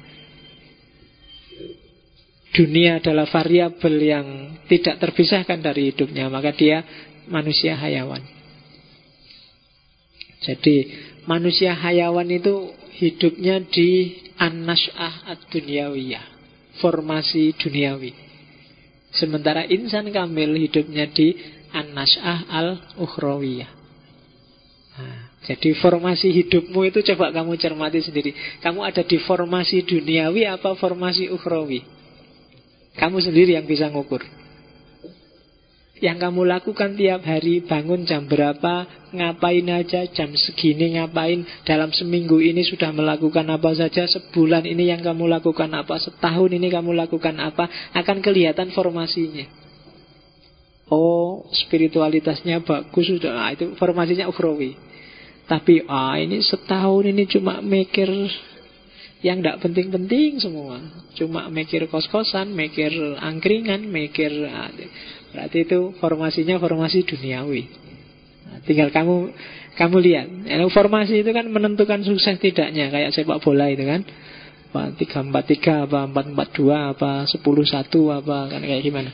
Speaker 1: Dunia adalah variabel yang tidak terpisahkan dari hidupnya, maka dia manusia hayawan. Jadi manusia hayawan itu hidupnya di an-nas'ah ad-dunyawiyah, formasi duniawi. Sementara insan kamil hidupnya di an-nas'ah al-ukhrawiyah. Nah, jadi formasi hidupmu itu coba kamu cermati sendiri. Kamu ada di formasi duniawi apa formasi ukhrawi? Kamu sendiri yang bisa ngukur. Yang kamu lakukan tiap hari bangun jam berapa, ngapain aja, jam segini ngapain, dalam seminggu ini sudah melakukan apa saja, sebulan ini yang kamu lakukan apa, setahun ini kamu lakukan apa, akan kelihatan formasinya. Oh, spiritualitasnya bagus sudah, nah, itu formasinya ukhrawi. Tapi ah ini setahun ini cuma mikir yang tidak penting-penting semua. Cuma mikir kos-kosan, mikir angkringan, mikir ah, Berarti itu formasinya formasi duniawi. Nah, tinggal kamu kamu lihat. Ya, formasi itu kan menentukan sukses tidaknya kayak sepak bola itu kan. Tiga empat tiga apa empat empat dua apa sepuluh satu apa kan kayak gimana?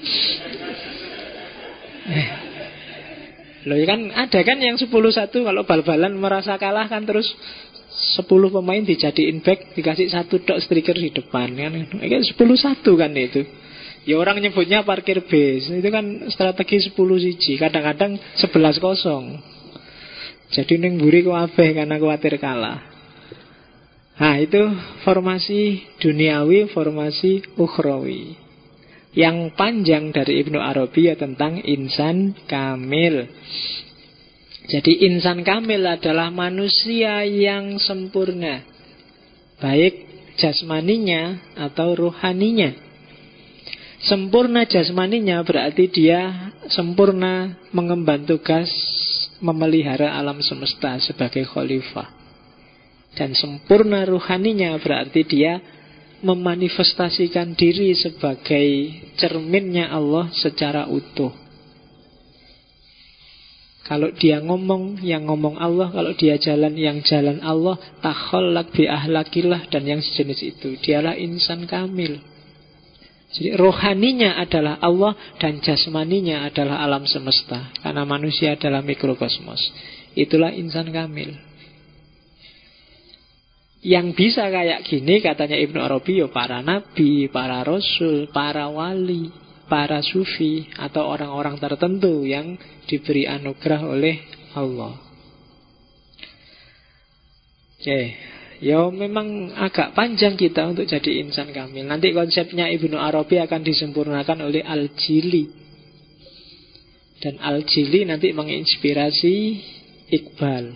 Speaker 1: Eh. Loh ya kan ada kan yang sepuluh satu kalau bal-balan merasa kalah kan terus sepuluh pemain dijadiin back dikasih satu dok striker di depan kan. Kan sepuluh satu kan itu. Ya orang nyebutnya parkir base Itu kan strategi 10 siji. Kadang-kadang 11 kosong. Jadi neng buri kuabeh karena khawatir kalah. Nah itu formasi duniawi Formasi ukhrawi. Yang panjang dari Ibnu Arabi ya tentang insan kamil. Jadi insan kamil adalah manusia yang sempurna. Baik jasmaninya atau ruhaninya Sempurna jasmaninya berarti dia sempurna mengemban tugas memelihara alam semesta sebagai khalifah. Dan sempurna ruhaninya berarti dia memanifestasikan diri sebagai cerminnya Allah secara utuh. Kalau dia ngomong, yang ngomong Allah. Kalau dia jalan, yang jalan Allah. Takholak bi ahlakillah dan yang sejenis itu. Dialah insan kamil. Jadi rohaninya adalah Allah dan jasmaninya adalah alam semesta. Karena manusia adalah mikrokosmos. Itulah insan kamil. Yang bisa kayak gini katanya Ibnu Arabi ya para nabi, para rasul, para wali, para sufi atau orang-orang tertentu yang diberi anugerah oleh Allah. Oke. Ya memang agak panjang kita untuk jadi insan kamil. Nanti konsepnya Ibnu Arabi akan disempurnakan oleh Al-Jili. Dan Al-Jili nanti menginspirasi Iqbal.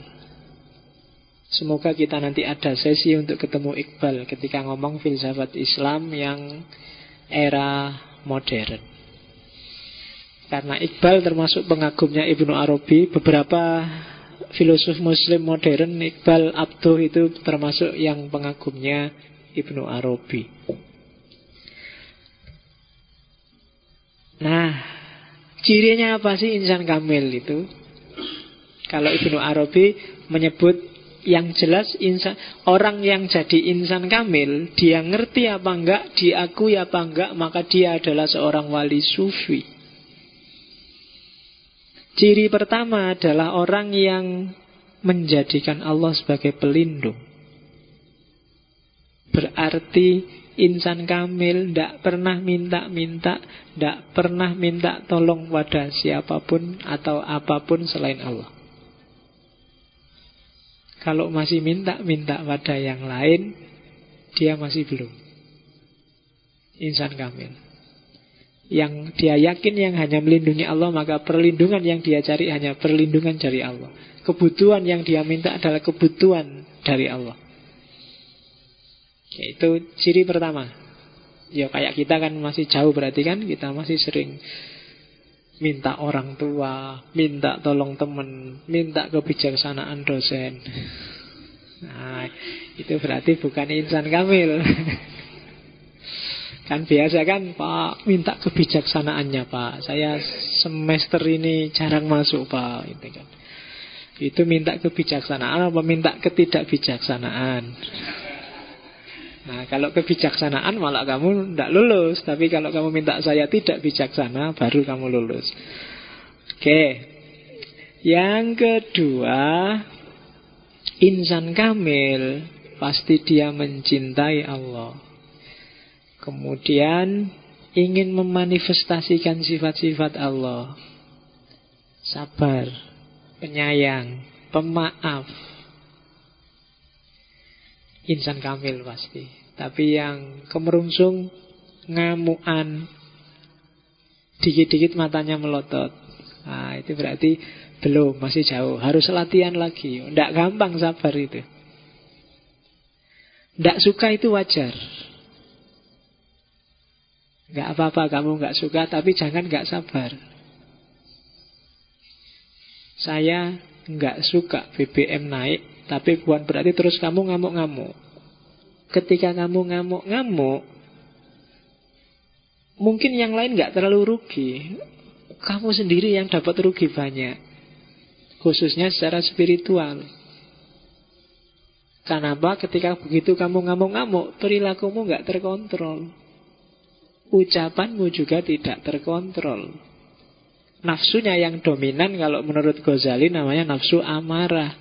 Speaker 1: Semoga kita nanti ada sesi untuk ketemu Iqbal ketika ngomong filsafat Islam yang era modern. Karena Iqbal termasuk pengagumnya Ibnu Arabi, beberapa filosof muslim modern Iqbal Abduh itu termasuk yang pengagumnya Ibnu Arabi. Nah, cirinya apa sih insan kamil itu? Kalau Ibnu Arabi menyebut yang jelas insan orang yang jadi insan kamil, dia ngerti apa enggak, diakui apa enggak, maka dia adalah seorang wali sufi. Ciri pertama adalah orang yang menjadikan Allah sebagai pelindung. Berarti insan kamil tidak pernah minta-minta, tidak pernah minta tolong pada siapa pun atau apa pun selain Allah. Kalau masih minta-minta pada yang lain, dia masih belum. Insan kamil yang dia yakin yang hanya melindungi Allah maka perlindungan yang dia cari hanya perlindungan dari Allah. Kebutuhan yang dia minta adalah kebutuhan dari Allah. Itu ciri pertama. Ya kayak kita kan masih jauh berarti kan kita masih sering minta orang tua minta tolong teman minta kebijaksanaan dosen. Nah itu berarti bukan insan kamil Kan biasa kan Pak minta kebijaksanaannya Pak. Saya semester ini jarang masuk Pak itu kan. Itu minta kebijaksanaan apa minta ketidakbijaksanaan? Nah kalau kebijaksanaan malah kamu tidak lulus. Tapi kalau kamu minta saya tidak bijaksana Baru kamu lulus. Oke. Yang kedua Insan kamil Pasti dia mencintai Allah Kemudian ingin memanifestasikan sifat-sifat Allah. Sabar, penyayang, pemaaf. Insan kamil pasti. Tapi yang kemerungsung, ngamuan, dikit-dikit matanya melotot. Nah, itu berarti belum, masih jauh. Harus latihan lagi. Tidak gampang sabar itu. Tidak suka itu wajar. Gak apa-apa kamu gak suka Tapi jangan gak sabar. Saya gak suka BBM naik Tapi bukan berarti terus kamu ngamuk-ngamuk. Ketika kamu ngamuk-ngamuk Mungkin yang lain gak terlalu rugi. Kamu sendiri yang dapat rugi banyak Khususnya secara spiritual. Kenapa ketika begitu kamu ngamuk-ngamuk Perilakumu gak terkontrol ucapanmu juga tidak terkontrol. Nafsunya yang dominan kalau menurut Ghazali namanya nafsu amarah.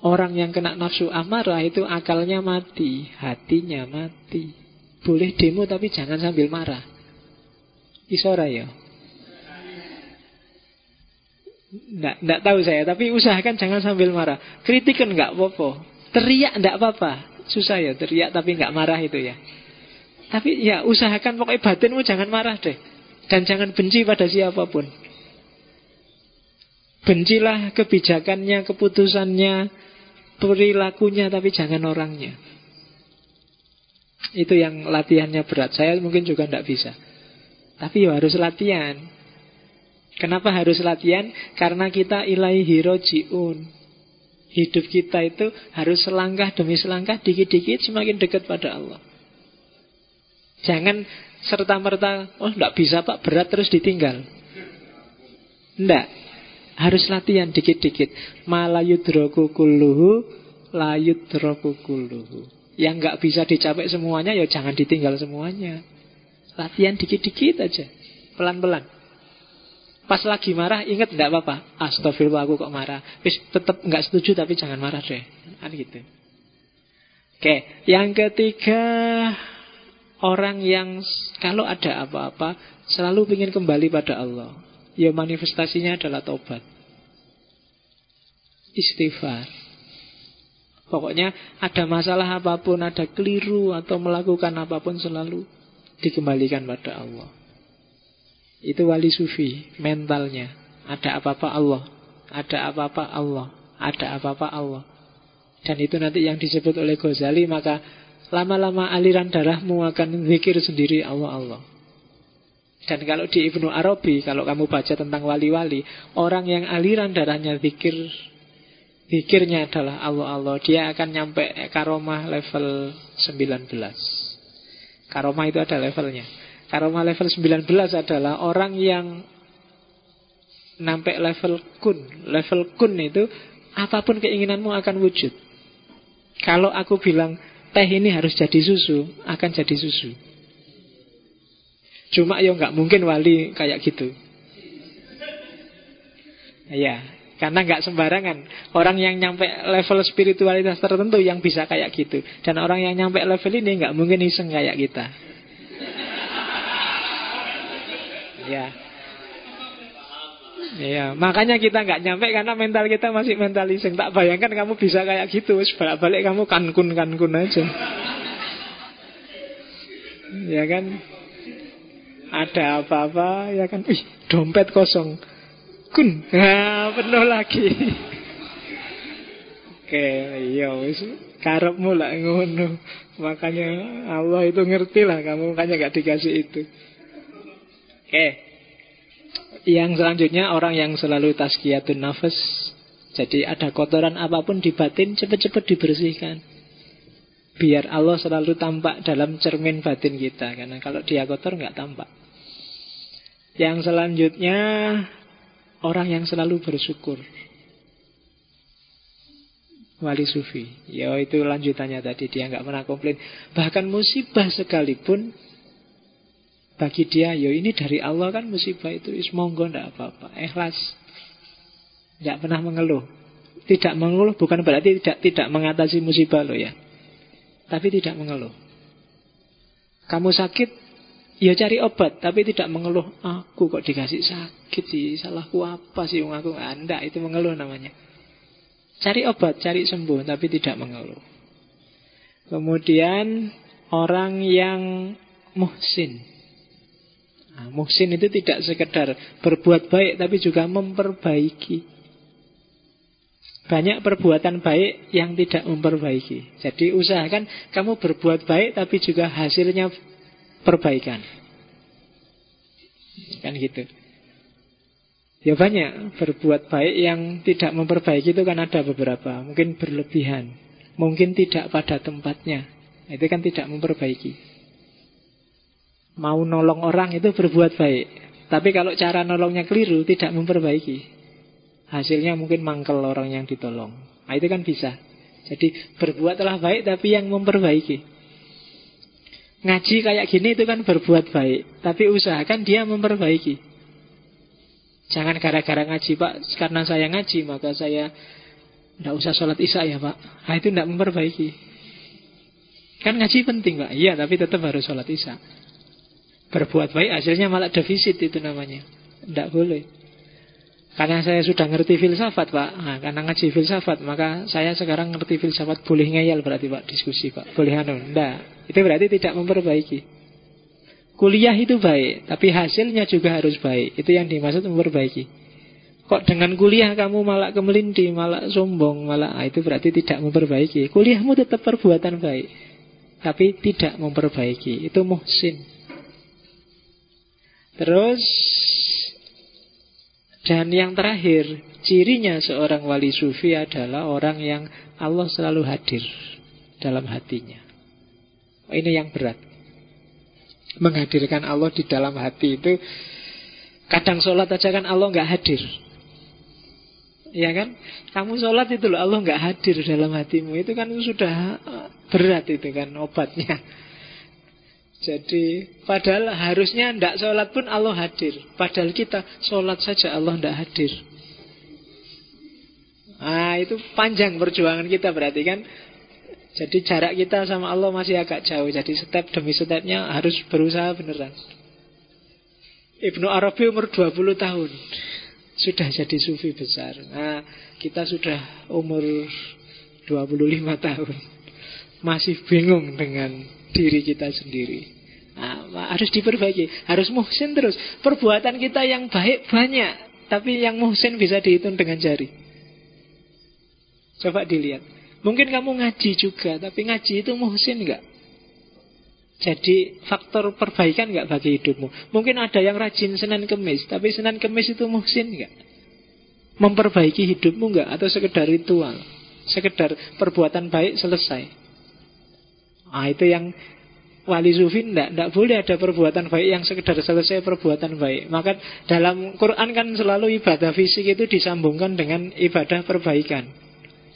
Speaker 1: Orang yang kena nafsu amarah itu akalnya mati, hatinya mati. Boleh demo tapi jangan sambil marah. Isora ya? Nggak, nggak tahu saya, tapi usahakan jangan sambil marah. Kritikan nggak apa-apa. Teriak nggak apa-apa. Susah ya teriak tapi nggak marah itu ya. Tapi ya usahakan pokoknya batinmu jangan marah deh. Dan jangan benci pada siapa pun. Bencilah kebijakannya, keputusannya, perilakunya, tapi jangan orangnya. Itu yang latihannya berat. Saya mungkin juga tidak bisa. Tapi ya harus latihan. Kenapa harus latihan? Karena kita ilahi roji'un. Hidup kita itu harus selangkah demi selangkah, dikit-dikit semakin dekat pada Allah. Jangan serta-merta, oh tidak bisa pak, berat terus ditinggal. Tidak. Harus latihan dikit-dikit. Malayudroku kulluhu, layudroku kulluhu. Yang nggak bisa dicapai semuanya, ya jangan ditinggal semuanya. Latihan dikit-dikit aja. Pelan-pelan. Pas lagi marah, ingat tidak apa-apa. Astagfirullah aku kok marah. Wis tetap nggak setuju tapi jangan marah deh. Kan gitu. Oke, yang ketiga Orang yang kalau ada apa-apa selalu ingin kembali pada Allah. Ya manifestasinya adalah tobat. Istighfar. Pokoknya ada masalah apa pun, ada keliru atau melakukan apa pun selalu dikembalikan pada Allah. Itu wali sufi mentalnya. Ada apa-apa Allah, ada apa-apa Allah, ada apa-apa Allah. Dan itu nanti yang disebut oleh Ghazali maka Lama-lama aliran darahmu akan zikir sendiri Allah Allah Dan kalau di Ibnu Arabi, kalau kamu baca tentang wali-wali, orang yang aliran darahnya zikir, zikirnya adalah Allah-Allah, dia akan nyampe karomah level 19. Karomah itu ada levelnya. Karomah level 19 adalah orang yang sampai level kun. Level kun itu apa pun keinginanmu akan wujud. Kalau aku bilang teh ini harus jadi susu, akan jadi susu. Cuma ya nggak mungkin wali kayak gitu. Ya, karena nggak sembarangan. Orang yang nyampe level spiritualitas tertentu yang bisa kayak gitu. Dan orang yang nyampe level ini nggak mungkin iseng kayak kita. Ya. Ya, makanya kita nggak nyampe karena mental kita masih mental iseng. Tak bayangkan kamu bisa kayak gitu, balik-balik kamu kankun kankun aja. Ya kan? Ada apa-apa ya kan? Ih, dompet kosong. Kun. Nah, penuh lagi. Oke, iya wis karepmu lah ngono. Makanya Allah itu ngerti lah kamu makanya gak dikasih itu. Oke. Yang selanjutnya orang yang selalu tazkiyatun nafas. Jadi ada kotoran apa pun di batin cepat-cepat dibersihkan. Biar Allah selalu tampak dalam cermin batin kita. Karena kalau dia kotor nggak tampak. Yang selanjutnya Orang yang selalu bersyukur. Wali sufi. Ya itu lanjutannya tadi. Dia nggak pernah komplain. Bahkan musibah sekalipun Bagi dia Ya ini dari Allah kan musibah itu Ismonggo nggak apa-apa Ikhlas Nggak pernah mengeluh Tidak mengeluh bukan berarti tidak tidak mengatasi musibah loh ya tapi tidak mengeluh. Kamu sakit, ya cari obat, tapi tidak mengeluh. Aku kok dikasih sakit sih, salahku apa sih aku anda itu mengeluh namanya. Cari obat, cari sembuh, tapi tidak mengeluh. Kemudian orang yang muhsin. Nah, muhsin itu tidak sekedar berbuat baik, tapi juga memperbaiki. Banyak perbuatan baik yang tidak memperbaiki. Jadi usahakan kamu berbuat baik tapi juga hasilnya perbaikan. Kan gitu. Ya banyak berbuat baik yang tidak memperbaiki itu kan ada beberapa. Mungkin berlebihan. Mungkin tidak pada tempatnya. Itu kan tidak memperbaiki. Mau nolong orang itu berbuat baik. Tapi kalau cara nolongnya keliru tidak memperbaiki. Hasilnya mungkin mangkel orang yang ditolong. Nah itu kan bisa. Jadi berbuatlah baik tapi yang memperbaiki. Ngaji kayak gini itu kan berbuat baik. Tapi usahakan dia memperbaiki. Jangan gara-gara ngaji pak. Karena saya ngaji maka saya tidak usah sholat isya ya pak. Nah itu tidak memperbaiki. Kan ngaji penting pak. Iya tapi tetap harus sholat isya. Berbuat baik hasilnya malah defisit itu namanya. Tidak boleh. Karena saya sudah ngerti filsafat Pak. Nah, Karena ngaji filsafat Maka saya sekarang ngerti filsafat Boleh ngeyel berarti Pak diskusi Pak. Boleh anu Enggak Itu berarti tidak memperbaiki. Kuliah itu baik Tapi hasilnya juga harus baik. Itu yang dimaksud memperbaiki. Kok dengan kuliah kamu malah kemelinti Malah sombong malah nah, Itu berarti tidak memperbaiki. Kuliahmu tetap perbuatan baik Tapi tidak memperbaiki. Itu muhsin Terus dan yang terakhir, cirinya seorang wali sufi adalah orang yang Allah selalu hadir dalam hatinya. Ini yang berat. Menghadirkan Allah di dalam hati itu kadang sholat aja kan Allah nggak hadir. Ya kan? Kamu sholat itu loh Allah nggak hadir dalam hatimu itu kan sudah berat itu kan obatnya. Jadi padahal harusnya tidak sholat pun Allah hadir. Padahal kita sholat saja Allah tidak hadir. Nah itu panjang perjuangan kita berarti kan. Jadi jarak kita sama Allah masih agak jauh. Jadi step demi stepnya harus berusaha beneran. Ibnu Arabi umur 20 tahun. Sudah jadi sufi besar. Nah kita sudah umur 25 tahun. Masih bingung dengan diri kita sendiri. Nah, harus diperbaiki, harus muhsin terus. Perbuatan kita yang baik banyak, tapi yang muhsin bisa dihitung dengan jari. Coba dilihat. Mungkin kamu ngaji juga, tapi ngaji itu muhsin enggak? jadi faktor perbaikan nggak bagi hidupmu? Mungkin ada yang rajin Senin Kemis, tapi Senin Kemis itu muhsin nggak? Memperbaiki hidupmu nggak? Atau sekedar ritual? Sekedar perbuatan baik selesai? Ah itu yang wali sufi ndak ndak boleh ada perbuatan baik yang sekedar selesai perbuatan baik. Maka dalam Quran kan selalu ibadah fisik itu disambungkan dengan ibadah perbaikan.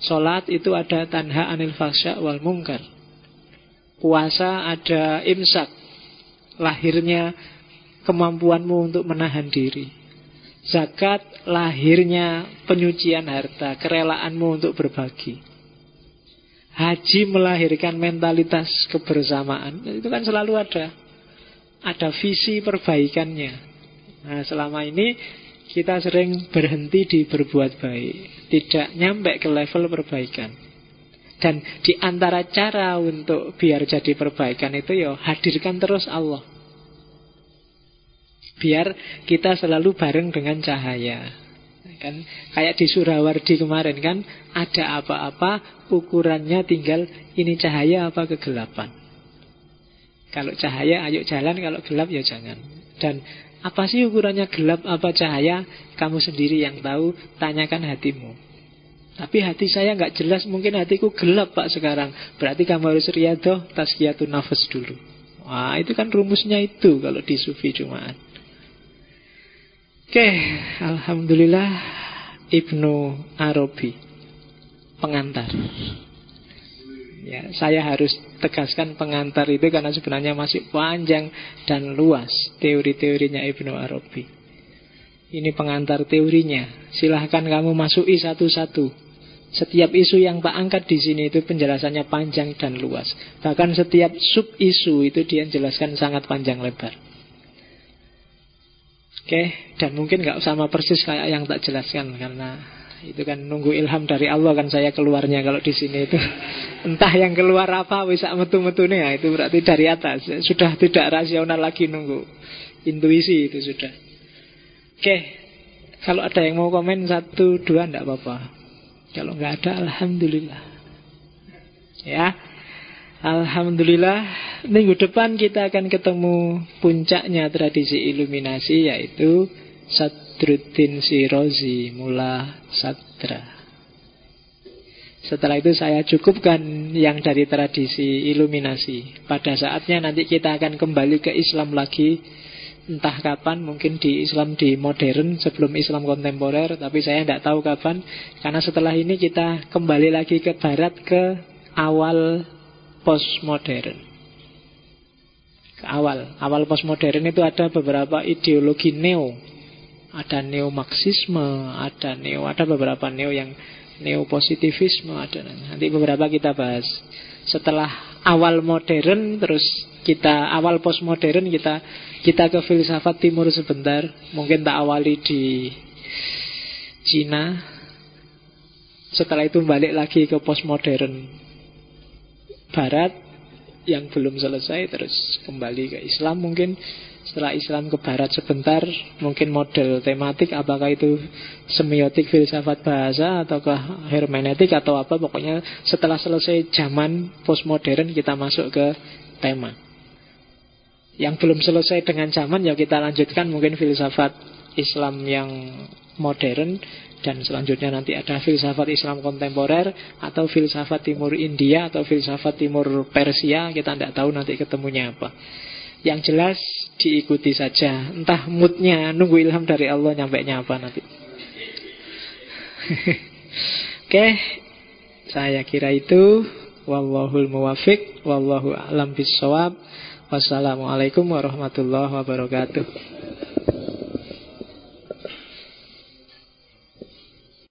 Speaker 1: Salat itu ada tanha anil fasya wal mungkar. Puasa ada imsak Lahirnya kemampuanmu untuk menahan diri Zakat lahirnya penyucian harta Kerelaanmu untuk berbagi Haji melahirkan mentalitas kebersamaan Itu kan selalu ada Ada visi perbaikannya Nah selama ini kita sering berhenti di berbuat baik Tidak nyampe ke level perbaikan dan di antara cara untuk biar jadi perbaikan itu ya hadirkan terus Allah. Biar kita selalu bareng dengan cahaya. Kan kayak di Surawardi kemarin kan ada apa-apa ukurannya tinggal ini cahaya apa kegelapan. Kalau cahaya ayo jalan, kalau gelap ya jangan. Dan apa sih ukurannya gelap apa cahaya? Kamu sendiri yang tahu, tanyakan hatimu. Tapi hati saya nggak jelas, mungkin hatiku gelap pak sekarang. Berarti kamu harus riadoh, taskiyatun nafas dulu. Wah itu kan rumusnya itu kalau di sufi cumaan. Oke, Alhamdulillah Ibnu Arabi pengantar. Ya, saya harus tegaskan pengantar itu karena sebenarnya masih panjang dan luas teori-teorinya Ibnu Arabi. Ini pengantar teorinya. Silahkan kamu masuki satu-satu. Setiap isu yang tak angkat di sini itu penjelasannya panjang dan luas. Bahkan setiap sub isu itu dia jelaskan sangat panjang lebar. Oke, dan mungkin nggak sama persis kayak yang tak jelaskan karena itu kan nunggu ilham dari Allah kan saya keluarnya kalau di sini itu entah yang keluar apa bisa metu-metu nih ya, itu berarti dari atas sudah tidak rasional lagi nunggu intuisi itu sudah. Oke, kalau ada yang mau komen satu dua enggak apa-apa. Kalau nggak ada, alhamdulillah. Ya, alhamdulillah. Minggu depan kita akan ketemu puncaknya tradisi iluminasi yaitu Sadruddin Sirozi Mula Sadra. Setelah itu saya cukupkan yang dari tradisi iluminasi. Pada saatnya nanti kita akan kembali ke Islam lagi entah kapan mungkin di Islam di modern sebelum Islam kontemporer tapi saya tidak tahu kapan karena setelah ini kita kembali lagi ke barat ke awal postmodern. Ke awal. Awal postmodern itu ada beberapa ideologi neo. Ada neo marxisme ada neo ada beberapa neo yang neo positivisme ada nanti beberapa kita bahas. Setelah awal modern terus kita awal postmodern kita kita ke filsafat timur sebentar, mungkin tak awali di Cina. Setelah itu balik lagi ke postmodern barat yang belum selesai terus kembali ke Islam mungkin. Setelah Islam ke barat sebentar mungkin model tematik apakah itu semiotik filsafat bahasa ataukah hermeneutik atau apa pokoknya setelah selesai zaman postmodern kita masuk ke tema. Yang belum selesai dengan zaman ya kita lanjutkan mungkin filsafat Islam yang modern dan selanjutnya nanti ada filsafat Islam kontemporer atau filsafat timur India atau filsafat timur Persia. Kita tidak tahu nanti ketemunya apa. Yang jelas diikuti saja. Entah moodnya nunggu ilham dari Allah nyampe nya apa nanti. Oke saya kira itu. Wallahul muwafiq wallahu alam bisawab Wassalamualaikum warahmatullahi wabarakatuh